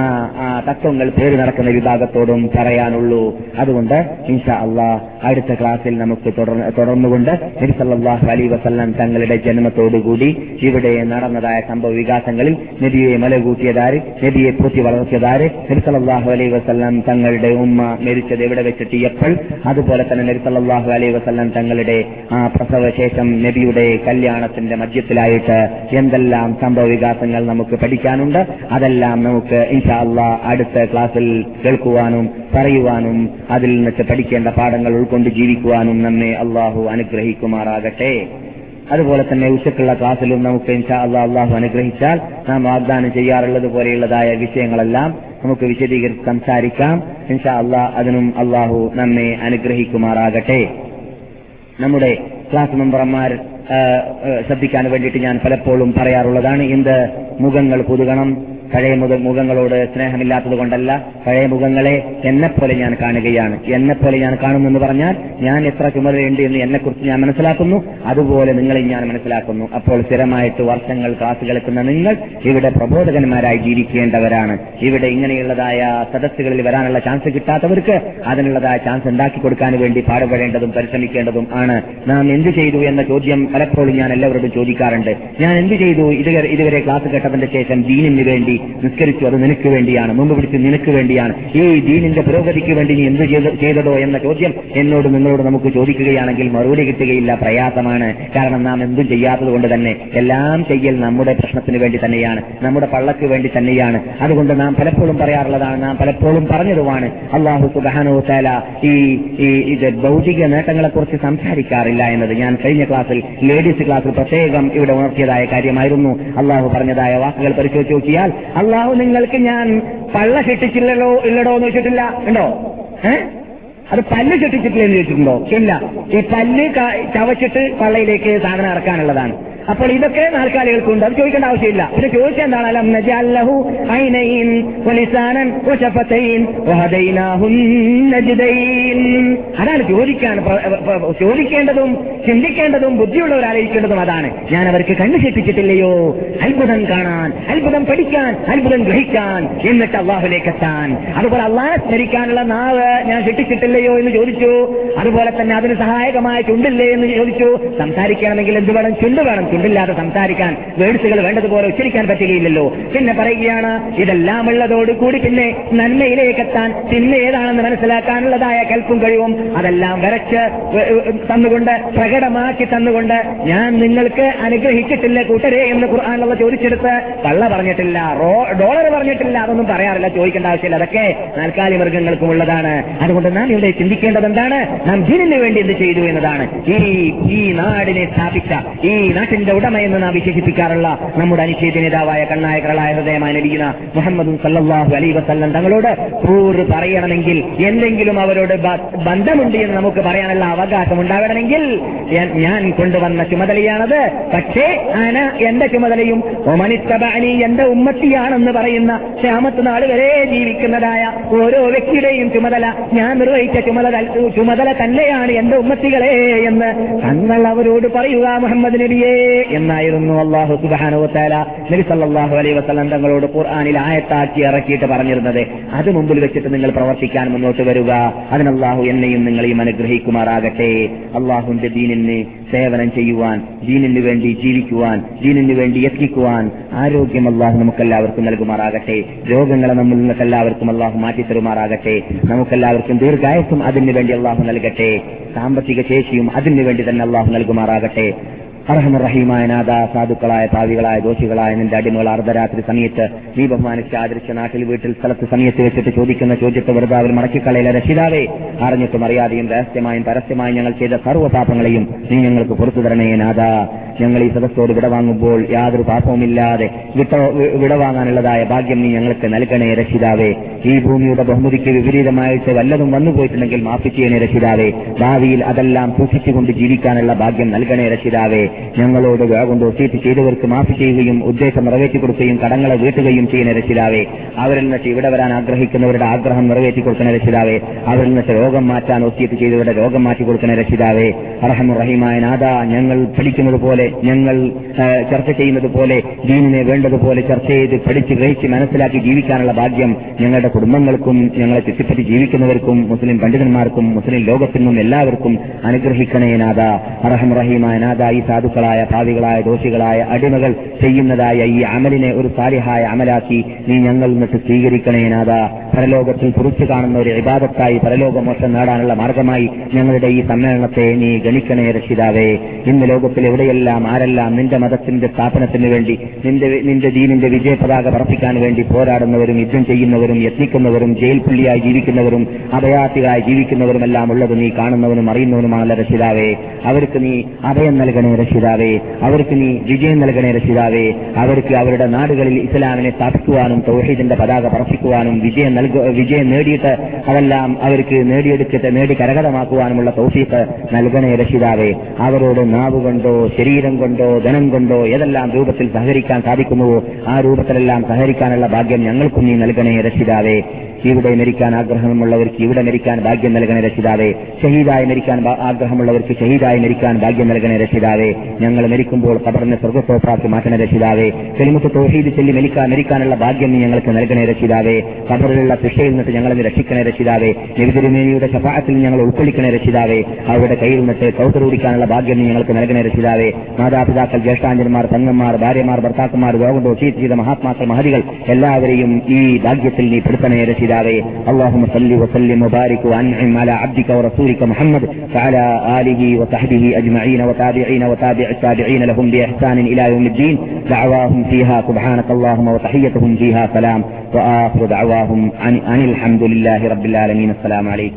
തത്വങ്ങൾ പേര് നടക്കുന്ന വിഭാഗത്തോടും പറയാനുള്ളൂ. അതുകൊണ്ട് ഇൻഷാ അള്ളാ അടുത്ത ക്ലാസ്സിൽ നമുക്ക് തുടർന്ന് തുടർന്നുകൊണ്ട് നബി സല്ലല്ലാഹു അലൈഹി വസല്ലം തങ്ങളുടെ ജന്മത്തോടുകൂടി ഇവിടെ നടന്നതായ സംഭവ വികാസങ്ങളിൽ നബിയെ മലകൂട്ടിയതാര് നബിയെ പൂത്തി വളർത്തിയതാര്? നബി സല്ലല്ലാഹു അലൈഹി വസല്ലം തങ്ങളുടെ ഉമ്മ മരിച്ചത് എവിടെ വെച്ചിട്ട് എപ്പോൾ അതുപോലെ തന്നെ നബി സല്ലല്ലാഹു അലൈഹി വസല്ലം തങ്ങളുടെ ആ പ്രസവശേഷം നബിയുടെ കല്യാണത്തിന്റെ മധ്യത്തിലായിട്ട് എന്തെല്ലാം സംഭവ വികാസങ്ങൾ നമുക്ക് പഠിക്കാനുണ്ട്? അതെല്ലാം നമുക്ക് ഇൻഷാ അള്ളാ അടുത്ത ക്ലാസ്സിൽ കേൾക്കുവാനും പറയുവാനും അതിൽ നിന്നിട്ട് പഠിക്കേണ്ട പാഠങ്ങൾ ഉൾക്കൊണ്ട് ജീവിക്കുവാനും നമ്മെ അള്ളാഹു അനുഗ്രഹിക്കുമാറാകട്ടെ. അതുപോലെ തന്നെ ഉച്ചക്കുള്ള ക്ലാസ്സിലും നമുക്ക് ഇൻഷാ അള്ളാഹ് അനുഗ്രഹിച്ചാൽ നാം വാഗ്ദാനം ചെയ്യാറുള്ളത് പോലെയുള്ളതായ വിഷയങ്ങളെല്ലാം നമുക്ക് വിശദീകരിച്ച് സംസാരിക്കാം. ഇൻഷാ അള്ളാഹ് അതിനും അള്ളാഹു നമ്മെ അനുഗ്രഹിക്കുമാറാകട്ടെ. നമ്മുടെ ക്ലാസ് മെമ്പർമാർ ശ്രദ്ധിക്കാൻ വേണ്ടിയിട്ട് ഞാൻ പലപ്പോഴും പറയാറുള്ളതാണ് എന്ത് മുഖങ്ങൾ പുതുകണം പഴയ മുഖ- മുഖങ്ങളോട് സ്നേഹമില്ലാത്തത് കൊണ്ടല്ല പഴയ മുഖങ്ങളെ എന്നെപ്പോലെ ഞാൻ കാണുകയാണ്. എന്നെപ്പോലെ ഞാൻ കാണുന്നെന്ന് പറഞ്ഞാൽ ഞാൻ എത്ര ചുമതലയുണ്ട് എന്ന് എന്നെക്കുറിച്ച് ഞാൻ മനസ്സിലാക്കുന്നു. അതുപോലെ നിങ്ങളെ ഞാൻ മനസ്സിലാക്കുന്നു. അപ്പോൾ സ്ഥിരമായിട്ട് വർഷങ്ങൾ ക്ലാസ് കേൾക്കുന്ന നിങ്ങൾ ഇവിടെ പ്രബോധകന്മാരായി ജീവിക്കേണ്ടവരാണ്. ഇവിടെ ഇങ്ങനെയുള്ളതായ സദസ്സുകളിൽ വരാനുള്ള ചാൻസ് കിട്ടാത്തവർക്ക് അതിനുള്ളതായ ചാൻസ് ഉണ്ടാക്കി കൊടുക്കാൻ വേണ്ടി പാടുപെടേണ്ടതും പരിശ്രമിക്കേണ്ടതും ആണ്. നാം എന്ത് ചെയ്തു എന്ന ചോദ്യം പലപ്പോഴും ഞാൻ എല്ലാവരോടും ചോദിക്കാറുണ്ട്. ഞാൻ എന്ത് ചെയ്തു ഇതുവരെ ഇതുവരെ ക്ലാസ് കേട്ടതിന്റെ ശേഷം ദീനിന് വേണ്ടി നിസ്കരിച്ചു അത് നിനക്ക് വേണ്ടിയാണ്. മുമ്പ് പിടിച്ച് നിനക്ക് വേണ്ടിയാണ്. ഈ ദീനിന്റെ പുരോഗതിക്ക് വേണ്ടി നീ എന്ത് ചെയ്ത- ചെയ്തതോ എന്ന ചോദ്യം എന്നോട് നിങ്ങളോട് നമുക്ക് ചോദിക്കുകയാണെങ്കിൽ മറുപടി കിട്ടുകയില്ല പ്രയാസമാണ്. കാരണം നാം എന്തും ചെയ്യാത്തത് കൊണ്ട് തന്നെ എല്ലാം ചെയ്യൽ നമ്മുടെ പ്രശ്നത്തിന് വേണ്ടി തന്നെയാണ് നമ്മുടെ പള്ളക്ക് വേണ്ടി തന്നെയാണ്. അതുകൊണ്ട് നാം പലപ്പോഴും പറയാറുള്ളതാണ് നാം പലപ്പോഴും പറഞ്ഞതുമാണ്. അള്ളാഹു സുബാനോ തേല ഈ ഇത് ഭൗതിക നേട്ടങ്ങളെക്കുറിച്ച് സംസാരിക്കാറില്ല എന്നത്. ഞാൻ കഴിഞ്ഞ ക്ലാസ്സിൽ ലേഡീസ് ക്ലാസ്സിൽ പ്രത്യേകം ഇവിടെ ഉണർത്തിയതായ കാര്യമായിരുന്നു. അള്ളാഹു പറഞ്ഞതായ വാക്കുകൾ പരിശോധിച്ച് നോക്കിയാൽ അള്ളാഹു നിങ്ങൾക്ക് ഞാൻ പള്ള കെട്ടിച്ചില്ലല്ലോ ഇല്ലടോ എന്ന് വെച്ചിട്ടില്ല. ഉണ്ടോ ഏഹ് അത് പല്ല് കെട്ടിച്ചിട്ടില്ല എന്ന് ചോദിച്ചിട്ടുണ്ടോ ഇല്ല. ഈ പല്ല് ചവച്ചിട്ട് പള്ളയിലേക്ക് സാധനം ഇറക്കാനുള്ളതാണ്. അപ്പോൾ ഇതൊക്കെ നാൽക്കാലികൾക്കുണ്ട്. അത് ചോദിക്കേണ്ട ആവശ്യമില്ല. പിന്നെ ചോദിച്ചാൽ എന്താണ്? അലം നജാലഹു ഐനൈൻ വലിസാനൻ അതാണ് ചോദിക്കാൻ ചോദിക്കേണ്ടതും ചിന്തിക്കേണ്ടതും ബുദ്ധിയുള്ളവരാലോചിക്കേണ്ടതും അതാണ്. ഞാൻ അവർക്ക് കണ്ണു ശിപ്പിച്ചിട്ടില്ലയോ? അത്ഭുതം കാണാൻ അത്ഭുതം പഠിക്കാൻ അത്ഭുതം ഗ്രഹിക്കാൻ എന്നിട്ട് അള്ളാഹുലേക്ക് എത്താൻ അതുപോലെ അള്ളാഹെ സ്മരിക്കാനുള്ള നാവ് ഞാൻ ശിക്ഷിച്ചിട്ടില്ലയോ എന്ന് ചോദിച്ചു. അതുപോലെ തന്നെ അതിന് സഹായകമായ ചുണ്ടില്ലേ എന്ന് ചോദിച്ചു. സംസാരിക്കണമെങ്കിൽ എന്ത് വേണം? ചുണ്ട് വേണം. ചുണ്ടില്ലാതെ സംസാരിക്കാൻ വേഴ്സുകൾ വേണ്ടതുപോലെ ഉച്ചരിക്കാൻ പറ്റുകയില്ലല്ലോ. പിന്നെ പറയുകയാണ് ഇതെല്ലാം ഉള്ളതോടുകൂടി പിന്നെ നന്മയിലേക്ക് എത്താൻ തിന്മ ഏതാണെന്ന് മനസ്സിലാക്കാനുള്ളതായ കൽപ്പും കഴിവും അതെല്ലാം വരച്ച് തന്നുകൊണ്ട് പ്രകടമാക്കി തന്നുകൊണ്ട് ഞാൻ നിങ്ങൾക്ക് അനുഗ്രഹിച്ചിട്ടില്ല കൂട്ടരെ എന്ന് ഖുർആാനുള്ള ചോദിച്ചെടുത്ത് കള്ള പറഞ്ഞിട്ടില്ല ഡോളർ പറഞ്ഞിട്ടില്ല അതൊന്നും പറയാറില്ല ചോദിക്കേണ്ട ആവശ്യമില്ല. അതൊക്കെ നാൽക്കാലി മൃഗങ്ങൾക്കും ഉള്ളതാണ്. അതുകൊണ്ട് നാം ഇവിടെ ചിന്തിക്കേണ്ടത് എന്താണ് നാം ദീനിന് വേണ്ടി എന്ത് ചെയ്തു എന്നതാണ്. ഈ ഈ നാടിനെ സ്ഥാപിച്ച ഈ നാട്ടിന്റെ ഉടമ ഉടമയെന്ന് നാം വിശേഷിപ്പിക്കാറുള്ള നമ്മുടെ അനിശ്ചിത നേതാവായ കണ്ണായ കരളായ ഹൃദയമായി നടിക്കുന്ന മുഹമ്മദ് സല്ലാഹു അലൈ വസല്ലം തങ്ങളോട് കൂറ് പറയണമെങ്കിൽ എന്തെങ്കിലും അവരോട് ബന്ധമുണ്ട് എന്ന് നമുക്ക് പറയാനുള്ള അവകാശം ഉണ്ടാവണമെങ്കിൽ ഞാൻ- ഞാൻ കൊണ്ടുവന്ന ചുമതലയാണത്. പക്ഷേ അന എന്റെ ചുമതലയും ഒമനിത്തബാനി എന്റെ ഉമ്മത്തിയാണെന്ന് പറയുന്ന ക്ഷാമത്ത് നാട് വരെ ജീവിക്കുന്നതായ ഓരോ വ്യക്തിയുടെയും ചുമതല ഞാൻ നിർവഹിച്ച ചുമതല ചുമതല തന്നെയാണ് എന്റെ ഉമ്മത്തികളെ എന്ന് തങ്ങൾ അവരോട് പറയുക മുഹമ്മദ് നബിയെ. എന്നായിരുന്നു അള്ളാഹു സുബാനുവത്താല നബി സല്ലല്ലാഹു അലൈഹി വസല്ലം തങ്ങളോട് ഖുർആാനിൽ ആയത്താക്കി ഇറക്കിയിട്ട് പറഞ്ഞിരുന്നത്. അത് മുമ്പിൽ വെച്ചിട്ട് നിങ്ങൾ പ്രവർത്തിക്കാൻ മുന്നോട്ട് വരിക. അതിനല്ലാഹു എന്നെയും നിങ്ങളെയും അനുഗ്രഹിക്കുമാറാകട്ടെ. അള്ളാഹുവിന്റെ ദീനിന് സേവനം ചെയ്യുവാൻ ദീനിന് വേണ്ടി ജീവിക്കുവാൻ ദീനിന് വേണ്ടി യത്നിക്കുവാൻ ആരോഗ്യം അള്ളാഹു നമുക്കെല്ലാവർക്കും നൽകുമാറാകട്ടെ. രോഗങ്ങളെ നമ്മൾ നിങ്ങൾക്കെല്ലാവർക്കും അള്ളാഹു മാറ്റിത്തരുമാറാകട്ടെ. നമുക്കെല്ലാവർക്കും ദീർഘായുസും അതിനുവേണ്ടി അള്ളാഹു നൽകട്ടെ. സാമ്പത്തിക ശേഷിയും അതിനുവേണ്ടി തന്നെ അള്ളാഹു നൽകുമാറാകട്ടെ. അർഹമറഹീമായ നാഥ സാധുക്കളായ പാവികളായ ദോഷികളായ നിന്റെ അടിമകൾ അർദ്ധരാത്രി സമയത്ത് നീ ബഹുമാനിച്ച് ആദരിച്ച നാട്ടിൽ വീട്ടിൽ സ്ഥലത്ത് സമയത്ത് വെച്ചിട്ട് ചോദിക്കുന്ന ചോദ്യത്തെ വെറുതെ അവർ മടക്കിക്കളയിലെ. രക്ഷിതാവേ അറിഞ്ഞിട്ടും അറിയാതെയും രഹസ്യമായും പരസ്യമായും ഞങ്ങൾ ചെയ്ത സർവപാപങ്ങളെയും നീ ഞങ്ങൾക്ക് പുറത്തു തരണേ ഞങ്ങൾ ഈ സദസ്സോട് വിടവാങ്ങുമ്പോൾ യാതൊരു പാപവുമില്ലാതെ വിടവാങ്ങാനുള്ളതായ ഭാഗ്യം നീ ഞങ്ങൾക്ക് നൽകണേ രക്ഷിതാവേ. ഈ ഭൂമിയുടെ ബഹുമതിക്ക് വിപരീതമായിട്ട് വല്ലതും വന്നുപോയിട്ടുണ്ടെങ്കിൽ മാഫി ചെയ്യണേ രക്ഷിതാവേ. ഭാവിയിൽ അതെല്ലാം സൂക്ഷിച്ചുകൊണ്ട് ജീവിക്കാനുള്ള ഭാഗ്യം നൽകണേ രക്ഷിതാവേ. ഞങ്ങളോട് കൊണ്ട് ഒസീറ്റ് ചെയ്തവർക്ക് മാഫി ചെയ്യുകയും ഉദ്ദേശം നിറവേറ്റി കൊടുക്കുകയും കടങ്ങളെ വീട്ടുകയും ചെയ്യുന്ന രക്ഷിതാവേ. അവരിൽ നിന്നിട്ട് ഇവിടെ വരാൻ ആഗ്രഹിക്കുന്നവരുടെ ആഗ്രഹം നിറവേറ്റി കൊടുക്കുന്ന രക്ഷിതാവേ. അവരിൽ നിന്നിട്ട് രോഗം മാറ്റാൻ ഒസീറ്റ് ചെയ്തവരുടെ രോഗം മാറ്റി കൊടുക്കുന്ന രക്ഷിതാവേ. അറഹമുറഹിമായ നാഥ ഞങ്ങൾ പഠിക്കുന്നത് പോലെ ഞങ്ങൾ ചർച്ച ചെയ്യുന്നത് പോലെ ദീനിനെ വേണ്ടതുപോലെ ചർച്ച ചെയ്ത് പഠിച്ച് ഗ്രഹിച്ച് മനസ്സിലാക്കി ജീവിക്കാനുള്ള ഭാഗ്യം ഞങ്ങളുടെ കുടുംബങ്ങൾക്കും ഞങ്ങളെ ചുറ്റിപ്പറ്റി ജീവിക്കുന്നവർക്കും മുസ്ലിം പണ്ഡിതന്മാർക്കും മുസ്ലിം ലോകത്തിനും എല്ലാവർക്കും അനുഗ്രഹിക്കണേ നാഥ. അറഹം റഹീമായ ഈ സാധുക്കളായ ഭാവികളായ ദോഷികളായ അടിമകൾ ചെയ്യുന്നതായ ഈ അമലിനെ ഒരു സാലിഹായ അമലാക്കി നീ ഞങ്ങൾ നിന്നിട്ട് സ്വീകരിക്കണേ നാഥ. പരലോകത്തിൽ കുറിച്ചു കാണുന്ന ഒരു ഇബാദത്തായി പരലോകമോക്ഷം നേടാനുള്ള മാർഗമായി ഞങ്ങളുടെ ഈ സമ്മേളനത്തെ നീ ഗണിക്കണേ രക്ഷിതാവേ. ഇന്ന് ലോകത്തിൽ എവിടെയെല്ലാം ആരെല്ലാം നിന്റെ മതത്തിന്റെ സ്ഥാപനത്തിന് വേണ്ടി നിന്റെ നിന്റെ ദീനിന്റെ വിജയ പതാക പറപ്പിക്കാൻ വേണ്ടി പോരാടുന്നവരും യുദ്ധം ചെയ്യുന്നവരും യത്നിക്കുന്നവരും ജയിൽ പുള്ളിയായി ജീവിക്കുന്നവരും അഭയാർത്ഥികളായി ജീവിക്കുന്നവരും എല്ലാം ഉള്ളത് നീ കാണുന്നവനും അറിയുന്നവനുമാണല്ലോ രക്ഷിതാവേ. അവർക്ക് നീ അഭയം നൽകണേ രക്ഷിതാവേ. അവർക്ക് നീ വിജയം നൽകണേ രക്ഷിതാവേ. അവർക്ക് അവരുടെ നാടുകളിൽ ഇസ്ലാമിനെ സ്ഥാപിക്കുവാനും തൗഹീദിന്റെ പതാക പറപ്പിക്കുവാനും വിജയം വിജയം നേടിയിട്ട് അതെല്ലാം അവർക്ക് നേടിയെടുത്തിട്ട് നേടി കരകതമാക്കുവാനുമുള്ള തൗഫീഖ് നൽകണേ രക്ഷിതാവേ. അവരോട് നാവ് കൊണ്ടോ ശരീരം കൊണ്ടോ ധനം കൊണ്ടോ ഏതെല്ലാം രൂപത്തിൽ സഹകരിക്കാൻ സാധിക്കുന്നുവോ ആ രൂപത്തിലെല്ലാം സഹകരിക്കാനുള്ള ഭാഗ്യം ഞങ്ങൾക്കും നീ നൽകണേ രക്ഷിതാവേ. ഇവിടെ മരിക്കാൻ ആഗ്രഹമുള്ളവർക്ക് ഇവിടെ മരിക്കാൻ ഭാഗ്യം നൽകണേ രക്ഷിതാവേ. ഷഹീദായി മരിക്കാൻ ആഗ്രഹമുള്ളവർക്ക് ഷഹീദായി മരിക്കാൻ ഭാഗ്യം നൽകണേ രക്ഷിതാവേ. ഞങ്ങൾ മരിക്കുമ്പോൾ ഖബറിനെ സ്വർഗത്തോപ്പാക്കി മാറ്റണ രക്ഷിതാവേ. കെലിമുത്ത് തോഹീദ് ചെല്ലി മരിക്കാൻ മരിക്കാനുള്ള ഭാഗ്യം നീ ഞങ്ങൾക്ക് നൽകണേ രക്ഷിതാവേ. ഖബറിലുള്ള ശിക്ഷയിൽ നിന്നിട്ട് ഞങ്ങളെ രക്ഷിക്കണ രക്ഷിതാവേ. നെവിതിരുമേനിയുടെ ശഫാത്തിൽ ഞങ്ങൾ ഉൾക്കൊള്ളിക്കണേ രക്ഷിതാവേ. അവരുടെ കയ്യിൽ നിന്നിട്ട് കൗത്തറൂടിക്കാനുള്ള ഭാഗ്യം നീ ഞങ്ങൾക്ക് നൽകണേ രക്ഷിതാവേ. മാതാപിതാക്കൾ ജ്യേഷ്ഠാഞ്ജന്മാർ തങ്ങന്മാർ ഭാര്യമാർ ഭർത്താക്കന്മാർ ലോകം ചെയ്ത മഹാത്മാക്കൾ മഹതികൾ എല്ലാവരെയും ഈ ഭാഗ്യത്തിൽ നീ പെടുത്തണേ രക്ഷിതാവേ. പിതാവേ അള്ളാഹു മസല്ലി വസല്ലിം മുബാരിക് അൻഇം അല അബ്ദിക വറസൂലിക മുഹമ്മദ് فعلى آله وصحبه أجمعين وتابعين وتابع التابعين لهم بإحسان إلى يوم الدين. دعواهم فيها سبحانك اللهم وتحيتهم فيها سلام. وآخر دعواهم عن, عن الحمد لله رب العالمين. السلام عليكم.